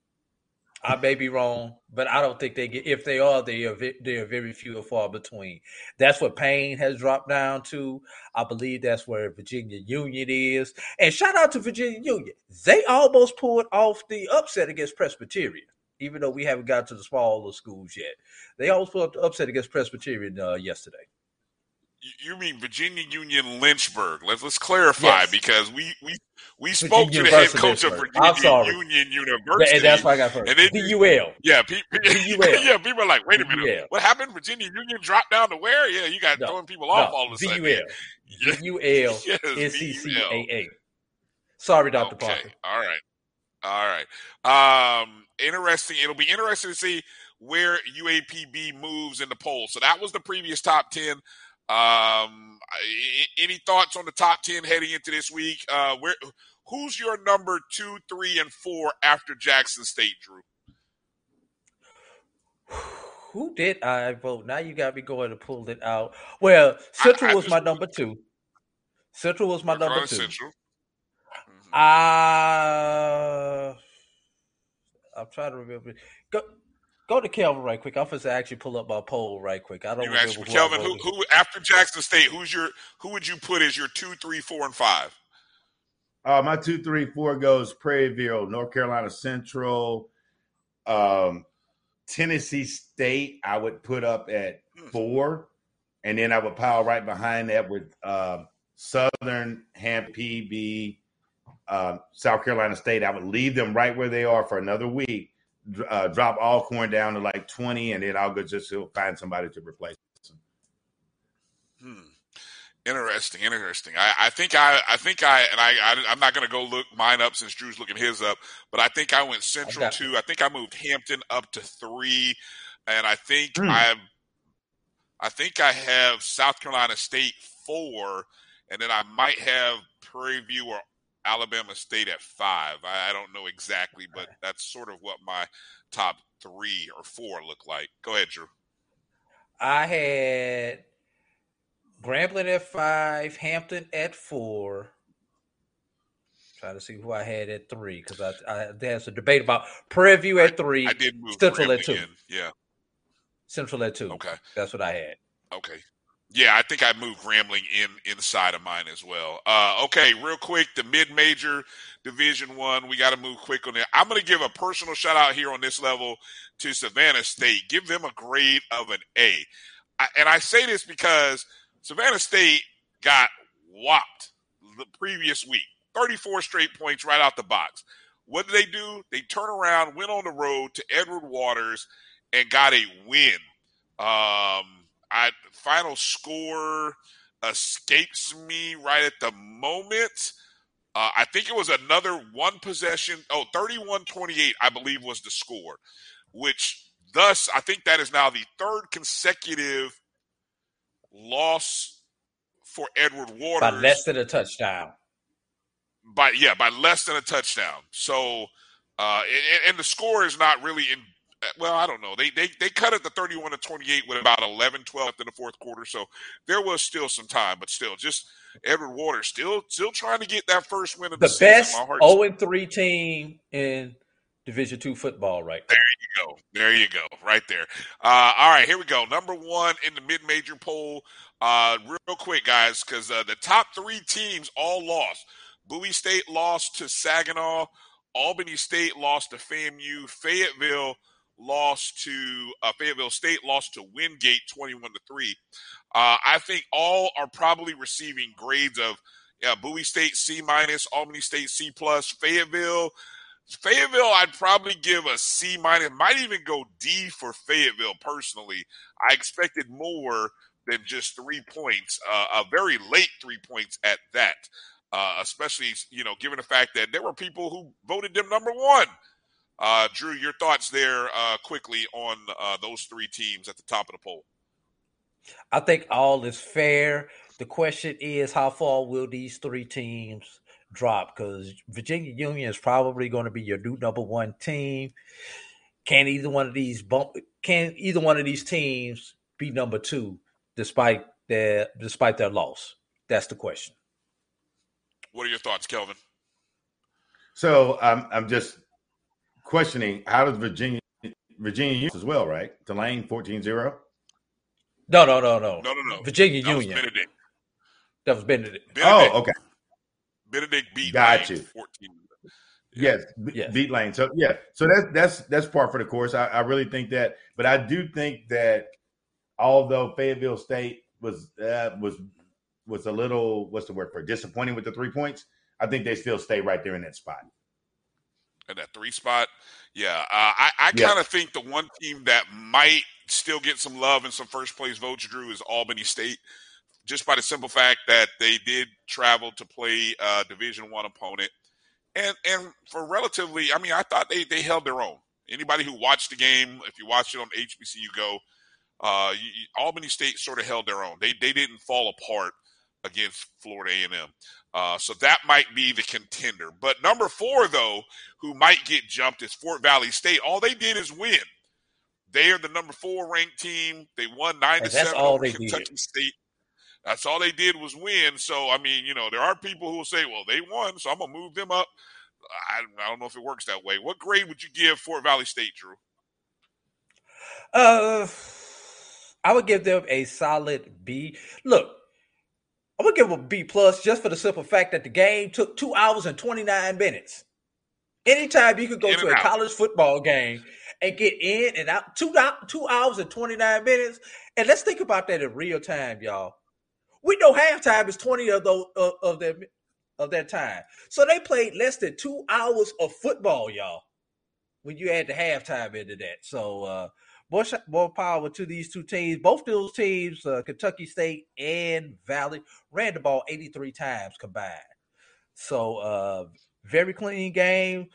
I may be wrong, but I don't think they get. If they are, they are they are very few and far between. That's what Paine has dropped down to. I believe that's where Virginia Union is. And shout out to Virginia Union. They almost pulled off the upset against Presbyterian, even though we haven't got to the smaller schools yet. They almost pulled up the upset against Presbyterian uh, yesterday.
You- You mean Virginia Union Lynchburg? Let's let's clarify
Yes.
because we we we
Virginia
spoke to the head coach of. Virginia. Union University,
And that's why I got first.
And then. Yeah, pe-
VUL.
yeah. People are like, wait a minute, what happened? Virginia Union dropped down to where? Yeah, you got throwing people off all of a sudden.
VUL. VUL.
Yes,
NCCAA. Sorry, Dr.
Okay,
Parker.
all right, all right. Um, interesting. It'll be interesting to see where UAPB moves in the poll. So that was the previous top ten. Um, any thoughts on the top ten heading into this week? Uh, where who's your number two, three, and four after Jackson State, Drew?
Who did I vote? Now you got me going to pull it out. Well, Central
I
was my number two. Central was my number two.
Central.
Uh, I'm trying to remember. Go, go to Kelvin right quick. I'm going to actually pull up my poll right quick. I don't
You
remember
asked
who I
Kelvin, who, who after Jackson State, who's your who would you put as your two, three, four, and five?
Uh, my two, three, four goes Prairie View, North Carolina Central, um, Tennessee State. I would put up at four, and then I would pile right behind that with uh, Southern Ham PB, uh, South Carolina State. I would leave them right where they are for another week. Uh, drop Alcorn down to like twenty, and then I'll go just to find somebody to replace them.
Hmm. Interesting, interesting. I, I think I, I think I, and I, I am not going to go look mine up since Drew's looking his up, but I think I went Central two. I think I moved Hampton up to three, and I think
Hmm.
I, I think I have South Carolina State four, and then I might have Prairie View or Alabama State at five. I, I don't know exactly, but that's sort of what my top three or four look like. Go ahead, Drew.
I had Grambling at five, Hampton at four. Try to see who I had at three because I, I there's a debate about Prairie View at three,
I did move
Central at two,
in. Yeah.
Central at two.
Okay.
That's what I had.
Okay. Yeah, I think I moved Grambling in inside of mine as well. Uh, okay, real quick, the mid-major Division One, we got to move quick on that. I'm going to give a personal shout out here on this level to Savannah State. Give them a grade of an A, I, and I say this because Savannah State got whopped the previous week, 34 straight points right out the box. What did they do? They turn around, went on the road to Edward Waters, and got a win. Um, I final score escapes me right at the moment. Uh, I think it was another one possession. Oh, 31-28, I believe, was the score, which thus I think that is now the third consecutive loss for Edward Waters
By less than a touchdown.
by yeah by less than a touchdown. So uh, and, and the score is not really in. Well, I don't know. They they they cut it to 31 to 28 with about 11, 12 in the fourth quarter. So there was still some time, but still, just Edward Waters still still trying to get that first win of the,
The
season.
best
My heart's
0 and 3 team in Division two football right now.
There you go. There you go. Right there. Uh, all right, here we go. Number one in the mid-major poll. Uh, real quick, guys, because uh, the top three teams all lost. Bowie State lost to Saginaw. Albany State lost to FAMU. Fayetteville lost to uh, Fayetteville State lost to Wingate, twenty-one to three. Uh, I think all are probably receiving grades of yeah, Bowie State C minus, Albany State C plus, Fayetteville. Fayetteville, I'd probably give a C minus. Might even go D for Fayetteville personally. I expected more than just three points, uh, a very late three points at that. Uh, especially, you know, given the fact that there were people who voted them number one. Uh, Drew, your thoughts there uh, quickly on uh, those three teams at the top of the poll.
I think all is fair. The question is, how far will these three teams drop? Because Virginia Union is probably going to be your new number one team. Can either one of these bump? Can either one of these teams be number two despite their despite their loss? That's the question.
What are your thoughts, Kelvin?
So I'm I'm just questioning how does Virginia Virginia use as well, right? Tulane 14-0?
No, no, no, no,
No, no, no.
Virginia
That was
Union.
Benedict.
That was Benedict.
Benedict.
Oh, okay.
Benedict beat
Got
Lane
you.
14.
Yes, b- beat lane. So yeah, so that's that's that's part for the course. I, I really think that, but I do think that although Fayetteville State was uh, was was a little what's the word for disappointing with the three points, I think they still stay right there in that spot.
At that three spot. Yeah, uh, I, I
Yeah.
kind of think the one team that might still get some love and some first place votes, Drew, is Albany State, just by the simple fact that they did travel to play a Division One opponent, and and for relatively, I mean, I thought they they held their own. Anybody who watched the game, if you watched it on HBCU Go, uh, you, Albany State sort of held their own. They they didn't fall apart against Florida A&M. Uh, so that might be the contender. But number four, though, who might get jumped is Fort Valley State. All they did is win. They are the number four ranked team. They won nine to seven
all
over
they did.
Kentucky State. That's all they did was win. So I mean, you know, there are people who will say, "Well, they won, so I'm gonna move them up." I, I don't know if it works that way. What grade would you give Fort Valley State, Drew?
Uh, I would give them a solid B. Look, I'm gonna give a B plus just for the simple fact that the game took two hours and 29 minutes. Anytime you could go
In
to a
out.
college football game and get in and out two two hours and 29 minutes, and let's think about that in real time, y'all. We know halftime is 20 of those of, of their of their time, so they played less than two hours of football, y'all. When you add the halftime into that, so uh, more more power to these two teams. Both those teams, uh, Kentucky State and Valley, ran the ball 83 times combined. So uh, very clean game.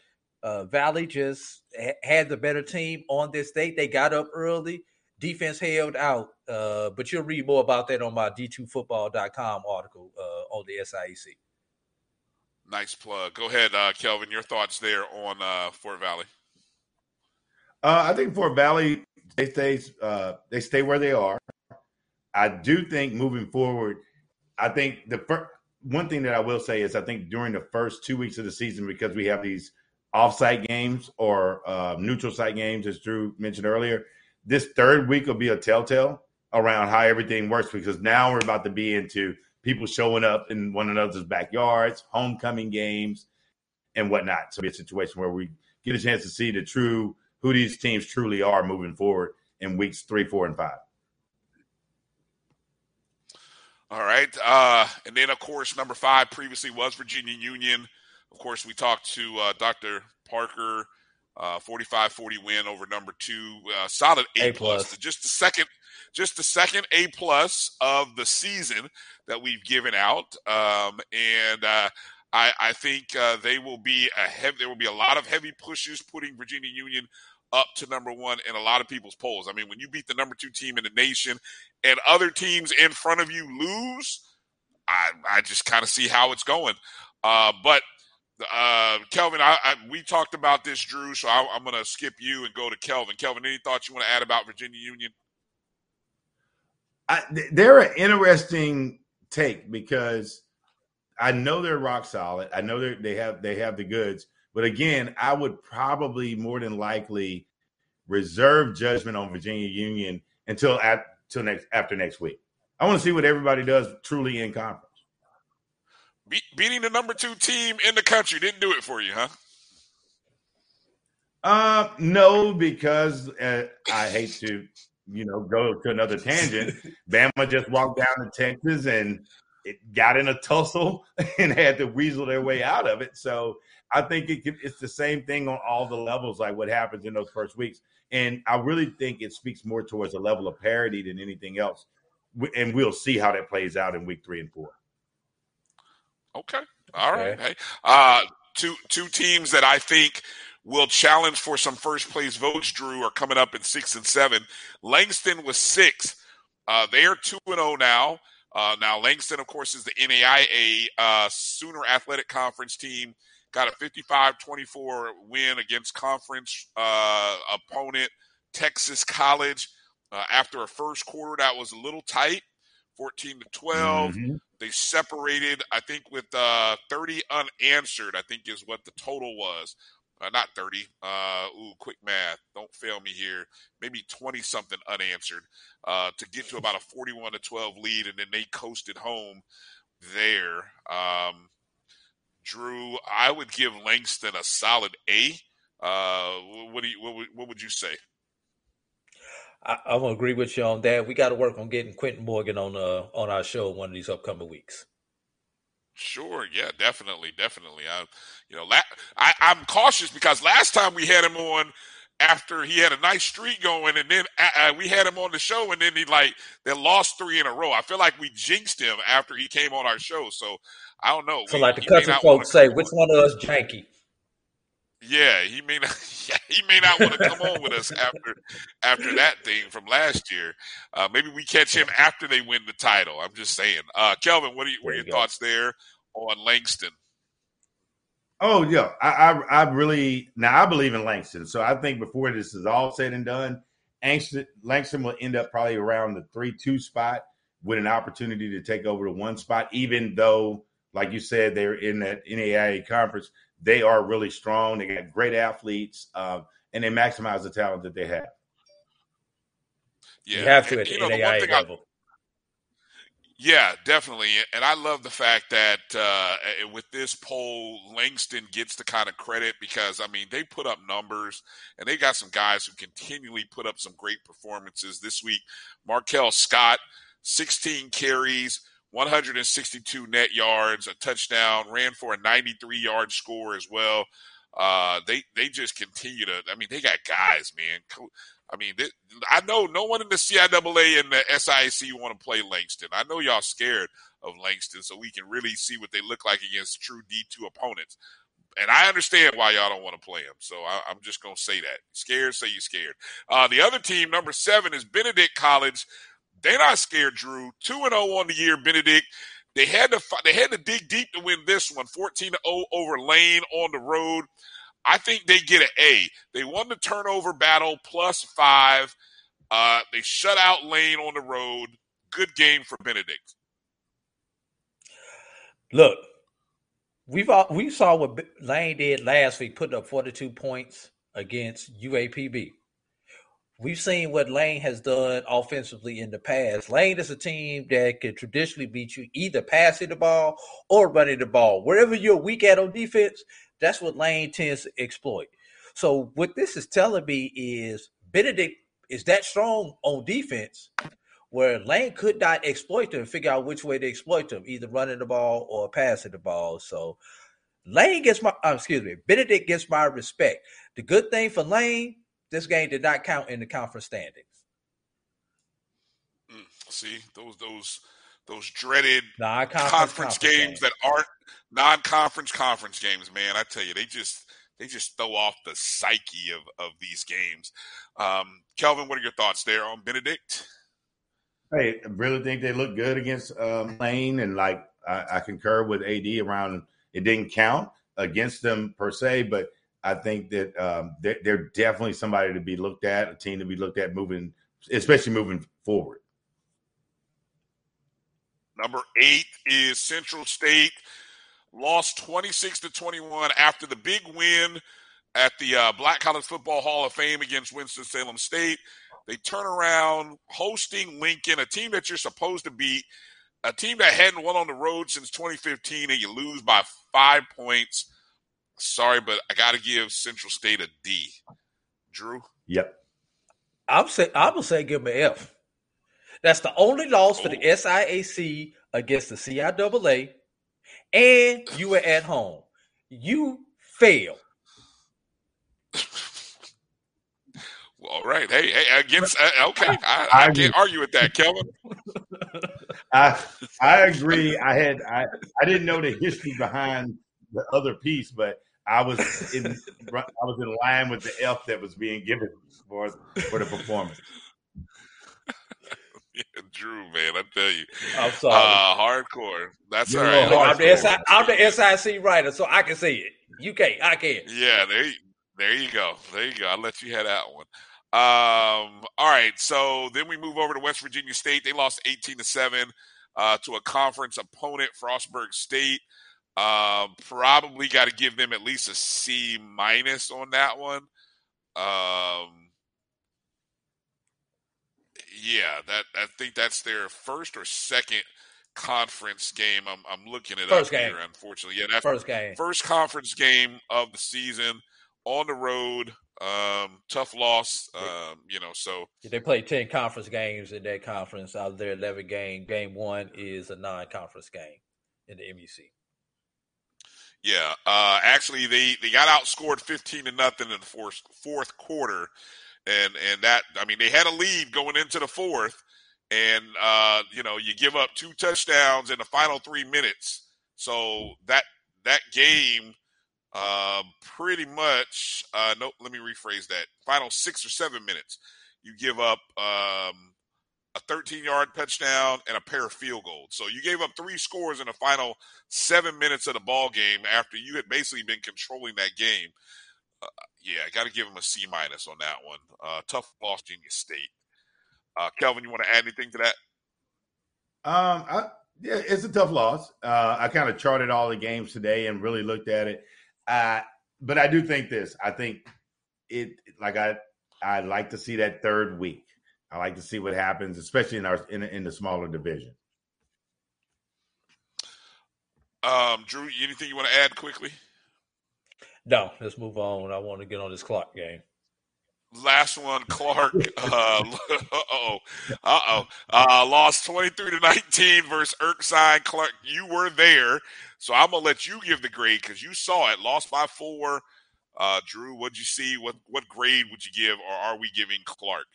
Uh, Valley just ha- had the better team on this date. They got up early. Defense held out. Uh, but you'll read more about that on my d2football.com article uh, on the SIAC.
Nice plug. Go ahead, uh, Kelvin. Your thoughts there on Fort Valley?
Uh, I think Fort Valley they stay uh, they stay where they are. I do think moving forward, I think the first one thing that I will say is I think during the first two weeks of the season because we have these offsite games or uh, neutral site games, as Drew mentioned earlier, this third week will be a telltale around how everything works because now we're about to be into people showing up in one another's backyards, homecoming games, and whatnot. So be a situation where we get a chance to see the true who these teams truly are moving forward in weeks three, four, and five.
All right. Uh, and then, of course, number five previously was Virginia Union. Of course, we talked to uh, Dr. Parker, uh, 45-40 win over number two. Uh, solid A,
A plus.
plus. Just the second, just the second A plus of the season that we've given out. Um, and uh, I, I think uh, they will be a heavy. There will be a lot of heavy pushes putting Virginia Union up to number one in a lot of people's polls. I mean, when you beat the number two team in the nation and other teams in front of you lose, I, I just kind of see how it's going. Uh, but uh, Kelvin, I, I, we talked about this, Drew. So I, I'm going to skip you and go to Kelvin. Kelvin, any thoughts you want to add about Virginia Union?
I, they're an interesting take because I know they're rock solid. I know they they have they have the goods, but again, I would probably more than likely reserve judgment on Virginia Union until at till next after next week. I want to see what everybody does truly in conference.
Be- beating the number two team in the country didn't do it for you, huh?
Uh, no, because uh, I hate to, you know, go to another tangent. Bama just walked down to Texas and it got in a tussle and had to weasel their way out of it. So I think it could, it's the same thing on all the levels, like what happens in those first weeks. And I really think it speaks more towards a level of parity than anything else. And we'll see how that plays out in week three and four.
Okay. All right. Hey, uh, two two teams that I think will challenge for some first place votes. Drew are coming up in six and seven. Langston was six. Uh, they are two and zero now. Uh, now Langston, of course, is the NAIA uh, Sooner Athletic Conference team. Got a 55-24 win against conference uh, opponent Texas College. Uh, after a first quarter that was a little tight, 14 to 12.
Mhm.
They separated, I think, with uh, 30 unanswered, I think is what the total was. Uh, not 30. Uh, ooh, quick math. Don't fail me here. Maybe 20 something unanswered uh, to get to about a 41 to 12 lead, and then they coasted home there. Um, Drew, I would give Langston a solid A. Uh, what do you what would, what would you say?
I, I'm gonna agree with you on that. We got to work on getting Quinton Morgan on uh on our show one of these upcoming weeks.
Sure, yeah, definitely, definitely. I, you know, la- I, I'm cautious because last time we had him on after he had a nice streak going, and then uh, uh, we had him on the show, and then he like they lost three in a row. I feel like we jinxed him after he came on our show. So I don't know.
So,
We-
like the country folks say, which one of us janky?
Yeah, he may not. Yeah, he may not want to come on with us after after that thing from last year. Uh, maybe we catch him after they win the title. I'm just saying. Uh, Kelvin, what are, you, what are your thoughts there on Langston?
Oh yeah, I, I I really now I believe in Langston. So I think before this is all said and done, Langston, Langston will end up probably around the three two spot with an opportunity to take over the one spot. Even though, like you said, they're in that NAIA conference, they are really strong. They got great athletes, um, and they maximize the talent that they have.
Yeah,
You have to
and,
at the
you know,
NAIA
thing I-
level.
Yeah, definitely. And I love the fact that uh, with this poll, Langston gets the kind of credit because, I mean, they put up numbers and they got some guys who continually put up some great performances. This week, Markel Scott, 16 carries, 162 net yards, a touchdown, ran for a 93 yard score as well. Uh, they they just continue to. I mean, they got guys, man. I mean, I know no one in the CIAA and the SIC want to play Langston. I know y'all scared of Langston, so we can really see what they look like against true D two opponents. And I understand why y'all don't want to play him. So I, am just gonna say that. Scared, say you scared. Uh, the other team, number seven, is Benedict College. They're not scared, Drew. Two and zero oh on the year, Benedict. They had to they had to dig deep to win this one, 14 to 0 over Lane on the road. I think they get an A. They won the turnover battle plus five. Uh, they shut out Lane on the road. Good game for Benedict.
Look, we've all, we saw what Lane did last week, putting up 42 points against UAPB. We've seen what Lane has done offensively in the past. Lane is a team that can traditionally beat you either passing the ball or running the ball. Wherever you're weak at on defense, that's what Lane tends to exploit. So what this is telling me is Benedict is that strong on defense where Lane could not exploit them, figure out which way to exploit them, either running the ball or passing the ball. So Lane gets my uh, excuse me, Benedict gets my respect. The good thing for Lane, this game did not count in the conference standings.
Mm, see those those those dreaded conference, conference games, games that aren't non-conference conference games. Man, I tell you, they just they just throw off the psyche of of these games. Um, Kelvin, what are your thoughts there on Benedict?
Hey, I really think they look good against um, Lane, and like I, I concur with AD around it didn't count against them per se, but I think that um, they're, they're, definitely somebody to be looked at, a team to be looked at moving, especially moving forward.
Number eight is Central State, lost 26 to 21 after the big win at the uh, Black College Football Hall of Fame against Winston-Salem State. They turn around hosting Lincoln, a team that you're supposed to beat, a team that hadn't won on the road since 2015, and you lose by five points sorry, but I got to give Central State a D. Drew.
Yep.
I'm say I'm gonna say give them an F. That's the only loss for the. SIAC against the CIAA, and you were at home. You failed.
well, all right. Hey, hey, against uh, okay, I, I, I can't argue with that, Kelvin.
I I agree. I had I I didn't know the history behind the other piece, but I was in I was in line with the F that was being given for for the performance.
Yeah, Drew, man, I tell you,
I'm sorry,
uh, hardcore. That's
You're
all right.
I'm the, SI, I'm the SIC writer, so I can see it. You can't, I can.
Yeah, there, you, there you go, there you go. I'll let you have that one. Um, all right, so then we move over to West Virginia State. They lost 18 to seven uh, to a conference opponent, Frostburg State. Um, probably got to give them at least a C minus on that one. Um, yeah, that I think that's their first or second conference game. I'm I'm looking at it
first
up
game.
here. Unfortunately, yeah, that's
first game,
first conference game of the season on the road. Um, tough loss. Um, you know, so
they played ten conference games in that conference. Out of their eleven game, game one is a non-conference game in the MEC.
Yeah, uh, actually, they they got outscored fifteen to nothing in the fourth fourth quarter, and and that I mean they had a lead going into the fourth, and uh, you know you give up two touchdowns in the final three minutes, so that that game uh, pretty much uh, no. Let me rephrase that. Final six or seven minutes, you give up um, a 13 yard touchdown, and a pair of field goals. So you gave up three scores in the final seven minutes of the ball game after you had basically been controlling that game. Uh, yeah, I got to give him a C minus on that one. Uh, tough loss, Virginia State. Uh, Kelvin, you want to add anything to that?
Um, I, yeah, it's a tough loss. Uh, I kind of charted all the games today and really looked at it. Uh, but I do think this. I think it like I I like to see that third week. I like to see what happens, especially in our in, in the smaller division.
Um, Drew, anything you want to add quickly?
No, let's move on. I want to get on this Clark game.
Last one, Clark. Uh oh, uh oh, uh, lost twenty three to nineteen versus Erskine Clark. You were there, so I'm gonna let you give the grade because you saw it. Lost by four. Uh, Drew, what'd you see? What what grade would you give, or are we giving Clark?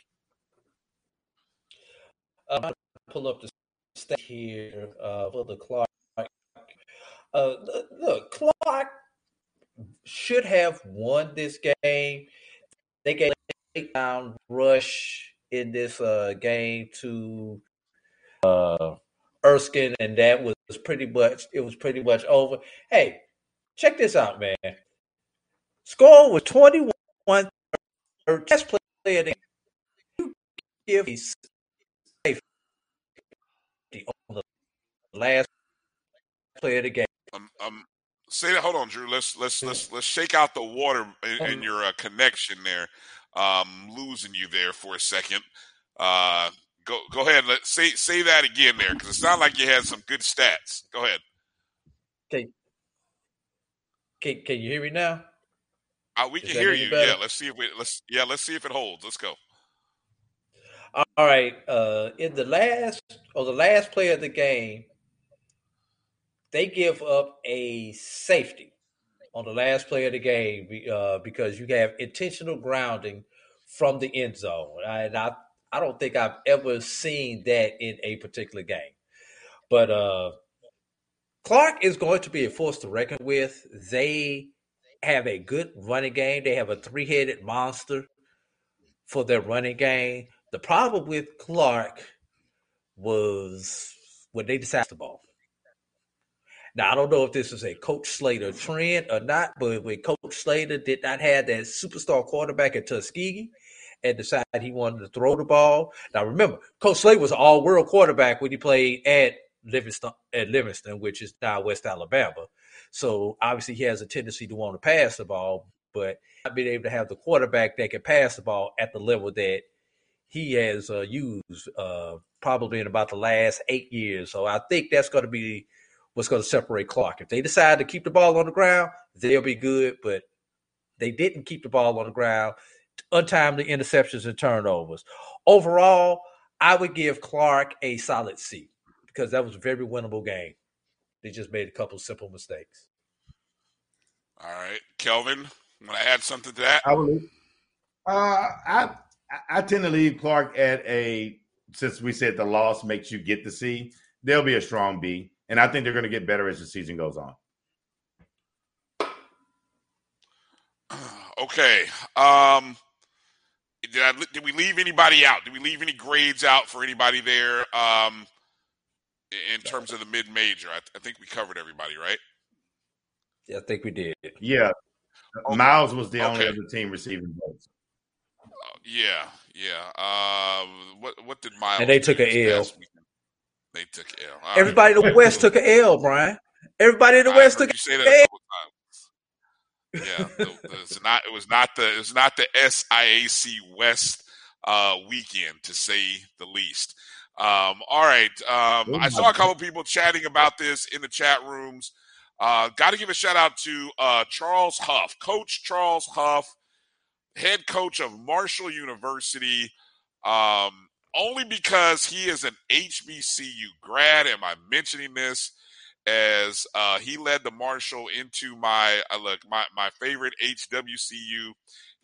Uh, pull up the stat here uh, for the Clark. Uh, look, Clark should have won this game. They gave down rush in this uh, game to uh, Erskine, and that was pretty much it was pretty much over. Hey, check this out, man. Score was 21 best player the you give the last play of the game.
Um, um, say that. Hold on, Drew. Let's let's let's let's shake out the water in, in your uh, connection there. Um, losing you there for a second. Uh, go go ahead. Let say say that again there because it sounded like you had some good stats. Go ahead.
Okay. Can, can you hear me now?
Uh, we can hear you.
better?
Yeah. Let's see if we let's yeah. Let's see if it holds. Let's go.
All right. Uh, in the last or the last play of the game, they give up a safety on the last play of the game uh, because you have intentional grounding from the end zone. And I, I don't think I've ever seen that in a particular game. But uh, Clark is going to be a force to reckon with. They have a good running game. They have a three-headed monster for their running game. The problem with Clark was when they decided the ball. Now I don't know if this is a Coach Slater trend or not, but when Coach Slater did not have that superstar quarterback at Tuskegee and decided he wanted to throw the ball. Now remember, Coach Slater was an all-world quarterback when he played at Livingston, at Livingston, which is now West Alabama. So obviously he has a tendency to want to pass the ball, but not being able to have the quarterback that can pass the ball at the level that he has uh, used uh, probably in about the last eight years. So I think that's going to be what's going to separate Clark. If they decide to keep the ball on the ground, they'll be good. But they didn't keep the ball on the ground. Untimely interceptions and turnovers. Overall, I would give Clark a solid C because that was a very winnable game. They just made a couple simple mistakes.
All right, Kelvin, want to add something to that?
I will. leave- Uh, I I tend to leave Clark at a since we said the loss makes you get the C. There'll be a strong B, and I think they're going to get better as the season goes on.
Okay. Um, did I did we leave anybody out? Did we leave any grades out for anybody there? Um, in terms of the mid major, I, I think we covered everybody, right?
Yeah, I think we did.
Yeah, Miles was the only
Okay.
other team receiving votes.
Yeah, yeah. Uh, what what did Miles?
And they took a
this
L.
They took a L. All right.
Everybody in the West took an L, Brian. Everybody in the
I
West took
you say
an
that a
L.
couple times. Yeah, the- the- it's not. It was not the. It was not the SIAC West uh, weekend, to say the least. Um, all right. Um, I saw a couple people chatting about this in the chat rooms. Uh, Got to give a shout out to uh, Charles Huff, Coach Charles Huff, head coach of Marshall University. Um, only because he is an HBCU grad. Am I mentioning this? as uh, he led the Marshall into my uh, look my my favorite HWCU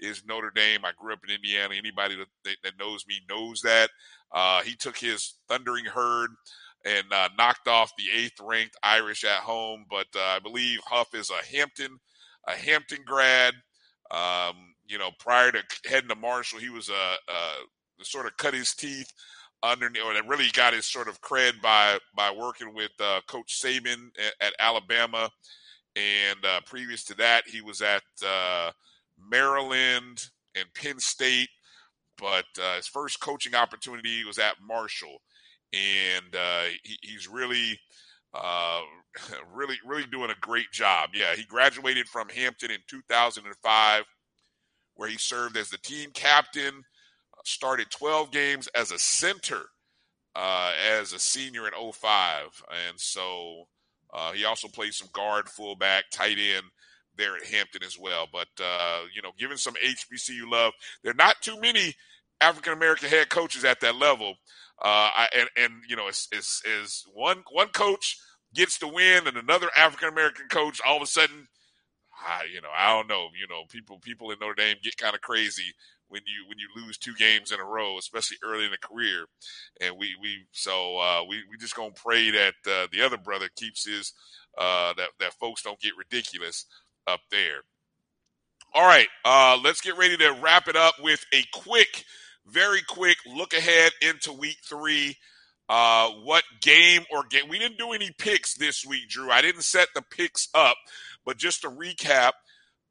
is Notre Dame. I grew up in Indiana. Anybody that, that, knows me knows that. Uh, he took his thundering herd and uh, knocked off the eighth ranked Irish at home. But uh, I believe Huff is a Hampton a Hampton grad. Um, you know, prior to heading to Marshall, he was a, a sort of cut his teeth underneath, or that really got his sort of cred by by working with uh, Coach Saban at, at Alabama, and uh, previous to that, he was at uh, Maryland and Penn State. But uh, his first coaching opportunity was at Marshall, and uh, he, he's really, uh, really, really doing a great job. Yeah, he graduated from Hampton in 2005, where he served as the team captain started 12 games as a center uh, as a senior in 05. And so Uh, he also played some guard, fullback, tight end there at Hampton as well. But uh, you know, given some HBCU love, there are not too many African American head coaches at that level. Uh, I, and and you know, it's, it's, it's one one coach gets the win, and another African American coach all of a sudden, I, you know, I don't know, you know, people people in Notre Dame get kind of crazy when you when you lose two games in a row, especially early in the career. And we we so uh, we we just gonna pray that uh, the other brother keeps his uh, that that folks don't get ridiculous up there. All right, uh, let's get ready to wrap it up with a quick, very quick look ahead into week three. Uh, what game or game? We didn't do any picks this week, Drew. I didn't set the picks up, but just to recap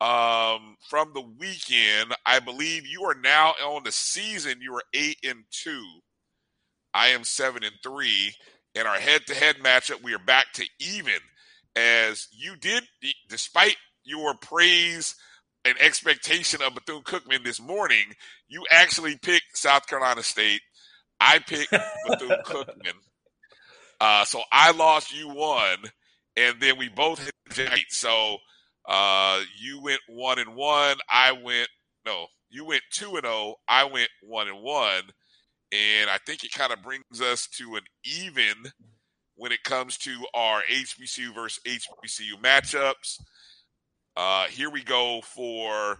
um, from the weekend, I believe you are now on the season. You are eight and two. I am seven and three. In our head-to-head matchup, we are back to even. As you did, despite your praise and expectation of Bethune Cookman this morning, you actually picked South Carolina State. I picked Bethune Cookman. Uh, so I lost, you won, and then we both hit. So uh, you went one and one. I went no, you went two and zero. Oh, I went one and one, and I think it kind of brings us to an even when it comes to our HBCU versus HBCU matchups. Uh, here we go for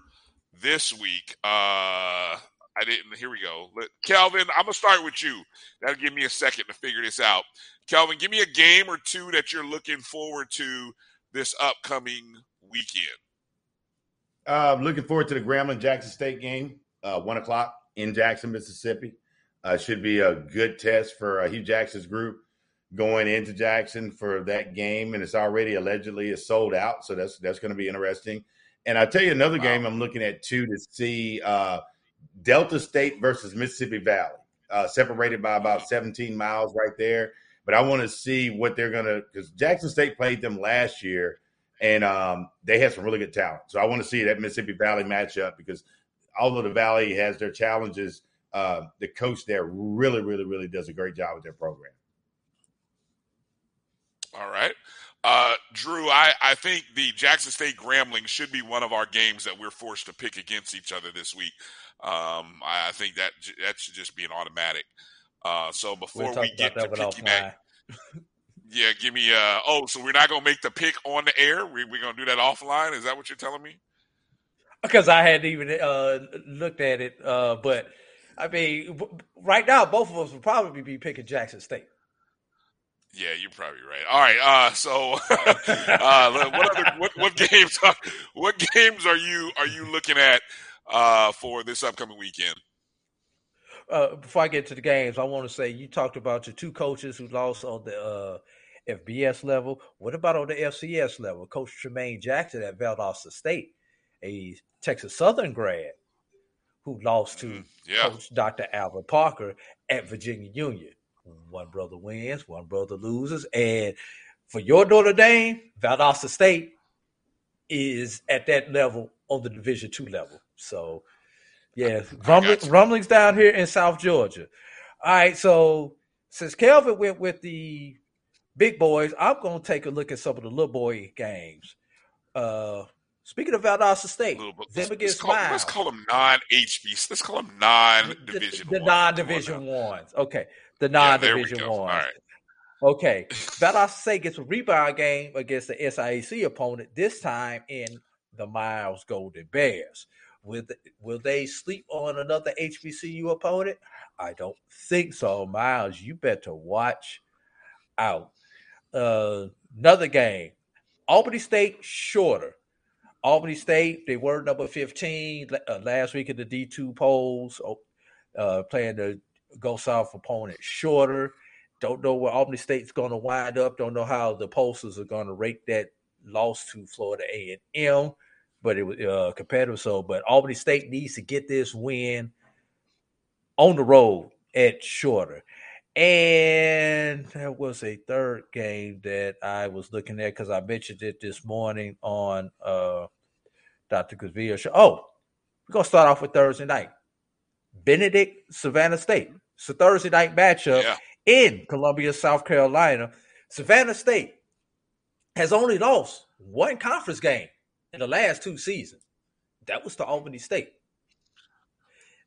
this week. Uh, I didn't. Here we go. Let, Kelvin, I'm gonna start with you. That'll give me a second to figure this out. Kelvin, give me a game or two that you're looking forward to this upcoming weekend.
Uh, looking forward to the Grambling Jackson State game, uh, one o'clock in Jackson, Mississippi. Uh, should be a good test for uh, Hue Jackson's group going into Jackson for that game, and it's already allegedly is sold out. So that's that's going to be interesting. And I tell you another wow. game I'm looking at too to see uh, Delta State versus Mississippi Valley, uh, separated by about 17 miles right there. But I want to see what they're going to because Jackson State played them last year, and um, they have some really good talent. So I want to see that Mississippi Valley matchup because although the Valley has their challenges, uh, the coach there really, really, really does a great job with their program.
All right. Uh, Drew, I, I think the Jackson State Grambling should be one of our games that we're forced to pick against each other this week. Um, I, I, think that that should just be an automatic. Uh, so before we get to piggyback, yeah, give me. Uh, oh, so we're not gonna make the pick on the air. We, we're gonna do that offline. Is that what you're telling me?
Because I hadn't even uh, looked at it, uh, but I mean, right now both of us would probably be picking Jackson State.
Yeah, you're probably right. All right. Uh, so, uh, what other what, what games are what games are you are you looking at uh, for this upcoming weekend?
Uh, before I get to the games, I want to say you talked about your two coaches who lost on the uh, FBS level. What about on the FCS level? Coach Tremaine Jackson at Valdosta State, a Texas Southern grad who lost to mm, yeah. Coach Dr. Albert Parker at Virginia Union. One brother wins, one brother loses. And for your Notre Dame, Valdosta State is at that level on the Division two level. So, yeah, rumbling, rumblings down here in South Georgia. All right, so since Kelvin went with the big boys, I'm going to take a look at some of the little boy games. Uh, Speaking of Valdosta State, them
let's, against call, let's call them non-HBC. Let's call them non-division.
The, the, the non-division ones. Okay, the non-division yeah, ones. Right. Okay, Valdosta State gets a rebound game against the SIAC opponent. This time in the Miles Golden Bears. Will will they sleep on another HBCU opponent? I don't think so, Miles. You better watch out. Uh, another game, Albany State shorter. Albany State, they were number 15 uh, last week in the D2 polls, oh, uh, playing the Gulf South opponent shorter. Don't know where Albany State's going to wind up. Don't know how the posters are going to rate that loss to Florida A&M, but it was uh, competitive. So, but Albany State needs to get this win on the road at shorter. And there was a third game that I was looking at because I mentioned it this morning on uh, Dr. Kavia show. Oh, we're gonna start off with Thursday night. Benedict, Savannah State. It's a Thursday night matchup yeah. in Columbia, South Carolina. Savannah State has only lost one conference game in the last two seasons. That was to Albany State.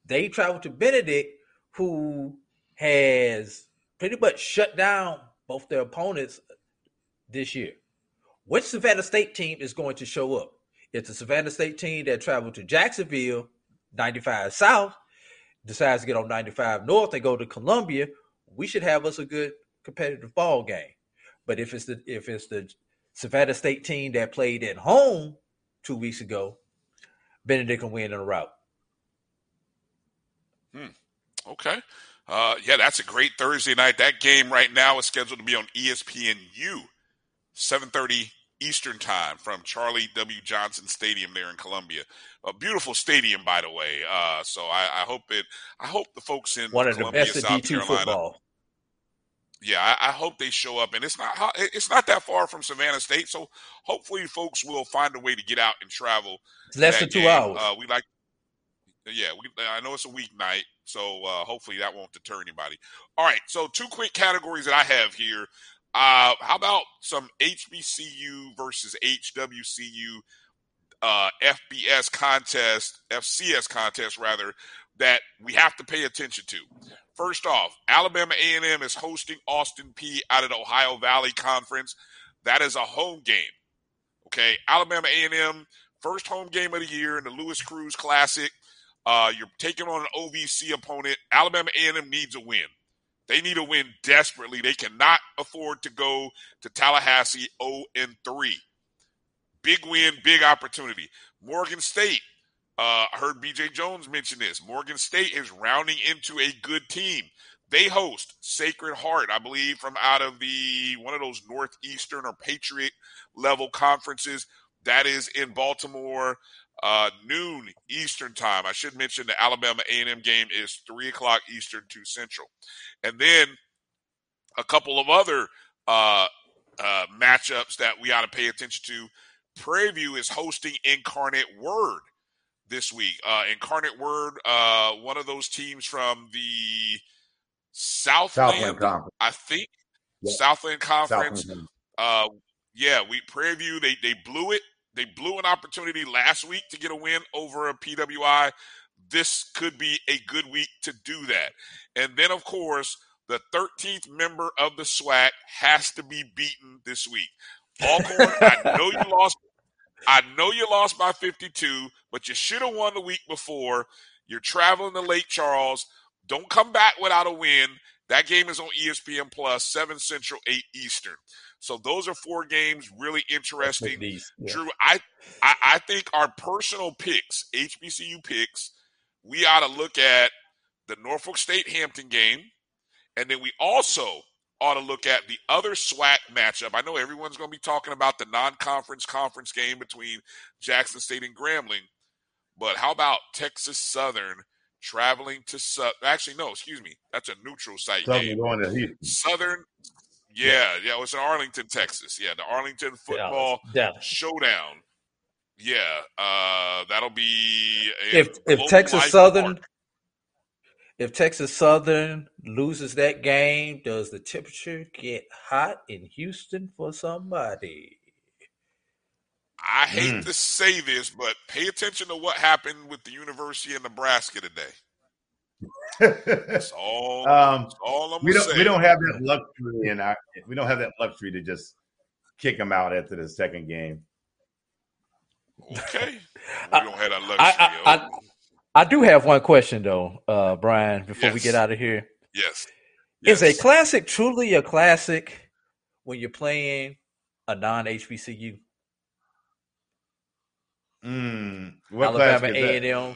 They traveled to Benedict, who has pretty much shut down both their opponents this year. Which Savannah State team is going to show up? It's a Savannah State team that traveled to Jacksonville, 95 South, decides to get on 95 North and go to Columbia. We should have us a good competitive ball game. But if it's the if it's the Savannah State team that played at home two weeks ago, Benedict can win in a route.
Hmm. Okay. Uh, yeah, that's a great Thursday night. That game right now is scheduled to be on ESPNU, 7:30 Eastern Time from Charlie W. Johnson Stadium there in Columbia. A beautiful stadium, by the way. Uh, so I, I, hope it. I hope the folks in
one of
Columbia,
the best
South
D2
Carolina,
football.
Yeah, I, I, hope they show up, and it's not it's not that far from Savannah State, so hopefully folks will find a way to get out and travel.
It's less than two
game.
hours.
Uh, we like, yeah, we, I know it's a weeknight, so uh, hopefully that won't deter anybody. All right, so two quick categories that I have here. Uh, how about some HBCU versus HWCU uh, FBS contest, FCS contest rather, that we have to pay attention to. First off, Alabama A&M is hosting Austin Peay out of the Ohio Valley Conference. That is a home game. Okay, Alabama A&M first home game of the year in the Louis Crews Classic. Uh, you're taking on an OVC opponent. Alabama A&M needs a win. They need a win desperately. They cannot afford to go to Tallahassee 0 and 3. Big win, big opportunity. Morgan State. Uh, I heard BJ Jones mention this. Morgan State is rounding into a good team. They host Sacred Heart, I believe, from out of the one of those Northeastern or Patriot level conferences. That is in Baltimore, uh, noon Eastern time. I should mention the Alabama A&M game is three o'clock Eastern, two Central, and then a couple of other uh, uh, matchups that we ought to pay attention to. Prairie View is hosting Incarnate Word this week. Uh, Incarnate Word, uh, one of those teams from the Southland,
Southland Conference.
I think
Yeah.
Southland Conference.
Southland.
Uh, yeah, we Prairie View they they blew it. They blew an opportunity last week to get a win over a PWI. This could be a good week to do that. And then, of course, the 13th member of the SWAC has to be beaten this week. Alcorn, I know you lost. I know you lost by 52, but you should have won the week before. You're traveling to Lake Charles. Don't come back without a win. That game is on ESPN Plus, 7 Central, 8 Eastern. So those are four games really interesting.
Yeah.
Drew, I, I I think our personal picks, HBCU picks, we ought to look at the Norfolk State Hampton game, and then we also ought to look at the other SWAC matchup. I know everyone's going to be talking about the non-conference conference game between Jackson State and Grambling, but how about Texas Southern traveling to Su- actually no, excuse me, that's a neutral site
Southern
game.
going to Houston.
Southern, yeah, yeah, it was in Arlington, Texas. Yeah, the Arlington football
Dallas.
showdown. Yeah, uh, that'll be
If if Texas Southern
Park.
if Texas Southern loses that game, does the temperature get hot in Houston for somebody?
I hate
Mm.
to say this, but pay attention to what happened with the University of Nebraska today. That's all.
um,
that's all I'm
we don't
say.
we don't have that luxury and our we don't have that luxury to just kick them out after the second game.
Okay, we don't have that luxury.
I, I, I, I do have one question though, uh, Brian, before we get out of here.
yes,
Is a classic truly a classic when you're playing a non HBCU?
Mm, what
Alabama A
that?
and M,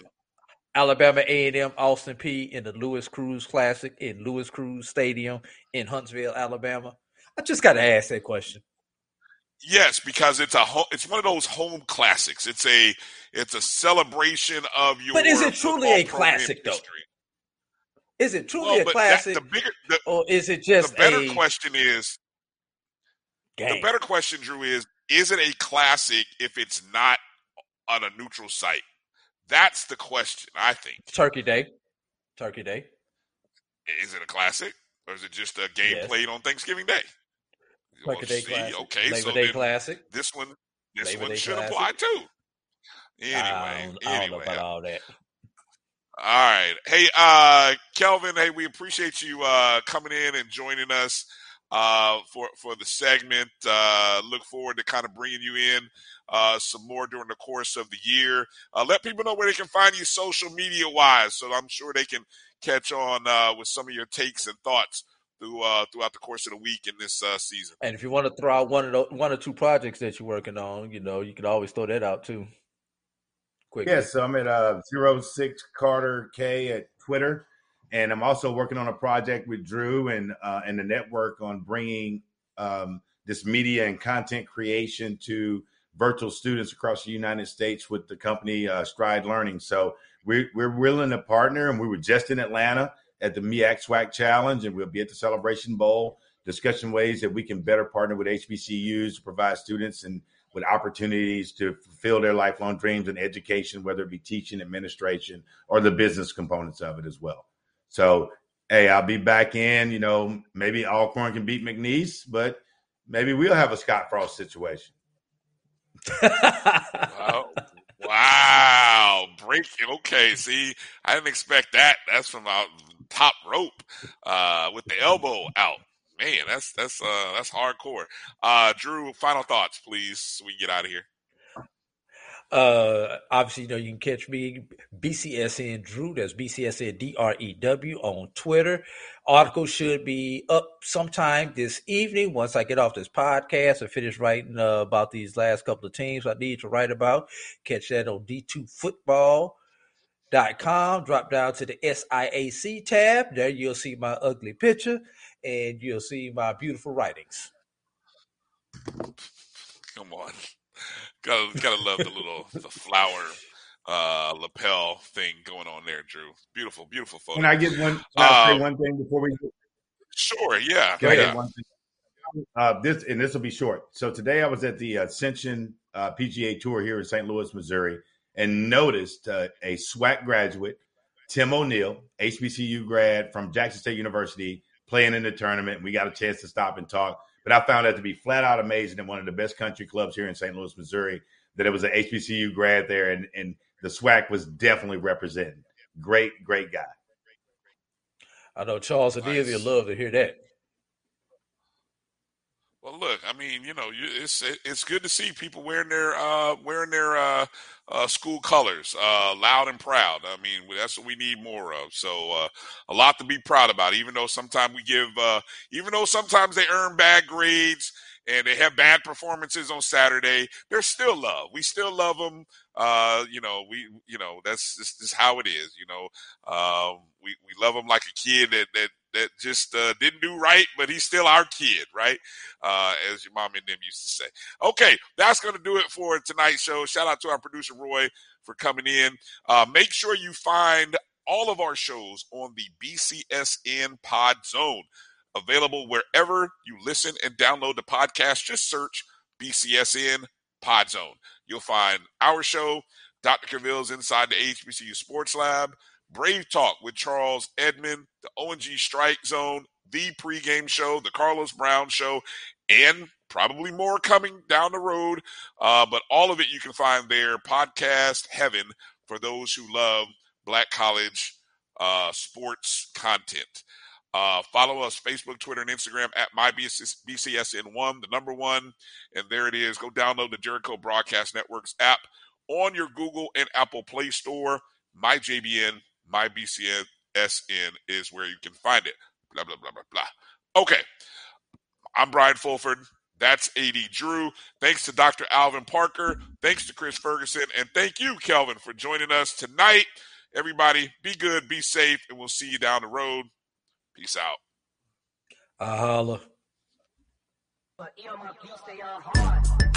Alabama A and M, Austin Peay in the Louis Crews Classic in Louis Crews Stadium in Huntsville, Alabama. I just got to ask that question.
Yes, because it's a ho- it's one of those home classics. It's a it's a celebration of your.
But is it truly a classic though?
history.
Is it truly
Well,
a classic,
the bigger the,
or is it
the
just
better
a
question is the better question, Drew, is is it a classic if it's not on a neutral site? That's the question. I think.
Turkey Day? Turkey Day.
Is it a classic or is it just a game
Yes.
played on Thanksgiving Day?
Labor Day
see,
Classic.
okay,
Labor
so
Day Classic.
This one, this
Labor
one
Day
should
Classic.
apply too.
I
Anyway,
don't, I don't know
anyway,
about all that.
All right. Hey, uh, Kelvin, hey, we appreciate you uh, coming in and joining us uh, for, for the segment. Uh, look forward to kind of bringing you in uh, some more during the course of the year. Uh, let people know where they can find you social media wise, so I'm sure they can catch on uh, with some of your takes and thoughts through, uh, throughout the course of the week in this uh, season.
And if you want to throw out one of the, one or two projects that you're working on, you know, you can always throw that out too. Quick,
Yes, so I'm at uh, 06 Carter K at Twitter, and I'm also working on a project with Drew and uh, and the network on bringing um, this media and content creation to virtual students across the United States with the company uh, Stride Learning. So we're we're willing to partner, and we were just in Atlanta at the MEAC SWAC Challenge, and we'll be at the Celebration Bowl discussing ways that we can better partner with HBCUs to provide students and with opportunities to fulfill their lifelong dreams in education, whether it be teaching, administration, or the business components of it as well. So, hey, I'll be back in. You know, maybe Alcorn can beat McNeese, but maybe we'll have a Scott Frost situation.
wow. wow. Break. Okay. See, I didn't expect that. That's from our top rope uh, with the elbow out. Man, that's that's uh that's hardcore. Uh Drew, final thoughts, please, we get out of here.
Uh, obviously, you know, you can catch me BCSN Drew. That's BCSN D R E W on Twitter. Article should be up sometime this evening once I get off this podcast and finish writing uh, about these last couple of teams I need to write about. Catch that on D2 Football dot com drop down to the siac tab there you'll see my ugly picture and you'll see my beautiful writings
Come on. Gotta gotta love the little the flower uh lapel thing going on there, Drew. Beautiful, beautiful photo.
Can I get one? Can
Um,
one thing before we?
Sure, yeah.
Can I get one thing? Uh, this and this will be short. So today I was at the Ascension uh, PGA Tour here in St. Louis, Missouri, and noticed uh, a SWAT graduate, Tim O'Neill, HBCU grad from Jackson State University, playing in the tournament. We got a chance to stop and talk, but I found that to be flat out amazing and one of the best country clubs here in St. Louis, Missouri. That it was an HBCU grad there, and and the SWAC was definitely representing. Great, great guy.
i know charles and Olivia love to hear that
Well, look, I mean, you know, it's it, it's good to see people wearing their uh, wearing their uh, uh, school colors, uh, loud and proud. I mean, that's what we need more of. So, uh, a lot to be proud about. Even though sometimes we give, uh, even though sometimes they earn bad grades and they have bad performances on Saturday, they're still love. We still love them. You know, we, you know, that's just, just how it is. You know, um, we we love them like a kid that that that just uh, didn't do right, but he's still our kid, right? Uh, as your mom and them used to say. Okay, that's going to do it for tonight's show. Shout out to our producer Roy for coming in. Uh, make sure you find all of our shows on the BCSN Pod Zone, available wherever you listen and download the podcast. Just search BCSN Pod Zone. You'll find our show, Dr. Cavill's Inside the HBCU Sports Lab, Brave Talk with Charles Edmond, the ONG Strike Zone, the pregame show, the Carlos Brown show, and probably more coming down the road. Uh, but all of it you can find there. Podcast heaven for those who love black college uh, sports content. Uh, follow us Facebook, Twitter, and Instagram at MyBCSN1, the number one. And there it is. Go download the Jericho Broadcast Networks app on your Google and Apple Play Store. MyJBN, MyBCSN is where you can find it. Blah, blah, blah, blah, blah. Okay. I'm Brian Fulford. That's AD Drew. Thanks to Dr. Alvin Parker. Thanks to Chris Ferguson. And thank you, Kelvin, for joining us tonight. Everybody, be good, be safe, and we'll see you down the road. Peace out.
I